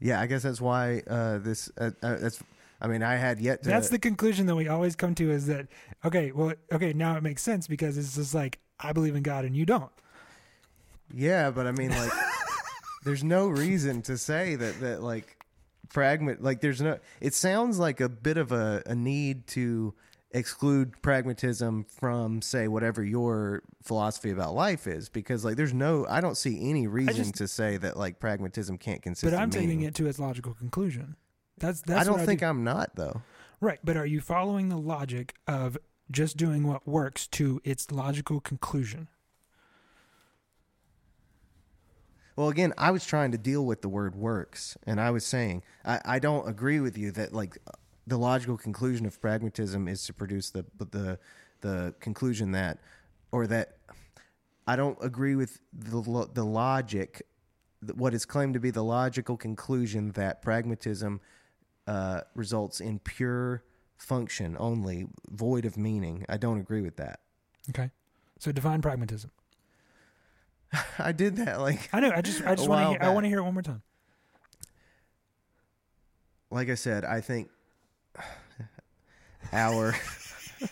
[SPEAKER 1] Yeah, I guess that's why uh, this uh, uh, that's. I mean, I had yet to.
[SPEAKER 2] That's the conclusion that we always come to is that okay, well, okay, now it makes sense because it's just like I believe in God and you don't.
[SPEAKER 1] Yeah, but I mean, like, there's no reason to say that that like pragmat like there's no. It sounds like a bit of a, a need to exclude pragmatism from say whatever your philosophy about life is because like there's no I don't see any reason
[SPEAKER 2] just-
[SPEAKER 1] to say that like pragmatism can't consist.
[SPEAKER 2] But I'm
[SPEAKER 1] of
[SPEAKER 2] taking it to its logical conclusion. That's that's
[SPEAKER 1] I don't think
[SPEAKER 2] do.
[SPEAKER 1] I'm not though.
[SPEAKER 2] right. But are you following the logic of just doing what works to its logical conclusion?
[SPEAKER 1] Well, again, I was trying to deal with the word works, and I was saying I, I don't agree with you that like the logical conclusion of pragmatism is to produce the the the conclusion that or that I don't agree with the the logic what is claimed to be the logical conclusion that pragmatism uh, results in pure function only, void of meaning. I don't agree with that.
[SPEAKER 2] Okay. So define pragmatism.
[SPEAKER 1] I did that like
[SPEAKER 2] I know. I just I just want to hear, I
[SPEAKER 1] back.
[SPEAKER 2] want to hear it one more time.
[SPEAKER 1] like I said, I think our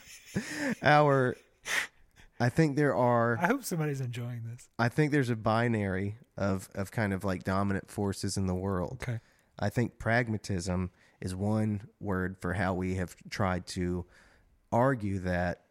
[SPEAKER 1] our I think there are
[SPEAKER 2] I hope somebody's enjoying this.
[SPEAKER 1] I think there's a binary of of kind of like dominant forces in the world.
[SPEAKER 2] Okay.
[SPEAKER 1] I think pragmatism is one word for how we have tried to argue that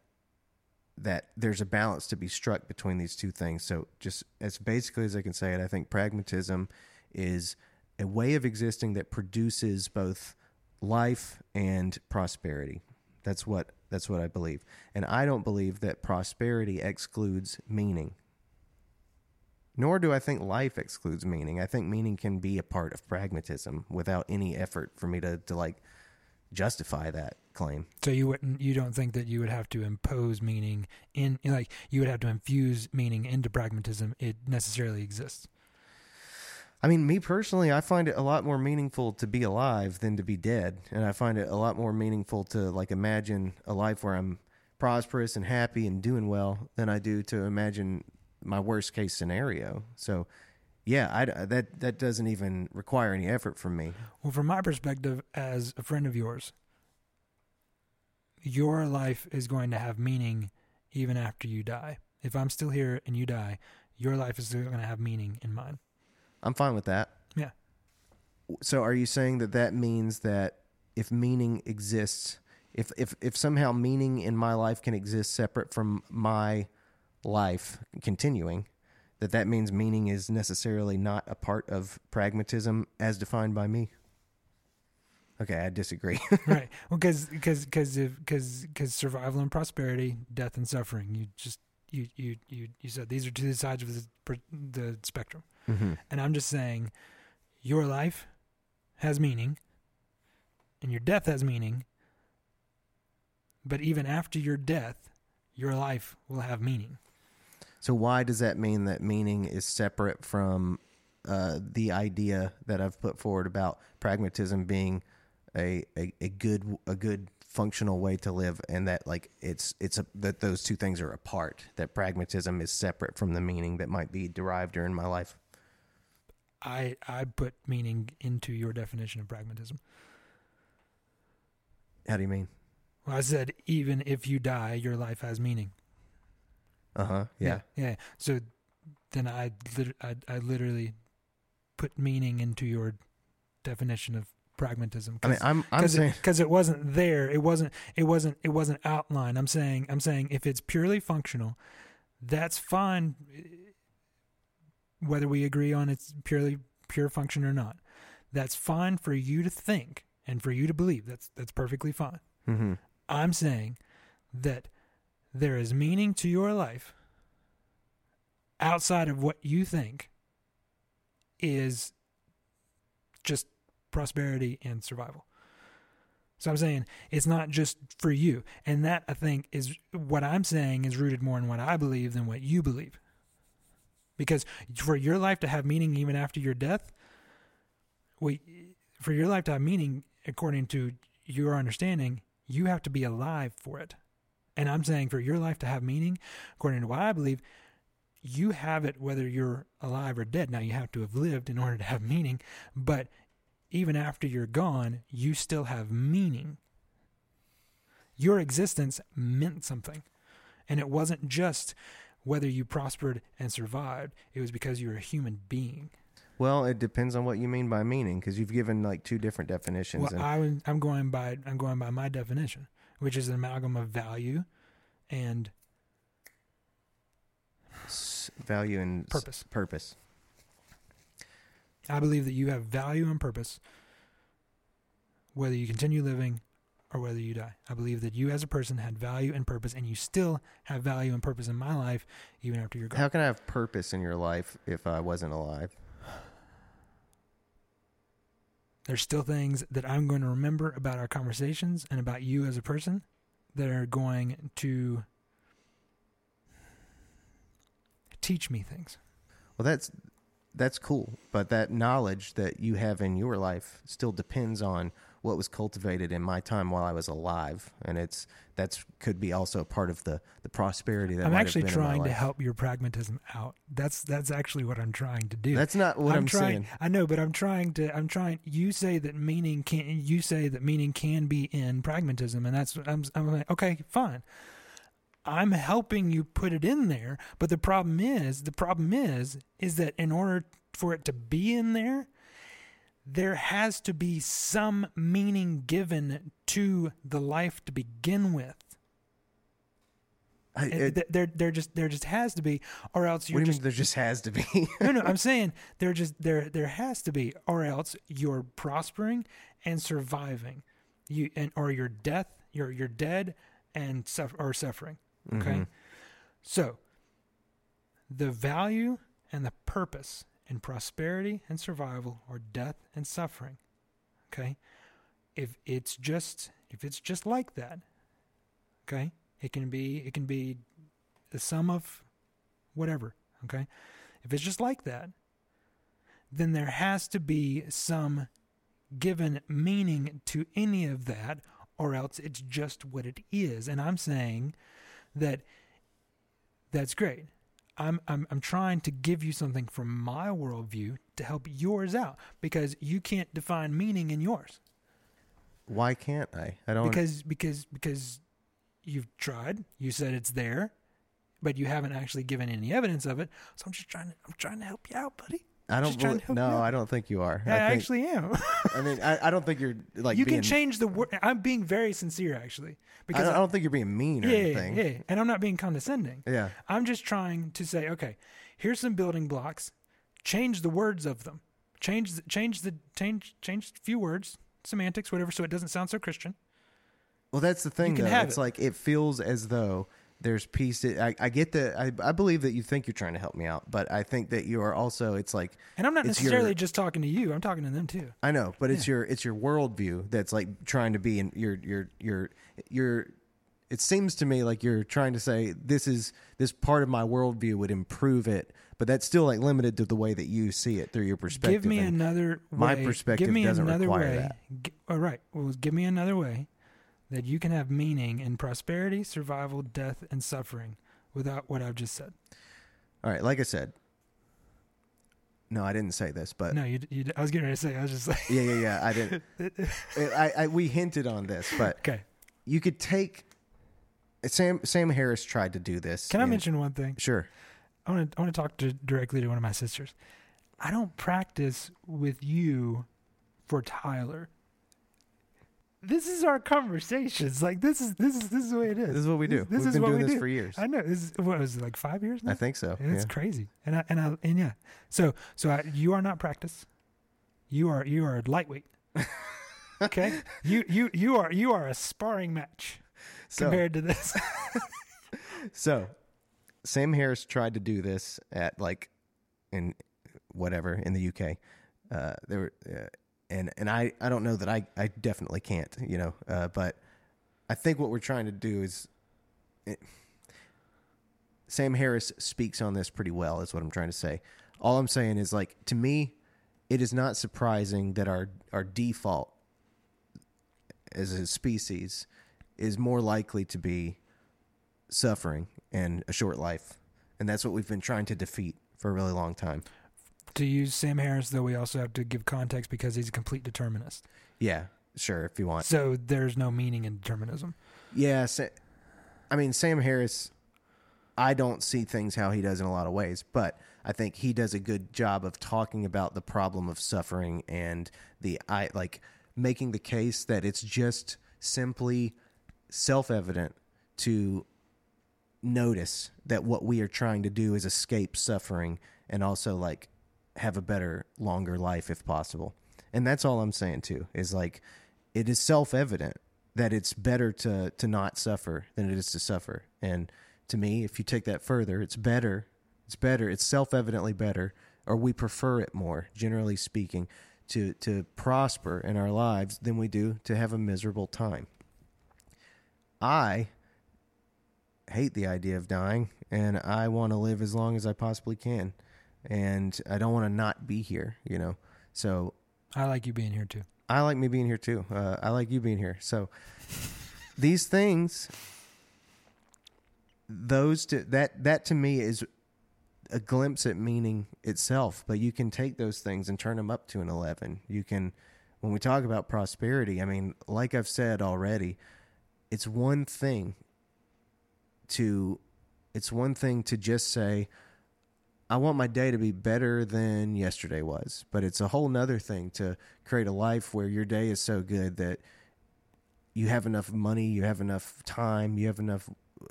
[SPEAKER 1] that there's a balance to be struck between these two things. So just as basically as I can say it, I think pragmatism is a way of existing that produces both life and prosperity. That's what that's what I believe. And I don't believe that prosperity excludes meaning. Nor do I think life excludes meaning. I think meaning can be a part of pragmatism without any effort for me to, to like justify that claim.
[SPEAKER 2] So you wouldn't you don't think that you would have to impose meaning in like you would have to infuse meaning into pragmatism. It necessarily exists.
[SPEAKER 1] I mean, me personally, I find it a lot more meaningful to be alive than to be dead. And I find it a lot more meaningful to like imagine a life where I'm prosperous and happy and doing well than I do to imagine my worst case scenario. So, yeah, I, that that doesn't even require any effort from me.
[SPEAKER 2] Well, from my perspective as a friend of yours, your life is going to have meaning even after you die. If I'm still here and you die, your life is still going to have meaning in mine.
[SPEAKER 1] I'm fine with that.
[SPEAKER 2] Yeah.
[SPEAKER 1] So are you saying that that means that if meaning exists, if if if somehow meaning in my life can exist separate from my life continuing, that that means meaning is necessarily not a part of pragmatism as defined by me? Okay, I disagree.
[SPEAKER 2] right. Well, because because because because because survival and prosperity, death and suffering. You just you you you you said these are two sides of the the spectrum,
[SPEAKER 1] mm-hmm.
[SPEAKER 2] and I'm just saying, your life has meaning, and your death has meaning, but even after your death, your life will have meaning.
[SPEAKER 1] So why does that mean that meaning is separate from uh, the idea that I've put forward about pragmatism being a, a, a good a good functional way to live, and that like it's it's a, that those two things are apart. That pragmatism is separate from the meaning that might be derived during my life.
[SPEAKER 2] I I put meaning into your definition of pragmatism.
[SPEAKER 1] How do you mean?
[SPEAKER 2] Well, I said even if you die, your life has meaning.
[SPEAKER 1] Uh huh. Yeah.
[SPEAKER 2] yeah. yeah. So then I, lit- I I literally put meaning into your definition of pragmatism.
[SPEAKER 1] I mean, I'm I'm
[SPEAKER 2] Cause
[SPEAKER 1] saying
[SPEAKER 2] it, cause it wasn't there. It wasn't. It wasn't. It wasn't outlined. I'm saying. I'm saying if it's purely functional, that's fine. Whether we agree on it's purely pure function or not, that's fine for you to think and for you to believe. That's that's perfectly fine.
[SPEAKER 1] Mhm.
[SPEAKER 2] I'm saying that there is meaning to your life outside of what you think is just prosperity and survival. So I'm saying it's not just for you. And that I think is what I'm saying is rooted more in what I believe than what you believe. Because for your life to have meaning even after your death, we for your life to have meaning according to your understanding, you have to be alive for it. And I'm saying for your life to have meaning, according to what I believe, you have it whether you're alive or dead. Now you have to have lived in order to have meaning, but even after you're gone, you still have meaning. Your existence meant something. And it wasn't just whether you prospered and survived, it was because you're a human being.
[SPEAKER 1] Well, it depends on what you mean by meaning, because you've given like two different definitions.
[SPEAKER 2] Well,
[SPEAKER 1] and
[SPEAKER 2] I, I'm going by I'm going by my definition, which is an amalgam of value and
[SPEAKER 1] value and
[SPEAKER 2] purpose.
[SPEAKER 1] Purpose.
[SPEAKER 2] I believe that you have value and purpose, whether you continue living or whether you die. I believe that you as a person had value and purpose, and you still have value and purpose in my life, even after you're gone.
[SPEAKER 1] How can I have purpose in your life if I wasn't alive?
[SPEAKER 2] There's still things that I'm going to remember about our conversations and about you as a person that are going to teach me things.
[SPEAKER 1] Well, that's that's cool, but that knowledge that you have in your life still depends on what was cultivated in my time while I was alive, and it's that's could be also a part of the the prosperity that
[SPEAKER 2] I'm actually
[SPEAKER 1] been in my
[SPEAKER 2] trying to help your pragmatism out. That's that's actually what I'm trying to do.
[SPEAKER 1] That's not what I'm,
[SPEAKER 2] trying.
[SPEAKER 1] saying.
[SPEAKER 2] I know, but I'm trying to. I'm trying. You say that meaning can. You say that meaning can be in pragmatism, and that's. I'm. I'm like, okay, fine. I'm helping you put it in there, but the problem is, the problem is, is that in order for it to be in there, there has to be some meaning given to the life to begin with.
[SPEAKER 1] I, it,
[SPEAKER 2] there, there just, there just has to be, or else
[SPEAKER 1] what
[SPEAKER 2] you're
[SPEAKER 1] do you
[SPEAKER 2] just
[SPEAKER 1] mean? There just has to be.
[SPEAKER 2] no, no, I'm saying there just there there has to be, or else you're prospering and surviving, you and or you're death, you're you're dead and suffer or suffering. Okay,
[SPEAKER 1] Mhm.
[SPEAKER 2] so the value and the purpose in prosperity and survival or death and suffering. Okay, if it's just if it's just like that, okay, it can be it can be the sum of whatever. Okay. If it's just like that, then there has to be some given meaning to any of that, or else it's just what it is. And I'm saying that that's great. I'm, I'm, I'm trying to give you something from my worldview to help yours out because you can't define meaning in yours
[SPEAKER 1] Why can't I? I don't.
[SPEAKER 2] because because because you've tried you said it's there but you haven't actually given any evidence of it so i'm just trying to i'm trying to help you out buddy
[SPEAKER 1] I don't.
[SPEAKER 2] just trying
[SPEAKER 1] belie-
[SPEAKER 2] to help
[SPEAKER 1] no,
[SPEAKER 2] you.
[SPEAKER 1] I don't think you are.
[SPEAKER 2] i,
[SPEAKER 1] I, think,
[SPEAKER 2] actually am
[SPEAKER 1] I mean, I, I don't think you're like.
[SPEAKER 2] you
[SPEAKER 1] being,
[SPEAKER 2] can change the word i'm being very sincere actually
[SPEAKER 1] I
[SPEAKER 2] because
[SPEAKER 1] don't, I don't think you're being mean or
[SPEAKER 2] yeah,
[SPEAKER 1] anything.
[SPEAKER 2] yeah, yeah, and i'm not being condescending
[SPEAKER 1] Yeah.
[SPEAKER 2] i'm just trying to say okay here's some building blocks change the words of them change the, change the change change a few words semantics whatever so it doesn't sound so christian
[SPEAKER 1] Well, that's the thing,
[SPEAKER 2] can
[SPEAKER 1] though. It's
[SPEAKER 2] it.
[SPEAKER 1] like it feels as though there's peace. I, I get that. I, I believe that you think you're trying to help me out, but I think that you are also. It's like
[SPEAKER 2] and i'm not necessarily
[SPEAKER 1] your-
[SPEAKER 2] just talking to you i'm talking to them too
[SPEAKER 1] I know, but it's your it's your worldview that's like trying to be in your your your your it seems to me like you're trying to say this is this part of my worldview would improve it, but that's still like limited to the way that you see it through your perspective.
[SPEAKER 2] Give me
[SPEAKER 1] and
[SPEAKER 2] another
[SPEAKER 1] my
[SPEAKER 2] way-
[SPEAKER 1] perspective
[SPEAKER 2] give me
[SPEAKER 1] doesn't
[SPEAKER 2] another
[SPEAKER 1] require
[SPEAKER 2] way.
[SPEAKER 1] that.
[SPEAKER 2] G- all right. Well, give me another way that you can have meaning in prosperity, survival, death, and suffering without what I've just said.
[SPEAKER 1] All right, like I said. No, I didn't say this, but
[SPEAKER 2] no, you, you. I was getting ready to say. I was just like,
[SPEAKER 1] yeah, yeah, yeah. I didn't. I, I we hinted on this, but
[SPEAKER 2] okay.
[SPEAKER 1] you could take Sam Sam Harris tried to do this.
[SPEAKER 2] Can I mention one thing?
[SPEAKER 1] Sure.
[SPEAKER 2] I want to. I want to talk to, directly to one of my sisters. I don't practice with you for Tyler. This is our conversations. Like this is this is this is the way it is.
[SPEAKER 1] This is what we do.
[SPEAKER 2] This, this
[SPEAKER 1] We've
[SPEAKER 2] is
[SPEAKER 1] been
[SPEAKER 2] what
[SPEAKER 1] doing
[SPEAKER 2] we
[SPEAKER 1] this
[SPEAKER 2] do.
[SPEAKER 1] for years.
[SPEAKER 2] I know. This is, what was it like five years now?
[SPEAKER 1] I think so.
[SPEAKER 2] And It's
[SPEAKER 1] yeah.
[SPEAKER 2] crazy. And I and I and yeah. So so I, you are not practice. You are you are lightweight. okay. You you you are you are a sparring match
[SPEAKER 1] So,
[SPEAKER 2] compared to this.
[SPEAKER 1] so Sam Harris tried to do this at like in whatever in the UK. Uh, there were, uh, and and I I don't know that I I definitely can't you know uh, but I think what we're trying to do is. It, Sam Harris speaks on this pretty well, is what I'm trying to say. All I'm saying is, like, to me, it is not surprising that our, our default as a species is more likely to be suffering and a short life. And that's what we've been trying to defeat for a really long time.
[SPEAKER 2] To use Sam Harris, though, we also have to give context because he's a complete determinist.
[SPEAKER 1] Yeah, sure, if you want.
[SPEAKER 2] So there's no meaning in determinism.
[SPEAKER 1] Yeah, Sa- I mean Sam Harris. I don't see things how he does in a lot of ways, but I think he does a good job of talking about the problem of suffering and the I like making the case that it's just simply self-evident to notice that what we are trying to do is escape suffering and also like have a better longer life if possible. And that's all I'm saying too is like it is self-evident that it's better to to not suffer than it is to suffer. And to me, if you take that further, it's better. It's better. It's self-evidently better or we prefer it more, generally speaking, to to prosper in our lives than we do to have a miserable time. I hate the idea of dying and I want to live as long as I possibly can. And I don't want to not be here, you know. So
[SPEAKER 2] I like you being here too.
[SPEAKER 1] I like me being here too. Uh, I like you being here. So these things, those to that that to me is a glimpse at meaning itself. But you can take those things and turn them up to an eleven. You can, when we talk about prosperity, I mean, like I've said already, it's one thing to, it's one thing to just say. I want my day to be better than yesterday was. But it's a whole nother thing to create a life where your day is so good that you have enough money, you have enough time, you have enough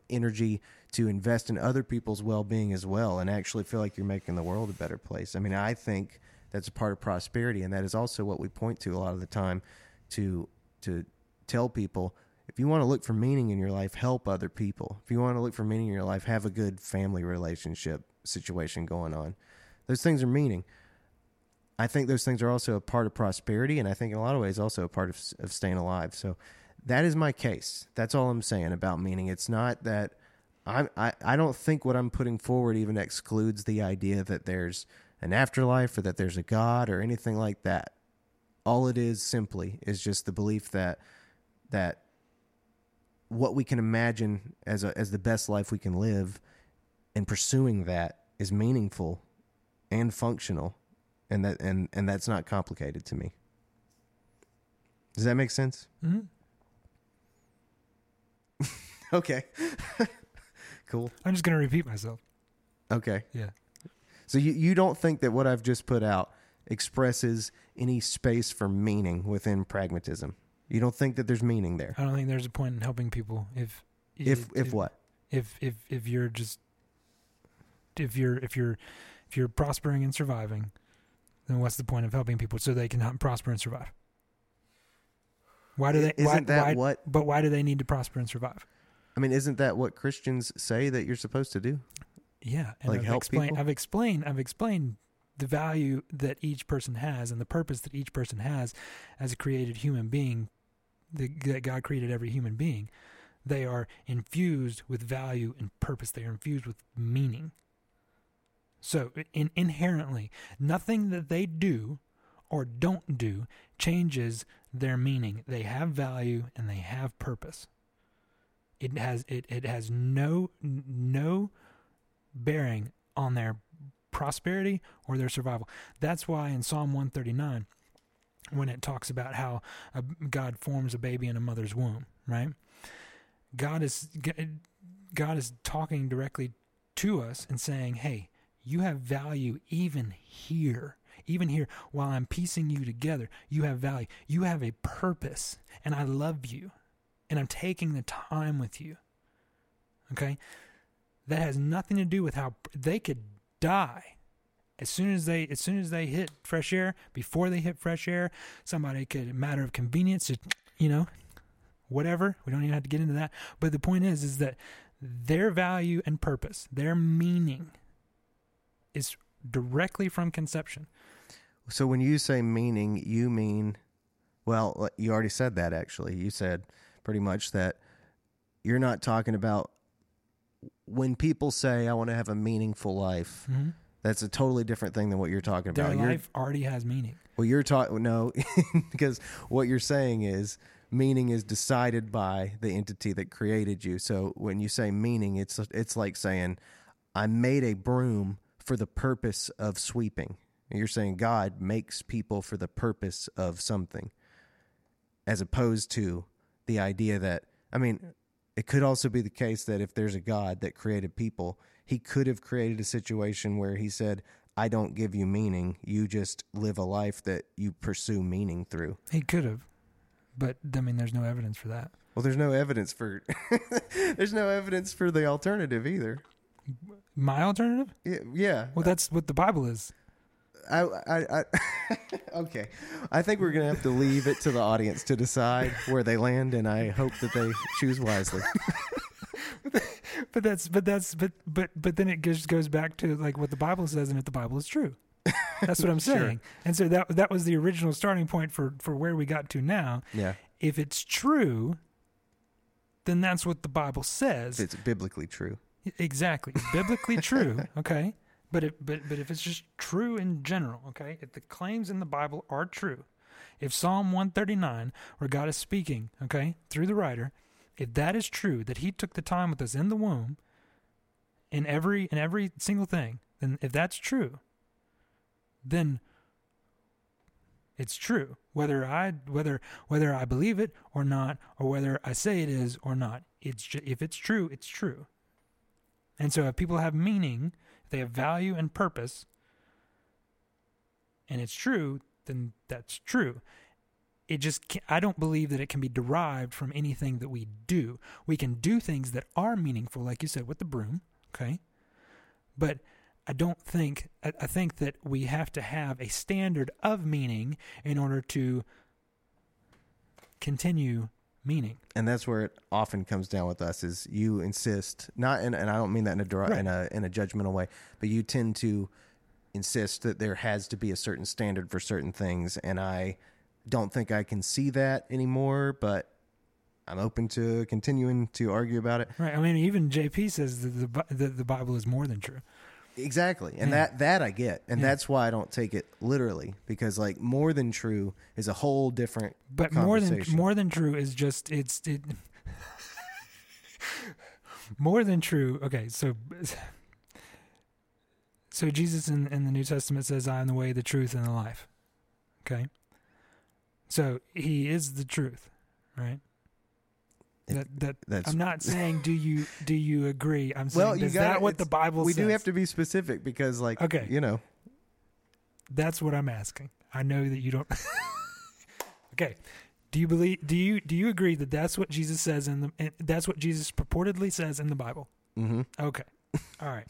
[SPEAKER 1] energy to invest in other people's well being as well and actually feel like you're making the world a better place. I mean, I think that's a part of prosperity and that is also what we point to a lot of the time to to tell people if you want to look for meaning in your life, help other people. If you want to look for meaning in your life, have a good family relationship situation going on. Those things are meaning. I think those things are also a part of prosperity, and I think in a lot of ways also a part of, of staying alive. So that is my case. That's all I'm saying about meaning. It's not that I, I I don't think what I'm putting forward even excludes the idea that there's an afterlife or that there's a God or anything like that. All it is simply is just the belief that that what we can imagine as a, as the best life we can live and pursuing that is meaningful and functional and that and and that's not complicated to me. Does that make sense?
[SPEAKER 2] Hmm
[SPEAKER 1] okay. Cool.
[SPEAKER 2] I'm just gonna repeat myself.
[SPEAKER 1] okay.
[SPEAKER 2] Yeah.
[SPEAKER 1] so you, you don't think that what i've just put out expresses any space for meaning within pragmatism? You don't think that there's meaning there?
[SPEAKER 2] I don't think there's a point in helping people if
[SPEAKER 1] if if what?
[SPEAKER 2] if if if you're just if you're if you're if you're prospering and surviving, then what's the point of helping people so they can help prosper and survive? Why do they?
[SPEAKER 1] isn't
[SPEAKER 2] why,
[SPEAKER 1] that
[SPEAKER 2] why-
[SPEAKER 1] what
[SPEAKER 2] But why do they need to prosper and survive?
[SPEAKER 1] i mean isn't that what christians say that you're supposed to do
[SPEAKER 2] Yeah, and
[SPEAKER 1] Like
[SPEAKER 2] I've
[SPEAKER 1] help
[SPEAKER 2] explained.
[SPEAKER 1] people?
[SPEAKER 2] I've explained. I've explained the value that each person has and the purpose that each person has as a created human being. The, that God created every human being. They are infused with value and purpose. They are infused with meaning. So, in, inherently, nothing that they do or don't do changes their meaning. They have value and they have purpose. It has it, it has no no bearing on their prosperity or their survival. That's why in Psalm 139 when it talks about how a, God forms a baby in a mother's womb, right? God is God is talking directly to us and saying, "Hey, you have value even here. Even here, while I'm piecing you together, you have value. You have a purpose, and I love you, and I'm taking the time with you. Okay? That has nothing to do with how they could die as soon as they as soon as they hit fresh air before they hit fresh air somebody could matter of convenience just you know whatever we don't even have to get into that but the point is is that their value and purpose their meaning is directly from conception.
[SPEAKER 1] So when you say meaning, you mean, well, you already said that actually. You said pretty much that you're not talking about when people say, I want to have a meaningful life. Mm-hmm. That's a totally different thing than what you're talking
[SPEAKER 2] Their
[SPEAKER 1] about.
[SPEAKER 2] Their life you're, already has meaning.
[SPEAKER 1] Well, you're talking, no, because what you're saying is meaning is decided by the entity that created you. So when you say meaning, it's, it's like saying, I made a broom for the purpose of sweeping. You're saying God makes people for the purpose of something, as opposed to the idea that, I mean, it could also be the case that if there's a God that created people, he could have created a situation where he said, I don't give you meaning. You just live a life that you pursue meaning through.
[SPEAKER 2] He could have. But I mean there's no evidence for that.
[SPEAKER 1] Well, there's no evidence for there's no evidence for the alternative either.
[SPEAKER 2] My alternative?
[SPEAKER 1] Yeah. yeah.
[SPEAKER 2] Well, that's what the Bible is.
[SPEAKER 1] I, I, I okay. I think we're gonna have to leave it to the audience to decide where they land, and I hope that they choose wisely.
[SPEAKER 2] but that's but that's but but but then it just goes back to like what the Bible says, and if the Bible is true, that's what I'm saying. Sure. And so that that was the original starting point for for where we got to now.
[SPEAKER 1] Yeah.
[SPEAKER 2] If it's true, then that's what the Bible says.
[SPEAKER 1] If it's biblically true.
[SPEAKER 2] Exactly, biblically true. Okay, but if, but but if it's just true in general, okay, if the claims in the Bible are true, if Psalm one thirty nine, where God is speaking, okay, through the writer, if that is true, that He took the time with us in the womb, in every in every single thing, then if that's true, then it's true whether I whether whether I believe it or not, or whether I say it is or not. It's just, if it's true, it's true. And so if people have meaning, if they have value and purpose, and it's true, then that's true. It just I don't believe that it can be derived from anything that we do. We can do things that are meaningful, like you said with the broom, okay? But I don't think I, I think that we have to have a standard of meaning in order to continue meaning.
[SPEAKER 1] And that's where it often comes down with us is you insist not in, and I don't mean that in a right. in a in a judgmental way, but you tend to insist that there has to be a certain standard for certain things and I don't think I can see that anymore, but I'm open to continuing to argue about it.
[SPEAKER 2] Right. I mean, even JP says that the the, the Bible is more than true.
[SPEAKER 1] Exactly. And yeah. that that I get. And yeah. that's why I don't take it literally because like more than true is a whole different
[SPEAKER 2] But more than more than true is just it's it more than true. Okay, so so Jesus in, in the New Testament says, I am the way, the truth, and the life. Okay? So he is the truth, right? That, that that's, I'm not saying do you do you agree? I'm saying well, is gotta, that what the Bible
[SPEAKER 1] we
[SPEAKER 2] says?
[SPEAKER 1] We do have to be specific because like okay. you know.
[SPEAKER 2] That's what I'm asking. I know that you don't Okay. Do you believe do you do you agree that that's what Jesus says in the that's what Jesus purportedly says in the Bible?
[SPEAKER 1] Mm-hmm.
[SPEAKER 2] Okay. All right.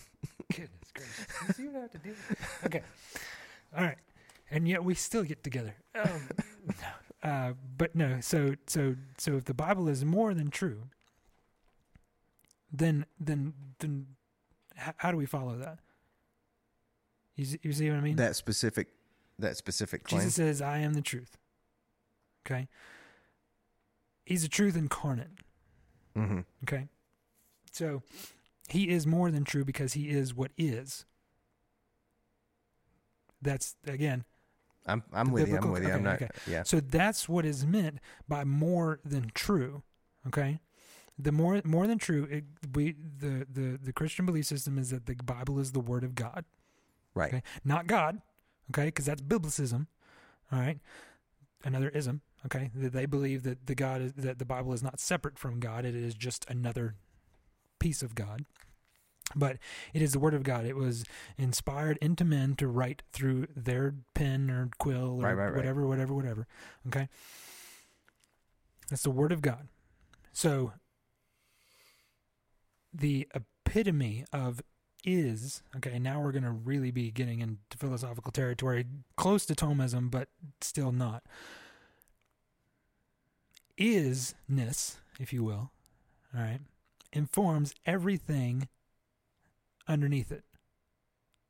[SPEAKER 2] Goodness gracious. You see what I have to do? Okay. All right. And yet we still get together. Um, uh, but no, so so so if the Bible is more than true, then then then how, do we follow that? You see, you see what I mean?
[SPEAKER 1] That specific that specific claim.
[SPEAKER 2] Jesus says, "I am the truth." Okay. He's the truth incarnate.
[SPEAKER 1] Mm-hmm.
[SPEAKER 2] Okay. So he is more than true because he is what is. That's again.
[SPEAKER 1] I'm I'm
[SPEAKER 2] The
[SPEAKER 1] with you. I'm with you. I'm not. okay. Yeah.
[SPEAKER 2] So that's what is meant by more than true. Okay. The more more than true, it, we the, the the Christian belief system is that the Bible is the word of God,
[SPEAKER 1] Right.
[SPEAKER 2] okay, not God, okay, because that's biblicism, all right. Another ism, okay. That they believe that the God is that the Bible is not separate from God; it is just another piece of God. But it is the word of God. It was inspired into men to write through their pen or quill or
[SPEAKER 1] Right, right, right.
[SPEAKER 2] whatever, whatever, whatever. Okay. That's the word of God. So the epitome of is, okay, now we're going to really be getting into philosophical territory, close to Thomism, but still not. Isness, if you will, all right, informs everything underneath it.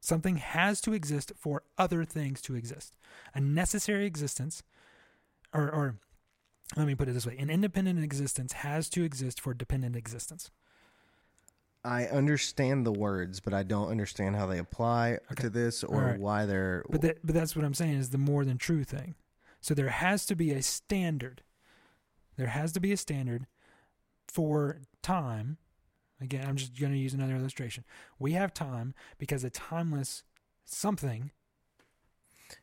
[SPEAKER 2] Something has to exist for other things to exist. A necessary existence, or, or let me put it this way an independent existence has to exist for dependent existence.
[SPEAKER 1] I understand the words, but I don't understand how they apply
[SPEAKER 2] Okay.
[SPEAKER 1] to this or
[SPEAKER 2] Alright.
[SPEAKER 1] why they're.
[SPEAKER 2] But that, but that's what I'm saying is the more than true thing. So there has to be a standard. There has to be a standard for time. Again, I'm just going to use another illustration. We have time because a timeless something.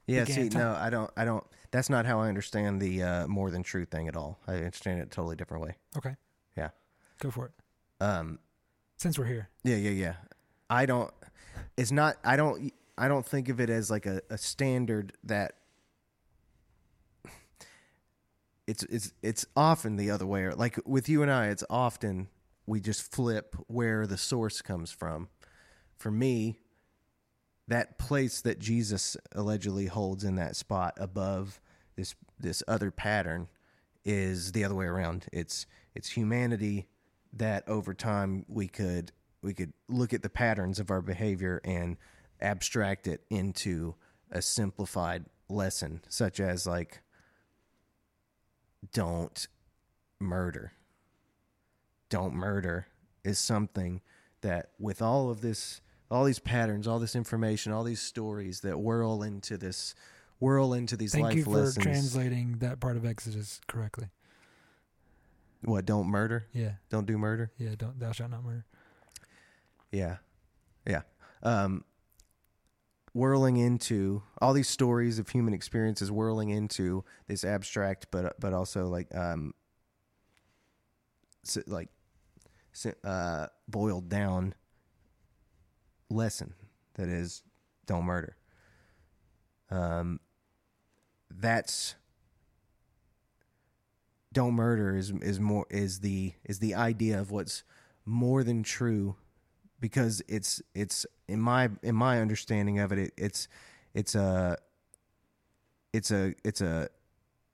[SPEAKER 1] yeah. See, no, I don't. I don't. That's not how I understand the uh, more than true thing at all. I understand it a totally different way.
[SPEAKER 2] Okay.
[SPEAKER 1] Yeah.
[SPEAKER 2] Go for it.
[SPEAKER 1] Um.
[SPEAKER 2] Since we're here.
[SPEAKER 1] Yeah. Yeah. Yeah. I don't. It's not. I don't. I don't think of it as like a, a standard that. It's it's it's often the other way. Or Like with you and I, it's often we just flip where the source comes from. For me, that place that Jesus allegedly holds in that spot above this this other pattern is the other way around. It's it's humanity that over time we could we could look at the patterns of our behavior and abstract it into a simplified lesson such as like don't murder don't murder is something that with all of this all these patterns all this information all these stories that whirl into this whirl into these
[SPEAKER 2] Thank
[SPEAKER 1] life
[SPEAKER 2] you for
[SPEAKER 1] lessons
[SPEAKER 2] translating that part of Exodus correctly.
[SPEAKER 1] what don't murder
[SPEAKER 2] Yeah.
[SPEAKER 1] don't do murder
[SPEAKER 2] Yeah. Don't thou shalt not murder.
[SPEAKER 1] Yeah. Yeah. Um, whirling into all these stories of human experiences, whirling into this abstract, but but also like um, like uh, boiled down lesson that is don't murder. Um, that's don't murder is is more is the is the idea of what's more than true because it's it's in my in my understanding of it, it it's it's a it's a it's a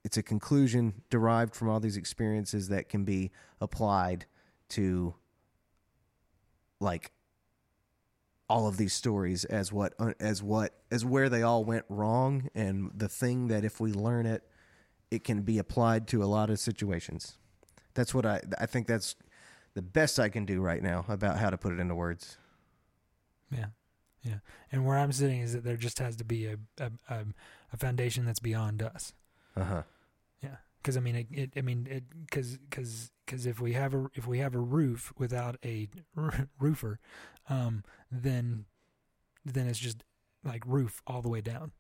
[SPEAKER 1] it's a conclusion derived from all these experiences that can be applied to like all of these stories as what as what as where they all went wrong and the thing that if we learn it it can be applied to a lot of situations that's what i i think that's the best i can do right now about how to put it into words
[SPEAKER 2] Yeah, yeah. And where I'm sitting is that there just has to be a a, a, a foundation that's beyond us.
[SPEAKER 1] uh-huh
[SPEAKER 2] because I mean, it, it. I mean, it. Because because because if we have a if we have a roof without a r- roofer, um, then then it's just like roof all the way down.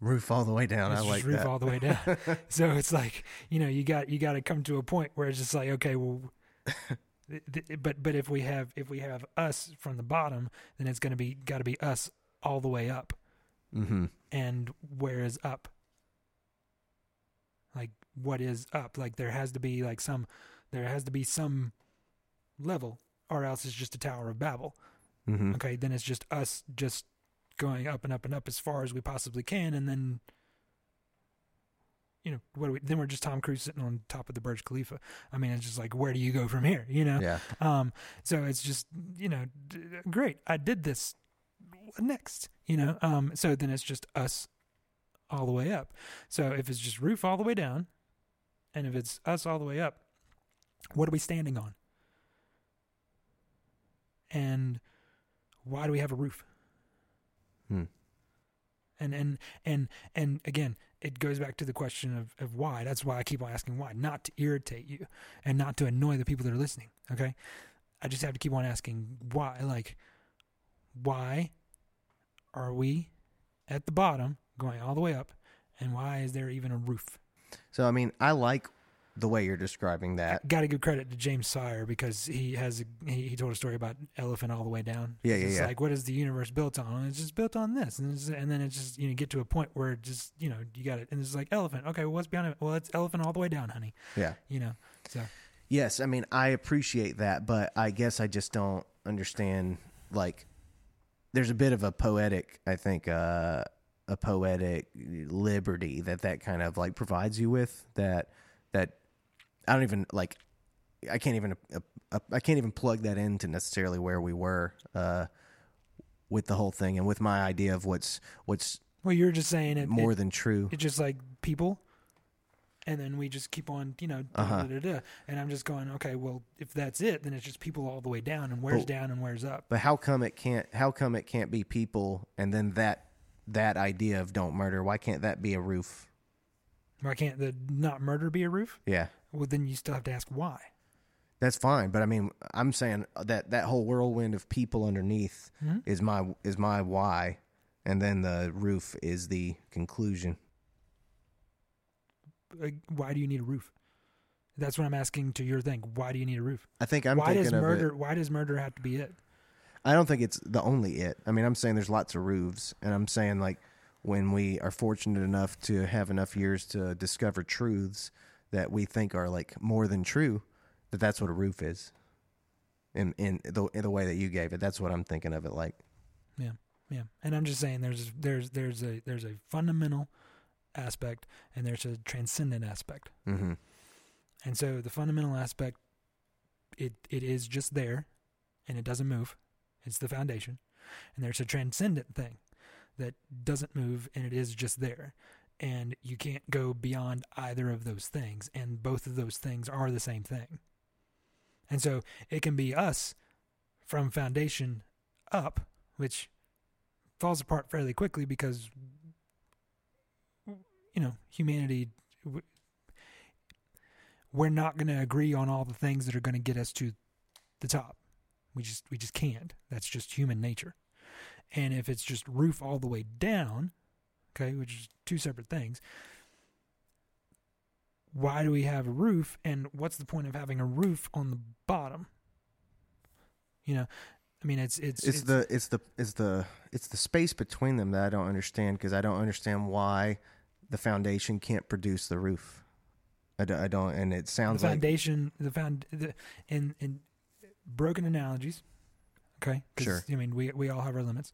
[SPEAKER 1] roof all the way down
[SPEAKER 2] It's
[SPEAKER 1] i
[SPEAKER 2] just
[SPEAKER 1] like
[SPEAKER 2] roof
[SPEAKER 1] that
[SPEAKER 2] all the way down. so it's like you know you got you got to come to a point where it's just like okay well. th- th- But but if we have if we have us from the bottom, then it's going to be got to be us all the way up.
[SPEAKER 1] mm-hmm
[SPEAKER 2] and where is up like what is up like there has to be like some there has to be some level or else it's just a tower of babel
[SPEAKER 1] mm-hmm
[SPEAKER 2] okay then it's just us just going up and up and up as far as we possibly can and then you know what do we then we're just tom cruise sitting on top of the burj khalifa i mean it's just like where do you go from here you know
[SPEAKER 1] yeah
[SPEAKER 2] um, so it's just you know, d- great. I did this. What next? You know. Um, so then it's just us all the way up. So if it's just roof all the way down, and if it's us all the way up, what are we standing on? and why do we have a roof?
[SPEAKER 1] Hmm.
[SPEAKER 2] And and and and again, it goes back to the question of, of why. That's why I keep on asking why, not to irritate you and not to annoy the people that are listening. Okay, I just have to keep on asking why. Like, why are we at the bottom going all the way up, and why is there even a roof?
[SPEAKER 1] So I mean, I like the way you're describing that.
[SPEAKER 2] Got to give credit to James Sire because he has a, he, he told a story about elephant all the way down.
[SPEAKER 1] Yeah, yeah,
[SPEAKER 2] it's
[SPEAKER 1] yeah.
[SPEAKER 2] Like, what is the universe built on? And it's just built on this, and, it's, and then it's just you know get to a point where it just you know you got it, and it's like elephant. Okay, well, what's beyond it? Well, it's elephant all the way down, honey.
[SPEAKER 1] Yeah.
[SPEAKER 2] You know, so
[SPEAKER 1] Yes, I mean I appreciate that, but I guess I just don't understand like there's a bit of a poetic, I think uh a poetic liberty that that kind of like provides you with that that I don't even like I can't even uh, uh, I can't even plug that into necessarily where we were uh with the whole thing and with my idea of what's what's
[SPEAKER 2] well, you're just saying it
[SPEAKER 1] more
[SPEAKER 2] It,
[SPEAKER 1] than true.
[SPEAKER 2] it's just like people. And then we just keep on, you know, da,
[SPEAKER 1] Uh-huh.
[SPEAKER 2] da, da, da. and I'm just going, okay, well, if that's it, then it's just people all the way down, and where's
[SPEAKER 1] But-
[SPEAKER 2] down and where's up?
[SPEAKER 1] But how come it can't? How come it can't be people? And then that that idea of don't murder. Why can't that be a roof?
[SPEAKER 2] Why can't the not murder be a roof?
[SPEAKER 1] Yeah,
[SPEAKER 2] Well, then you still have to ask why.
[SPEAKER 1] that's fine. But I mean, I'm saying that that whole whirlwind of people underneath
[SPEAKER 2] Mhm.
[SPEAKER 1] is my is my why, and then the roof is the conclusion.
[SPEAKER 2] Like, why do you need a roof? That's what I'm asking to your thing. Why do you need a roof?
[SPEAKER 1] I think I'm
[SPEAKER 2] why does murder? Why does murder have to be it?
[SPEAKER 1] I don't think it's the only it. I mean, I'm saying there's lots of roofs, and I'm saying like when we are fortunate enough to have enough years to discover truths that we think are like more than true, that that's what a roof is. In in the in the way that you gave it, that's what I'm thinking of it like.
[SPEAKER 2] Yeah, yeah, and I'm just saying there's there's there's a there's a fundamental aspect and there's a transcendent aspect.
[SPEAKER 1] Mm-hmm.
[SPEAKER 2] And so the fundamental aspect, it it is just there, and it doesn't move. It's the foundation, and there's a transcendent thing that doesn't move, and it is just there, and you can't go beyond either of those things, and both of those things are the same thing. And so it can be us from foundation up, which falls apart fairly quickly because you know humanity, we're not going to agree on all the things that are going to get us to the top. We just we just can't. That's just human nature. And if it's just roof all the way down, okay, which is two separate things. Why do we have a roof and what's the point of having a roof on the bottom? You know, I mean it's it's
[SPEAKER 1] It's, the it's the it's the it's the space between them that I don't understand because I don't understand why the foundation can't produce the roof. I don't, I don't and it
[SPEAKER 2] the
[SPEAKER 1] sounds like
[SPEAKER 2] foundation the found the in in broken analogies Okay.
[SPEAKER 1] Sure.
[SPEAKER 2] i mean we we all have our limits.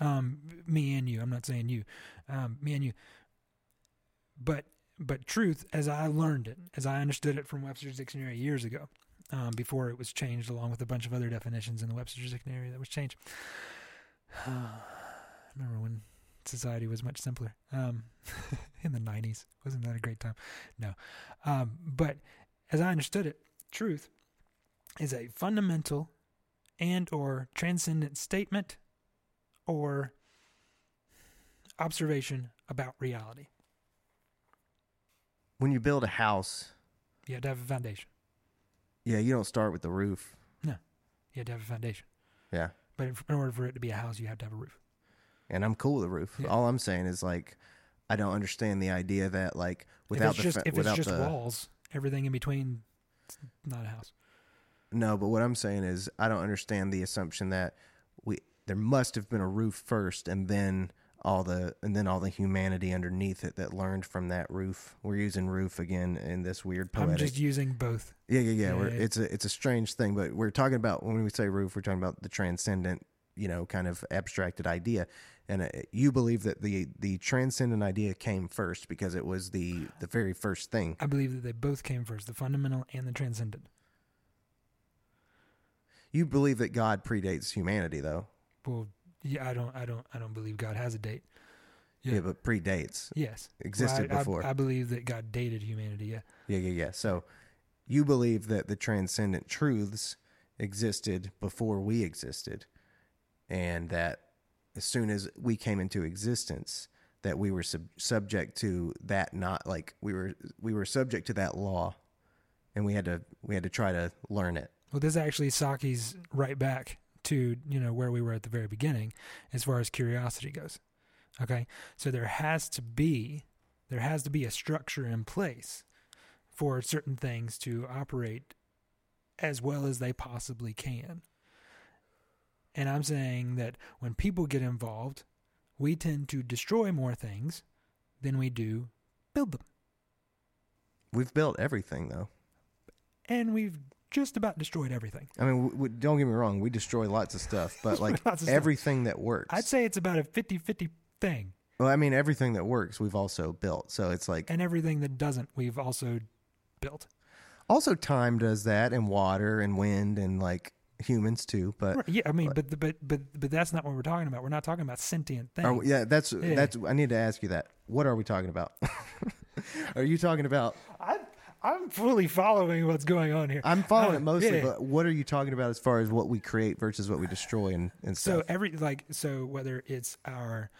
[SPEAKER 2] Um me and you i'm not saying you. Um me and you. But but truth as i learned it as i understood it from webster's dictionary years ago um before it was changed along with a bunch of other definitions in the webster's dictionary that was changed. I remember when society was much simpler? Um in the 90s wasn't that a great time? No. Um but as i understood it truth is a fundamental and or transcendent statement or observation about reality
[SPEAKER 1] when you build a house,
[SPEAKER 2] you have to have a foundation
[SPEAKER 1] yeah, you don't start with the roof.
[SPEAKER 2] No, you have to have a foundation
[SPEAKER 1] Yeah.
[SPEAKER 2] but in order for it to be a house you have to have a roof
[SPEAKER 1] and I'm cool with the roof.
[SPEAKER 2] Yeah.
[SPEAKER 1] All I'm saying is like I don't understand the idea that like without
[SPEAKER 2] if it's
[SPEAKER 1] the
[SPEAKER 2] just
[SPEAKER 1] fa-
[SPEAKER 2] if it's just
[SPEAKER 1] the
[SPEAKER 2] walls everything in between it's not a house
[SPEAKER 1] no, but what I'm saying is I don't understand the assumption that we there must have been a roof first and then all the and then all the humanity underneath it that learned from that roof. We're using roof again in this weird poetic.
[SPEAKER 2] i'm just using both
[SPEAKER 1] yeah, yeah, yeah.
[SPEAKER 2] Yeah, yeah.
[SPEAKER 1] It's a it's a strange thing, but we're talking about when we say roof, we're talking about the transcendent, you know, kind of abstracted idea. And uh, you believe that the the transcendent idea came first because it was the the very first thing.
[SPEAKER 2] i believe that they both came first the fundamental and the transcendent
[SPEAKER 1] You believe that God predates humanity, though.
[SPEAKER 2] well yeah i don't i don't i don't believe god has a date
[SPEAKER 1] Yeah,
[SPEAKER 2] Yeah.
[SPEAKER 1] but predates
[SPEAKER 2] yes
[SPEAKER 1] existed
[SPEAKER 2] Well, I- I-
[SPEAKER 1] before.
[SPEAKER 2] I, believe that god dated humanity yeah
[SPEAKER 1] yeah, yeah, yeah. So you believe that the transcendent truths existed before we existed, and that as soon as we came into existence, that we were sub- subject to that not like we were we were subject to that law, and we had to we had to try to learn it.
[SPEAKER 2] Well, this actually Saki's right back to you know where we were at the very beginning, as far as curiosity goes. Okay, so there has to be there has to be a structure in place for certain things to operate as well as they possibly can. And I'm saying that when people get involved, we tend to destroy more things than we do build them.
[SPEAKER 1] We've built everything though.
[SPEAKER 2] And we've just about destroyed everything.
[SPEAKER 1] I mean, don't get me wrong, we destroy lots of stuff, but like
[SPEAKER 2] of stuff.
[SPEAKER 1] everything that works.
[SPEAKER 2] I'd say it's about a 50 50 thing.
[SPEAKER 1] well, I mean, everything that works, we've also built. So it's like
[SPEAKER 2] And everything that doesn't, we've also built.
[SPEAKER 1] also time does that, and water, and wind, and like humans too. But
[SPEAKER 2] Right, yeah, I mean, but, but but but that's not what we're talking about. We're not talking about sentient things.
[SPEAKER 1] Are yeah, that's
[SPEAKER 2] Yeah.
[SPEAKER 1] that's. I need to ask you that. What are we talking about? are you talking about?
[SPEAKER 2] I'm, I'm fully following what's going on here.
[SPEAKER 1] I'm following
[SPEAKER 2] Uh,
[SPEAKER 1] it mostly,
[SPEAKER 2] yeah.
[SPEAKER 1] but what are you talking about as far as what we create versus what we destroy and, and
[SPEAKER 2] So
[SPEAKER 1] stuff?
[SPEAKER 2] every like so whether it's our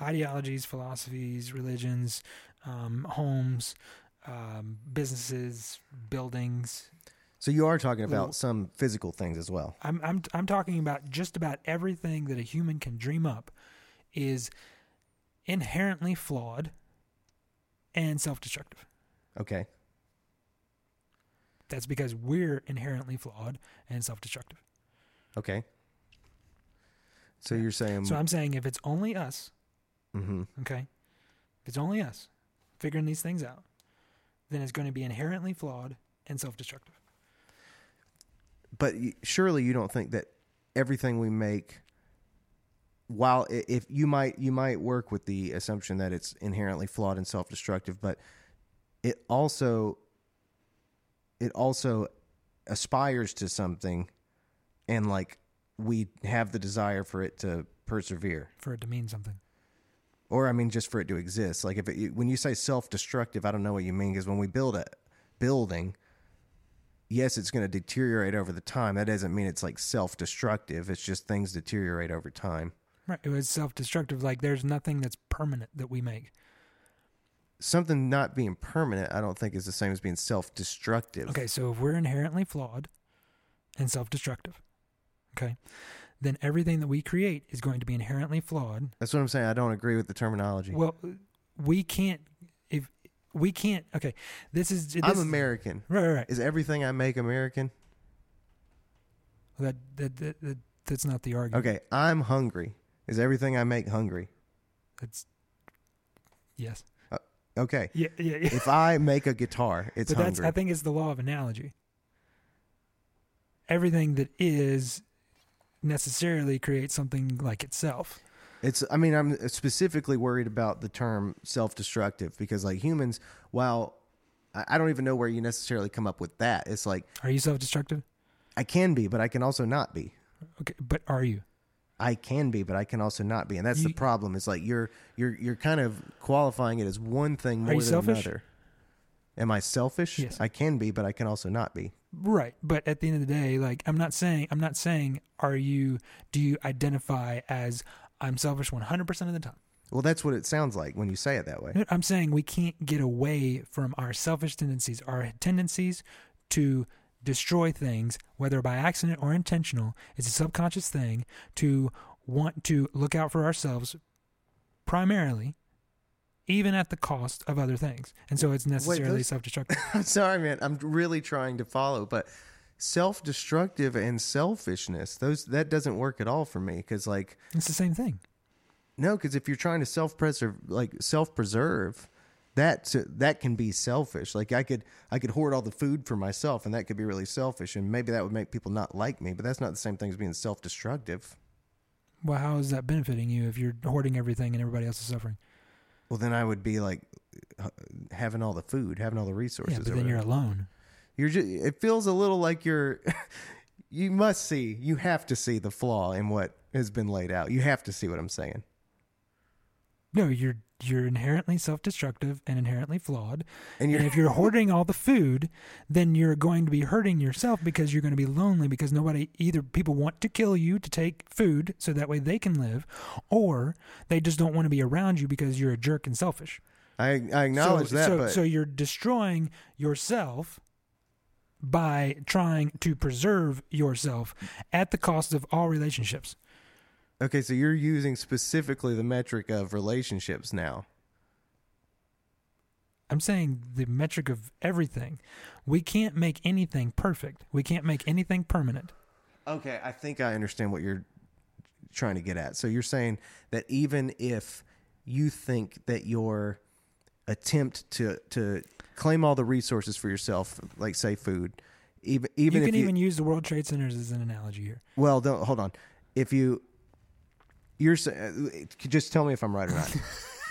[SPEAKER 2] ideologies, philosophies, religions, um, homes, um, businesses, buildings.
[SPEAKER 1] So you are talking about some physical things as well.
[SPEAKER 2] I'm I'm I'm talking about just about everything that a human can dream up is inherently flawed and self-destructive.
[SPEAKER 1] Okay.
[SPEAKER 2] That's because we're inherently flawed and self-destructive.
[SPEAKER 1] Okay. So you're saying,
[SPEAKER 2] So I'm saying if it's only us,
[SPEAKER 1] hmm
[SPEAKER 2] okay, if it's only us figuring these things out, then it's going to be inherently flawed and self-destructive.
[SPEAKER 1] but surely you don't think that everything we make, while if you might you might work with the assumption that it's inherently flawed and self-destructive, but it also it also aspires to something, and like we have the desire for it to persevere.
[SPEAKER 2] for it to mean something.
[SPEAKER 1] or I mean, just for it to exist. Like if it, when you say self-destructive, I don't know what you mean because when we build a building, yes, it's going to deteriorate over the time. That doesn't mean it's like self-destructive. It's just things deteriorate over time.
[SPEAKER 2] Right. It was self-destructive. Like there's nothing that's permanent that we make.
[SPEAKER 1] Something not being permanent, I don't think is the same as being self-destructive.
[SPEAKER 2] Okay, so if we're inherently flawed and self-destructive, okay, then everything that we create is going to be inherently flawed.
[SPEAKER 1] That's what I'm saying. I don't agree with the terminology.
[SPEAKER 2] Well, we can't if we can't. Okay, this is this,
[SPEAKER 1] I'm American.
[SPEAKER 2] Right, right, right.
[SPEAKER 1] Is everything I make American?
[SPEAKER 2] That, that, that, that that's not the argument.
[SPEAKER 1] Okay, I'm hungry. Is everything I make hungry?
[SPEAKER 2] That's yes.
[SPEAKER 1] Okay.
[SPEAKER 2] Yeah, yeah, yeah.
[SPEAKER 1] If I make a guitar, it's
[SPEAKER 2] but that's. I think it's the law of analogy. Everything that is necessarily creates something like itself.
[SPEAKER 1] It's. I mean, I'm specifically worried about the term self-destructive because, like humans, while I I don't even know where you necessarily come up with that. It's like
[SPEAKER 2] Are you self-destructive?
[SPEAKER 1] I can be, but I can also not be.
[SPEAKER 2] Okay, but are you?
[SPEAKER 1] I can be, but I can also not be, and that's the problem. It's like you're you're you're kind of qualifying it as one thing more
[SPEAKER 2] you
[SPEAKER 1] than
[SPEAKER 2] selfish?
[SPEAKER 1] another. Am I selfish?
[SPEAKER 2] Yes.
[SPEAKER 1] I can be, but I can also not be.
[SPEAKER 2] Right, but at the end of the day, like I'm not saying I'm not saying are you do you identify as I'm selfish 100% of the time.
[SPEAKER 1] Well, that's what it sounds like when you say it that way.
[SPEAKER 2] I'm saying we can't get away from our selfish tendencies, our tendencies to destroy things, whether by accident or intentional. It's a subconscious thing to want to look out for ourselves primarily, even at the cost of other things. And so it's necessarily
[SPEAKER 1] those-
[SPEAKER 2] self destructive.
[SPEAKER 1] I'm sorry, man. I'm really trying to follow, but self-destructive and selfishness those that doesn't work at all for me because like
[SPEAKER 2] it's the same thing.
[SPEAKER 1] no because if you're trying to self-preserve like self-preserve that that can be selfish. Like i could i could hoard all the food for myself and that could be really selfish and maybe that would make people not like me but that's not the same thing as being self-destructive.
[SPEAKER 2] Well, how is that benefiting you if you're hoarding everything and everybody else is suffering?
[SPEAKER 1] well then i would be like uh, having all the food having all the resources
[SPEAKER 2] Yeah, but then you're alone.
[SPEAKER 1] you're just it feels a little like you're you must see you have to see the flaw in what has been laid out. You have to see what i'm saying.
[SPEAKER 2] No, you're you're inherently self-destructive and inherently flawed.
[SPEAKER 1] And
[SPEAKER 2] And if you're hoarding all the food, then you're going to be hurting yourself because you're going to be lonely because nobody either people want to kill you to take food so that way they can live, or they just don't want to be around you because you're a jerk and selfish.
[SPEAKER 1] I, I acknowledge
[SPEAKER 2] so,
[SPEAKER 1] that,
[SPEAKER 2] so,
[SPEAKER 1] but
[SPEAKER 2] so you're destroying yourself by trying to preserve yourself at the cost of all relationships.
[SPEAKER 1] Okay, so you're using specifically the metric of relationships now.
[SPEAKER 2] I'm saying the metric of everything. We can't make anything perfect. We can't make anything permanent.
[SPEAKER 1] Okay, I think I understand what you're trying to get at. So you're saying that even if you think that your attempt to to claim all the resources for yourself, like say food, even even
[SPEAKER 2] you can
[SPEAKER 1] you,
[SPEAKER 2] even use the World Trade Centers as an analogy here.
[SPEAKER 1] well, don't hold on. If you you're saying, uh, just tell me if I'm right or not.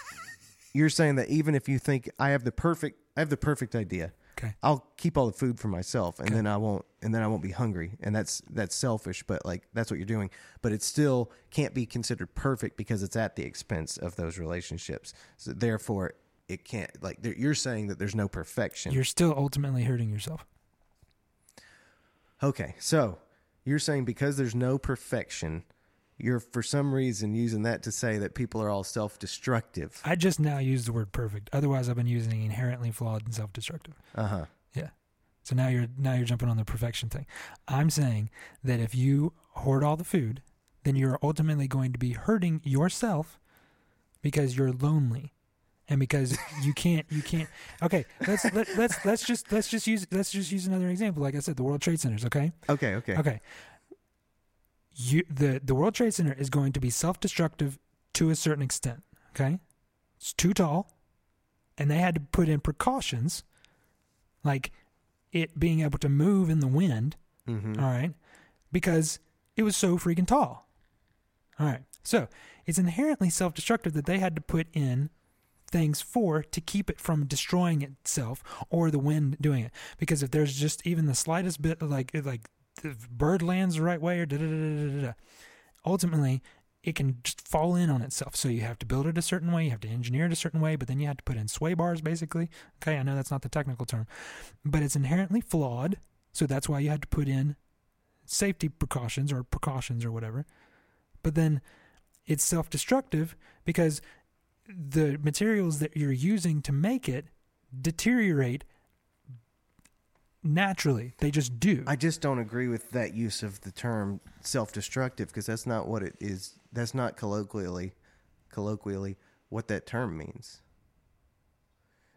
[SPEAKER 1] you're saying that even if you think I have the perfect I have the perfect idea,
[SPEAKER 2] Okay.
[SPEAKER 1] I'll keep all the food for myself, and
[SPEAKER 2] Okay.
[SPEAKER 1] then I won't, and then I won't be hungry, and that's that's selfish, but like that's what you're doing. But it still can't be considered perfect because it's at the expense of those relationships. So therefore, it can't. Like you're saying that there's no perfection.
[SPEAKER 2] You're still ultimately hurting yourself.
[SPEAKER 1] okay, so you're saying because there's no perfection, you're for some reason using that to say that people are all self-destructive.
[SPEAKER 2] I just now used the word perfect. Otherwise, I've been using inherently flawed and self-destructive.
[SPEAKER 1] Uh huh. Yeah.
[SPEAKER 2] So now you're now you're jumping on the perfection thing. I'm saying that if you hoard all the food, then you're ultimately going to be hurting yourself because you're lonely. And because you can't you can't Okay, let's let, let's let's just let's just use let's just use another example. Like I said, the World Trade Centers, okay?
[SPEAKER 1] Okay. Okay.
[SPEAKER 2] Okay. You the the World Trade Center is going to be self-destructive to a certain extent, okay? It's too tall and they had to put in precautions like it being able to move in the wind,
[SPEAKER 1] Mm-hmm.
[SPEAKER 2] all right? Because it was so freaking tall. All right. So, it's inherently self-destructive that they had to put in things for to keep it from destroying itself or the wind doing it. Because if there's just even the slightest bit of like like the bird lands the right way or da da da da da da, ultimately it can just fall in on itself. So you have to build it a certain way, you have to engineer it a certain way, but then you have to put in sway bars basically. Okay, I know that's not the technical term, but it's inherently flawed. So that's why you had to put in safety precautions or precautions or whatever. But then it's self destructive because the materials that you're using to make it deteriorate naturally. They just do.
[SPEAKER 1] I just don't agree with that use of the term self-destructive because that's not what it is. That's not colloquially, colloquially what that term means.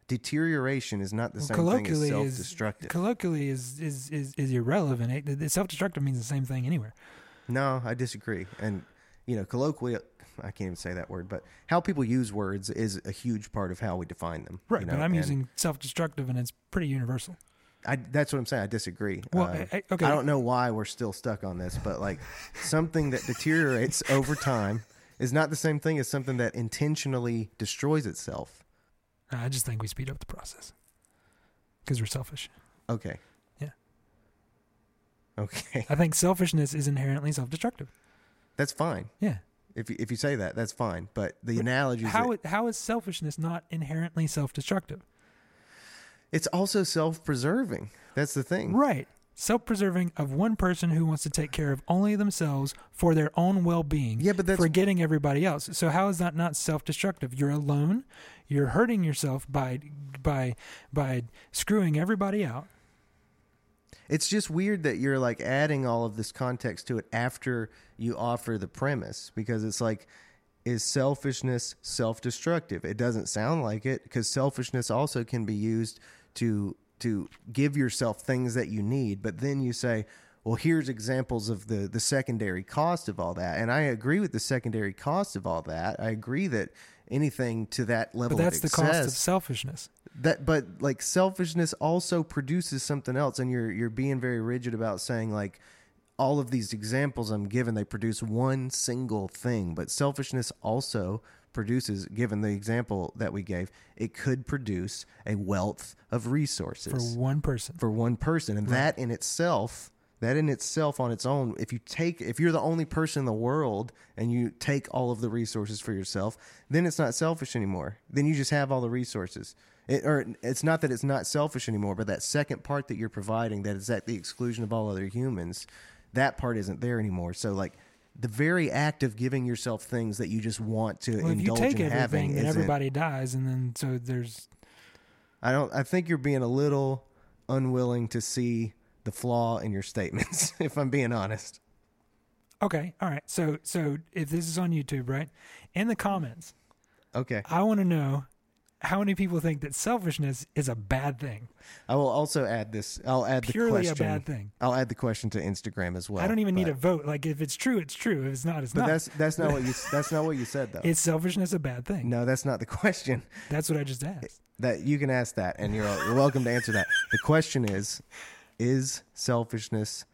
[SPEAKER 1] Deterioration is not the
[SPEAKER 2] Well,
[SPEAKER 1] same thing as self-destructive.
[SPEAKER 2] Colloquially is, is, is, is irrelevant. It, the self destructive means the same thing anywhere.
[SPEAKER 1] no, I disagree. And you know, colloquially, I can't even say that word, but how people use words is a huge part of how we define them.
[SPEAKER 2] Right.
[SPEAKER 1] you
[SPEAKER 2] but I'm
[SPEAKER 1] and
[SPEAKER 2] using self destructive and it's pretty universal.
[SPEAKER 1] I, that's what I'm saying. I disagree.
[SPEAKER 2] Well,
[SPEAKER 1] Um,
[SPEAKER 2] I- I- okay.
[SPEAKER 1] I don't know why we're still stuck on this, but like something that deteriorates over time is not the same thing as something that intentionally destroys itself.
[SPEAKER 2] I just think we speed up the process because we're selfish.
[SPEAKER 1] Okay.
[SPEAKER 2] Yeah.
[SPEAKER 1] Okay.
[SPEAKER 2] I think selfishness is inherently self destructive.
[SPEAKER 1] That's fine.
[SPEAKER 2] Yeah.
[SPEAKER 1] If you, if you say that, that's fine. But the analogy is
[SPEAKER 2] How,
[SPEAKER 1] that
[SPEAKER 2] how is selfishness not inherently self destructive?
[SPEAKER 1] It's also self-preserving. That's the thing.
[SPEAKER 2] Right. Self preserving of one person who wants to take care of only themselves for their own well being,
[SPEAKER 1] Yeah, but that's
[SPEAKER 2] forgetting everybody else. So how is that not self destructive? You're alone, you're hurting yourself by by by screwing everybody out.
[SPEAKER 1] It's just weird that you're like adding all of this context to it after you offer the premise because it's like, is selfishness self destructive? It doesn't sound like it because selfishness also can be used to to give yourself things that you need, but then you say, well, here's examples of the the secondary cost of all that, and I agree with the secondary cost of all that. I agree that anything to that level,
[SPEAKER 2] But that's the
[SPEAKER 1] excess,
[SPEAKER 2] cost of selfishness.
[SPEAKER 1] that but like selfishness also produces something else and you're you're being very rigid about saying like all of these examples I'm given they produce one single thing but selfishness also produces given the example that we gave it could produce a wealth of resources For
[SPEAKER 2] one person.
[SPEAKER 1] for one person and
[SPEAKER 2] Right.
[SPEAKER 1] that in itself that in itself on its own, if you take, if you're the only person in the world and you take all of the resources for yourself, then it's not selfish anymore. Then you just have all the resources. It, or it's not that it's not selfish anymore, but that second part that you're providing that is at the exclusion of all other humans, that part isn't there anymore. So like the very act of giving yourself things that you just want to
[SPEAKER 2] Well, if you
[SPEAKER 1] indulge
[SPEAKER 2] take
[SPEAKER 1] in having, and
[SPEAKER 2] everybody dies, and then so there's
[SPEAKER 1] I don't. I think you're being a little unwilling to see the flaw in your statements. if I'm being honest.
[SPEAKER 2] okay. All right. So so if this is on YouTube, right? In the comments,
[SPEAKER 1] Okay.
[SPEAKER 2] I want to know how many people think that selfishness is a bad thing,
[SPEAKER 1] I will also add this. I'll add the
[SPEAKER 2] purely a
[SPEAKER 1] question.
[SPEAKER 2] bad thing.
[SPEAKER 1] I'll add the question to Instagram as well.
[SPEAKER 2] I don't even need a vote. Like if it's true, it's true. If it's not, it's
[SPEAKER 1] But
[SPEAKER 2] not.
[SPEAKER 1] that's that's not what you that's not what you said though.
[SPEAKER 2] Is selfishness a bad thing?
[SPEAKER 1] no, that's not the question.
[SPEAKER 2] That's what I just asked.
[SPEAKER 1] That you can ask that, and you're you're welcome to answer that. The question is, is selfishness?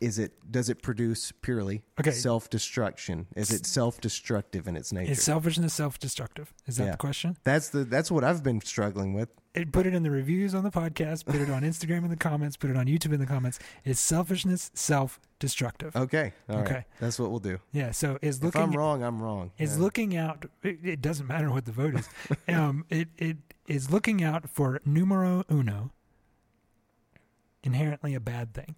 [SPEAKER 1] Is it does it produce purely
[SPEAKER 2] Okay.
[SPEAKER 1] self destruction? Is it self destructive in its nature?
[SPEAKER 2] Is selfishness self-destructive? Is that
[SPEAKER 1] Yeah.
[SPEAKER 2] the question?
[SPEAKER 1] that's the that's what I've been struggling with.
[SPEAKER 2] It, put it in the reviews on the podcast. Put it on Instagram in the comments. Put it on YouTube in the comments. Is selfishness self-destructive?
[SPEAKER 1] Okay. all right.
[SPEAKER 2] Okay.
[SPEAKER 1] That's what we'll do.
[SPEAKER 2] Yeah. So is
[SPEAKER 1] if
[SPEAKER 2] looking
[SPEAKER 1] I'm wrong, I'm wrong.
[SPEAKER 2] is
[SPEAKER 1] Yeah.
[SPEAKER 2] looking out. It, it doesn't matter what the vote is. um, it it is looking out for numero uno. Inherently a bad thing,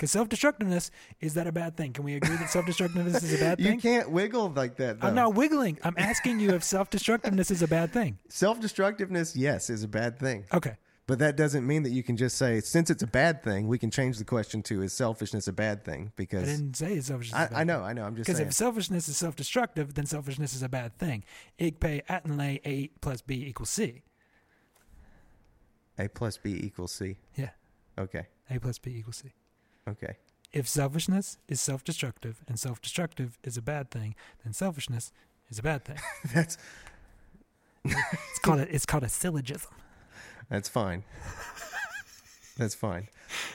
[SPEAKER 2] because self-destructiveness is that a bad thing? Can we agree that self-destructiveness is a bad thing?
[SPEAKER 1] You can't wiggle like that. Though.
[SPEAKER 2] I'm not wiggling. I'm asking you if self-destructiveness is a bad thing.
[SPEAKER 1] Self destructiveness, yes, is a bad thing.
[SPEAKER 2] Okay.
[SPEAKER 1] But that doesn't mean that you can just say, since it's a bad thing, we can change the question to is selfishness a bad thing? Because I
[SPEAKER 2] didn't say selfishness.
[SPEAKER 1] I,
[SPEAKER 2] bad
[SPEAKER 1] I know. I know. I'm just
[SPEAKER 2] Because if selfishness is self-destructive, then selfishness is a bad thing. Ik pay at A plus B equals C.
[SPEAKER 1] A plus B equals C.
[SPEAKER 2] Yeah.
[SPEAKER 1] Okay.
[SPEAKER 2] A plus B equals C.
[SPEAKER 1] Okay.
[SPEAKER 2] If selfishness is self-destructive and self-destructive is a bad thing, then selfishness is a bad thing.
[SPEAKER 1] That's
[SPEAKER 2] It's called a, it's called a syllogism.
[SPEAKER 1] that's fine. that's fine.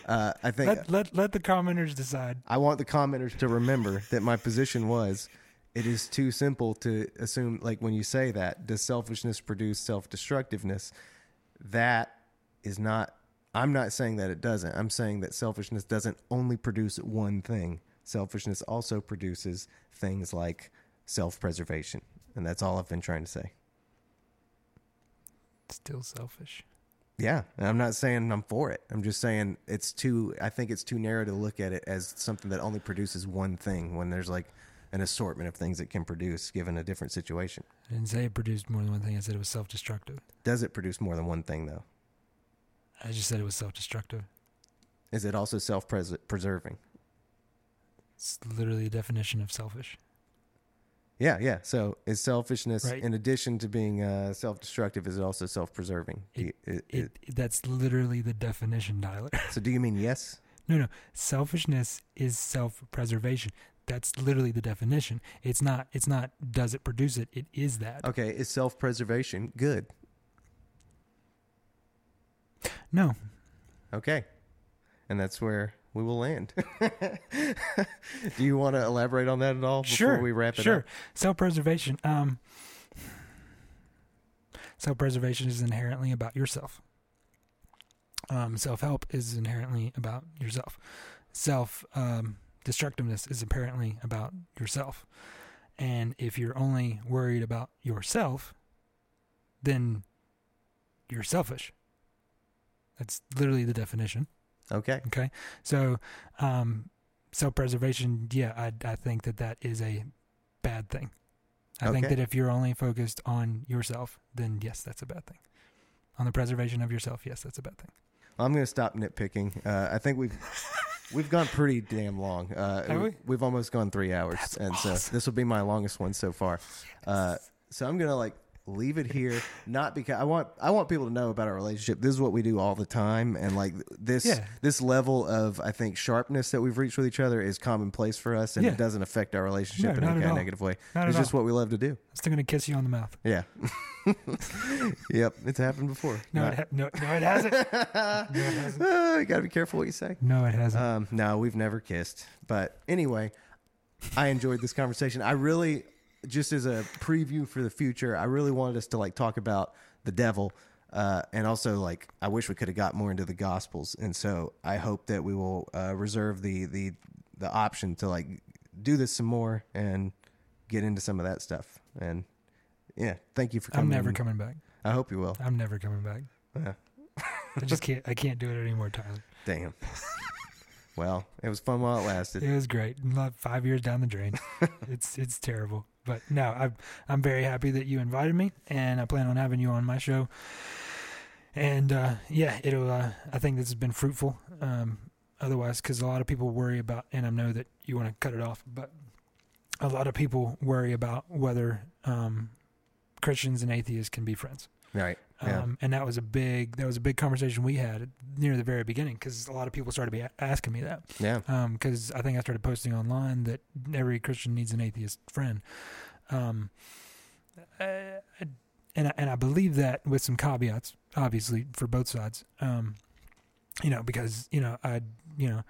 [SPEAKER 1] Uh, I think
[SPEAKER 2] Let, let let the commenters decide.
[SPEAKER 1] I want the commenters to remember that my position was it is too simple to assume like when you say that does selfishness produce self-destructiveness that is not I'm not saying that it doesn't I'm saying that selfishness doesn't only produce one thing selfishness also produces things like self-preservation and that's all I've been trying to say
[SPEAKER 2] Still selfish.
[SPEAKER 1] yeah and I'm not saying I'm for it I'm just saying it's too I think it's too narrow to look at it as something that only produces one thing when there's like an assortment of things it can produce given a different situation.
[SPEAKER 2] I didn't say it produced more than one thing. I said it was self-destructive.
[SPEAKER 1] Does it produce more than one thing though?
[SPEAKER 2] I just said it was self-destructive.
[SPEAKER 1] Is it also self preserving?
[SPEAKER 2] It's literally the definition of selfish.
[SPEAKER 1] Yeah, yeah. So is selfishness,
[SPEAKER 2] Right.
[SPEAKER 1] in addition to being uh, self destructive, is it also self preserving?
[SPEAKER 2] It- It, that's literally the definition, Tyler.
[SPEAKER 1] so do you mean yes?
[SPEAKER 2] No, no. Selfishness is self-preservation. That's literally the definition. It's not. It's not. Does it produce it? It is that.
[SPEAKER 1] Okay, is self preservation good?
[SPEAKER 2] No.
[SPEAKER 1] Okay. And that's where we will land. do you want to elaborate on that at all before
[SPEAKER 2] Sure.
[SPEAKER 1] we wrap it
[SPEAKER 2] sure.
[SPEAKER 1] up? Sure.
[SPEAKER 2] Self-preservation. Um. Self-preservation is inherently about yourself. Um, self-help is inherently about yourself. Self um, destructiveness is apparently about yourself. And if you're only worried about yourself, then you're selfish. That's literally the definition.
[SPEAKER 1] Okay.
[SPEAKER 2] Okay, so um, self-preservation, yeah, I I think that that is a bad thing. I think that if you're only focused on yourself, then yes, that's a bad thing. On the preservation of yourself, yes, that's a bad thing.
[SPEAKER 1] I'm going to stop nitpicking. Uh, I think we've we've gone pretty damn long. Uh,
[SPEAKER 2] Have we?
[SPEAKER 1] We've almost gone three hours,
[SPEAKER 2] That's
[SPEAKER 1] and
[SPEAKER 2] awesome.
[SPEAKER 1] so this will be my longest one so far. Uh, so I'm gonna like leave it here, not because I want I want people to know about our relationship. This is what we do all the time, and like this
[SPEAKER 2] Yeah.
[SPEAKER 1] this level of I think sharpness that we've reached with each other is commonplace for us, and
[SPEAKER 2] Yeah.
[SPEAKER 1] it doesn't affect our relationship
[SPEAKER 2] No,
[SPEAKER 1] in any kind of negative way.
[SPEAKER 2] Not
[SPEAKER 1] it's just
[SPEAKER 2] all.
[SPEAKER 1] what we love to do.
[SPEAKER 2] I'm still gonna kiss you on the mouth.
[SPEAKER 1] Yeah. yep, it's happened before.
[SPEAKER 2] No,
[SPEAKER 1] Not-
[SPEAKER 2] it ha- no, no, it hasn't. No, it hasn't.
[SPEAKER 1] Uh, you got to be careful what you say.
[SPEAKER 2] No, it hasn't.
[SPEAKER 1] Um, no, we've never kissed. But anyway, I enjoyed this conversation. I really, just as a preview for the future, I really wanted us to like talk about the devil. Uh, and also, like, I wish we could have got more into the Gospels, and so I hope that we will uh, reserve the the the option to like do this some more and get into some of that stuff. And yeah, thank you for coming.
[SPEAKER 2] I'm never coming back.
[SPEAKER 1] I hope you will.
[SPEAKER 2] I'm never coming back.
[SPEAKER 1] Yeah.
[SPEAKER 2] I just can't. I can't do it anymore, Tyler.
[SPEAKER 1] Damn. well, it was fun while it lasted.
[SPEAKER 2] It was great. Not Five years down the drain. it's it's terrible. But no, I'm I'm very happy that you invited me, and I plan on having you on my show. And uh, yeah, it'll. Uh, I think this has been fruitful. Um, otherwise, because a lot of people worry about, and I know that you want to cut it off, but a lot of people worry about whether um, Christians and atheists can be friends.
[SPEAKER 1] Right. Yeah.
[SPEAKER 2] Um, and that was a big that was a big conversation we had near the very beginning because a lot of people started be a- asking me that
[SPEAKER 1] yeah.
[SPEAKER 2] because I think I started posting online that every Christian needs an atheist friend, um, uh, and I, and I believe that with some caveats, obviously for both sides, um, you know, because you know I you know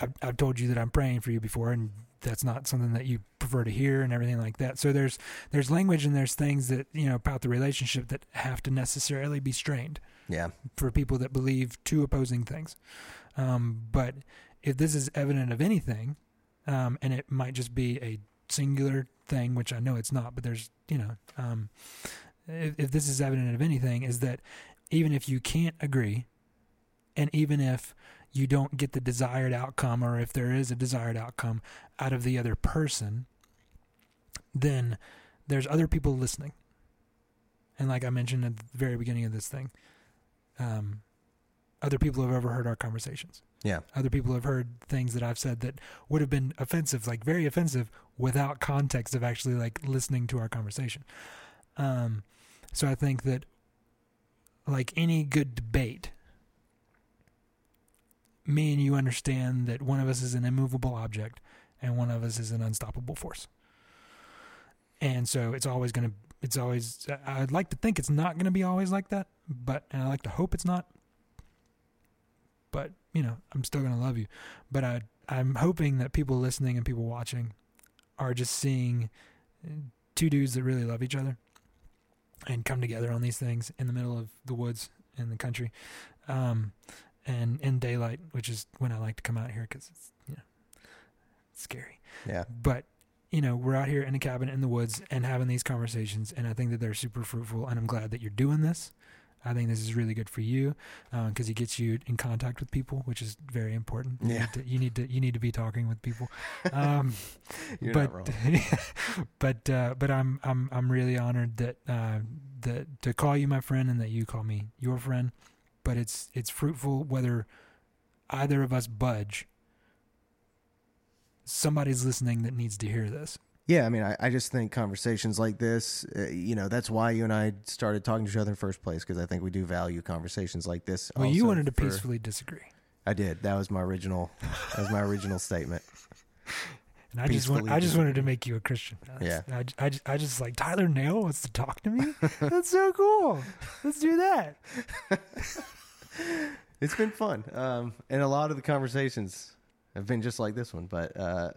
[SPEAKER 2] I've, I've told you that I'm praying for you before, and that's not something that you prefer to hear and everything like that. So there's there's language and there's things that you know about the relationship that have to necessarily be strained
[SPEAKER 1] Yeah.
[SPEAKER 2] for people that believe two opposing things. Um, but if this is evident of anything, um, and it might just be a singular thing, which I know it's not, but there's, you know, um, if, if this is evident of anything, is that even if you can't agree, and even if you don't get the desired outcome, or if there is a desired outcome out of the other person, then there's other people listening. And like I mentioned at the very beginning of this thing, um, other people have overheard our conversations.
[SPEAKER 1] Yeah.
[SPEAKER 2] Other people have heard things that I've said that would have been offensive, like very offensive, without context of actually like listening to our conversation. Um, so I think that, like any good debate, me and you understand that one of us is an immovable object and one of us is an unstoppable force. And so it's always going to, it's always, I'd like to think it's not going to be always like that, but, and I like to hope it's not. But, you know, I'm still going to love you. But I, I'm hoping that people listening and people watching are just seeing two dudes that really love each other and come together on these things in the middle of the woods in the country. Um, and in daylight, which is when I like to come out here because it's you know it's scary.
[SPEAKER 1] Yeah.
[SPEAKER 2] But you know, we're out here in a cabin in the woods and having these conversations, and I think that they're super fruitful. And I'm glad that you're doing this. I think this is really good for you because it gets you in contact with people, which is very important. You
[SPEAKER 1] Yeah.
[SPEAKER 2] need to, you need to you need to be talking with people. Um,
[SPEAKER 1] You're
[SPEAKER 2] but
[SPEAKER 1] not wrong.
[SPEAKER 2] but uh, but I'm I'm I'm really honored that uh, that to call you my friend and that you call me your friend. But it's it's fruitful whether either of us budge. Somebody's listening that needs to hear this.
[SPEAKER 1] Yeah, I mean, I, I just think conversations like this, uh, you know, that's why you and I started talking to each other in the first place because I think we do value conversations like this.
[SPEAKER 2] Well, you wanted to
[SPEAKER 1] for-
[SPEAKER 2] peacefully disagree,
[SPEAKER 1] I did. That was my original. that was my original statement.
[SPEAKER 2] and I just want I just wanted to make you a Christian.
[SPEAKER 1] Yeah.
[SPEAKER 2] I, j- I, just, I just like Tyler Nail wants to talk to me. That's so cool. Let's do that.
[SPEAKER 1] It's been fun, um, and a lot of the conversations have been just like this one. But uh,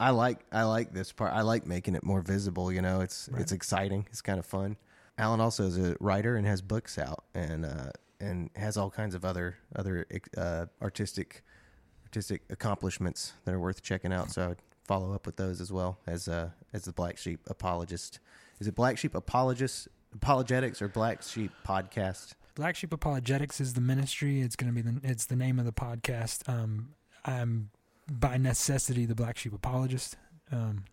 [SPEAKER 1] I like I like this part. I like making it more visible. You know, it's
[SPEAKER 2] Right.
[SPEAKER 1] it's exciting. It's kind of fun. Alan also is a writer and has books out, and uh, and has all kinds of other other uh, artistic artistic accomplishments that are worth checking out. So I would follow up with those as well as uh, as the Black Sheep apologist. Is it Black Sheep apologist apologetics or Black Sheep podcast?
[SPEAKER 2] Black Sheep Apologetics is the ministry. It's going to be the it's the name of the podcast. Um, I'm by necessity the Black Sheep Apologist, um,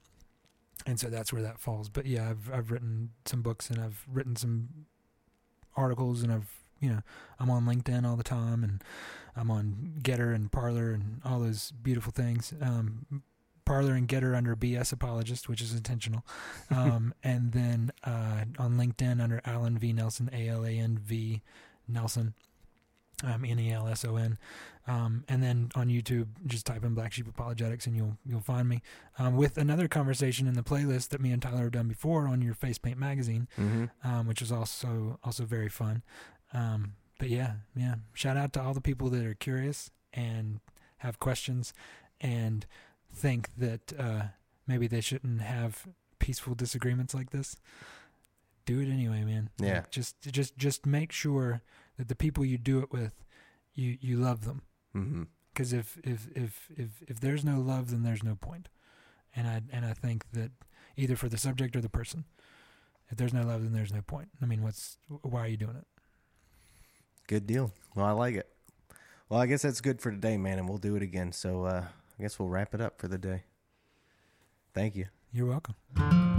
[SPEAKER 2] and so that's where that falls. But yeah, I've I've written some books and I've written some articles and I've you know I'm on LinkedIn all the time and I'm on Gettr and Parler and all those beautiful things. Um, Parler and Gettr under BS Apologist, which is intentional, um, and then uh, on LinkedIn under Alan V. Nelson, A L A N V Nelson, um, N E L S O N, um, and then on YouTube, just type in Black Sheep Apologetics, and you'll you'll find me. Um, with another conversation in the playlist that me and Tyler have done before on your Face Paint magazine,
[SPEAKER 1] Mm-hmm.
[SPEAKER 2] um, which is also also very fun. Um, but yeah, yeah, shout out to all the people that are curious and have questions and think that uh, maybe they shouldn't have peaceful disagreements like this. do it anyway, man.
[SPEAKER 1] Yeah.
[SPEAKER 2] Like, just just just make sure that the people you do it with, you you love them.
[SPEAKER 1] Mm-hmm.
[SPEAKER 2] Because if, if if if if there's no love, then there's no point. And I and I think that either for the subject or the person, if there's no love, then there's no point. I mean, what's why are you doing it?
[SPEAKER 1] Good deal. Well, I like it. Well, I guess that's good for today, man, and we'll do it again. So uh, I guess we'll wrap it up for the day. Thank you.
[SPEAKER 2] You're welcome.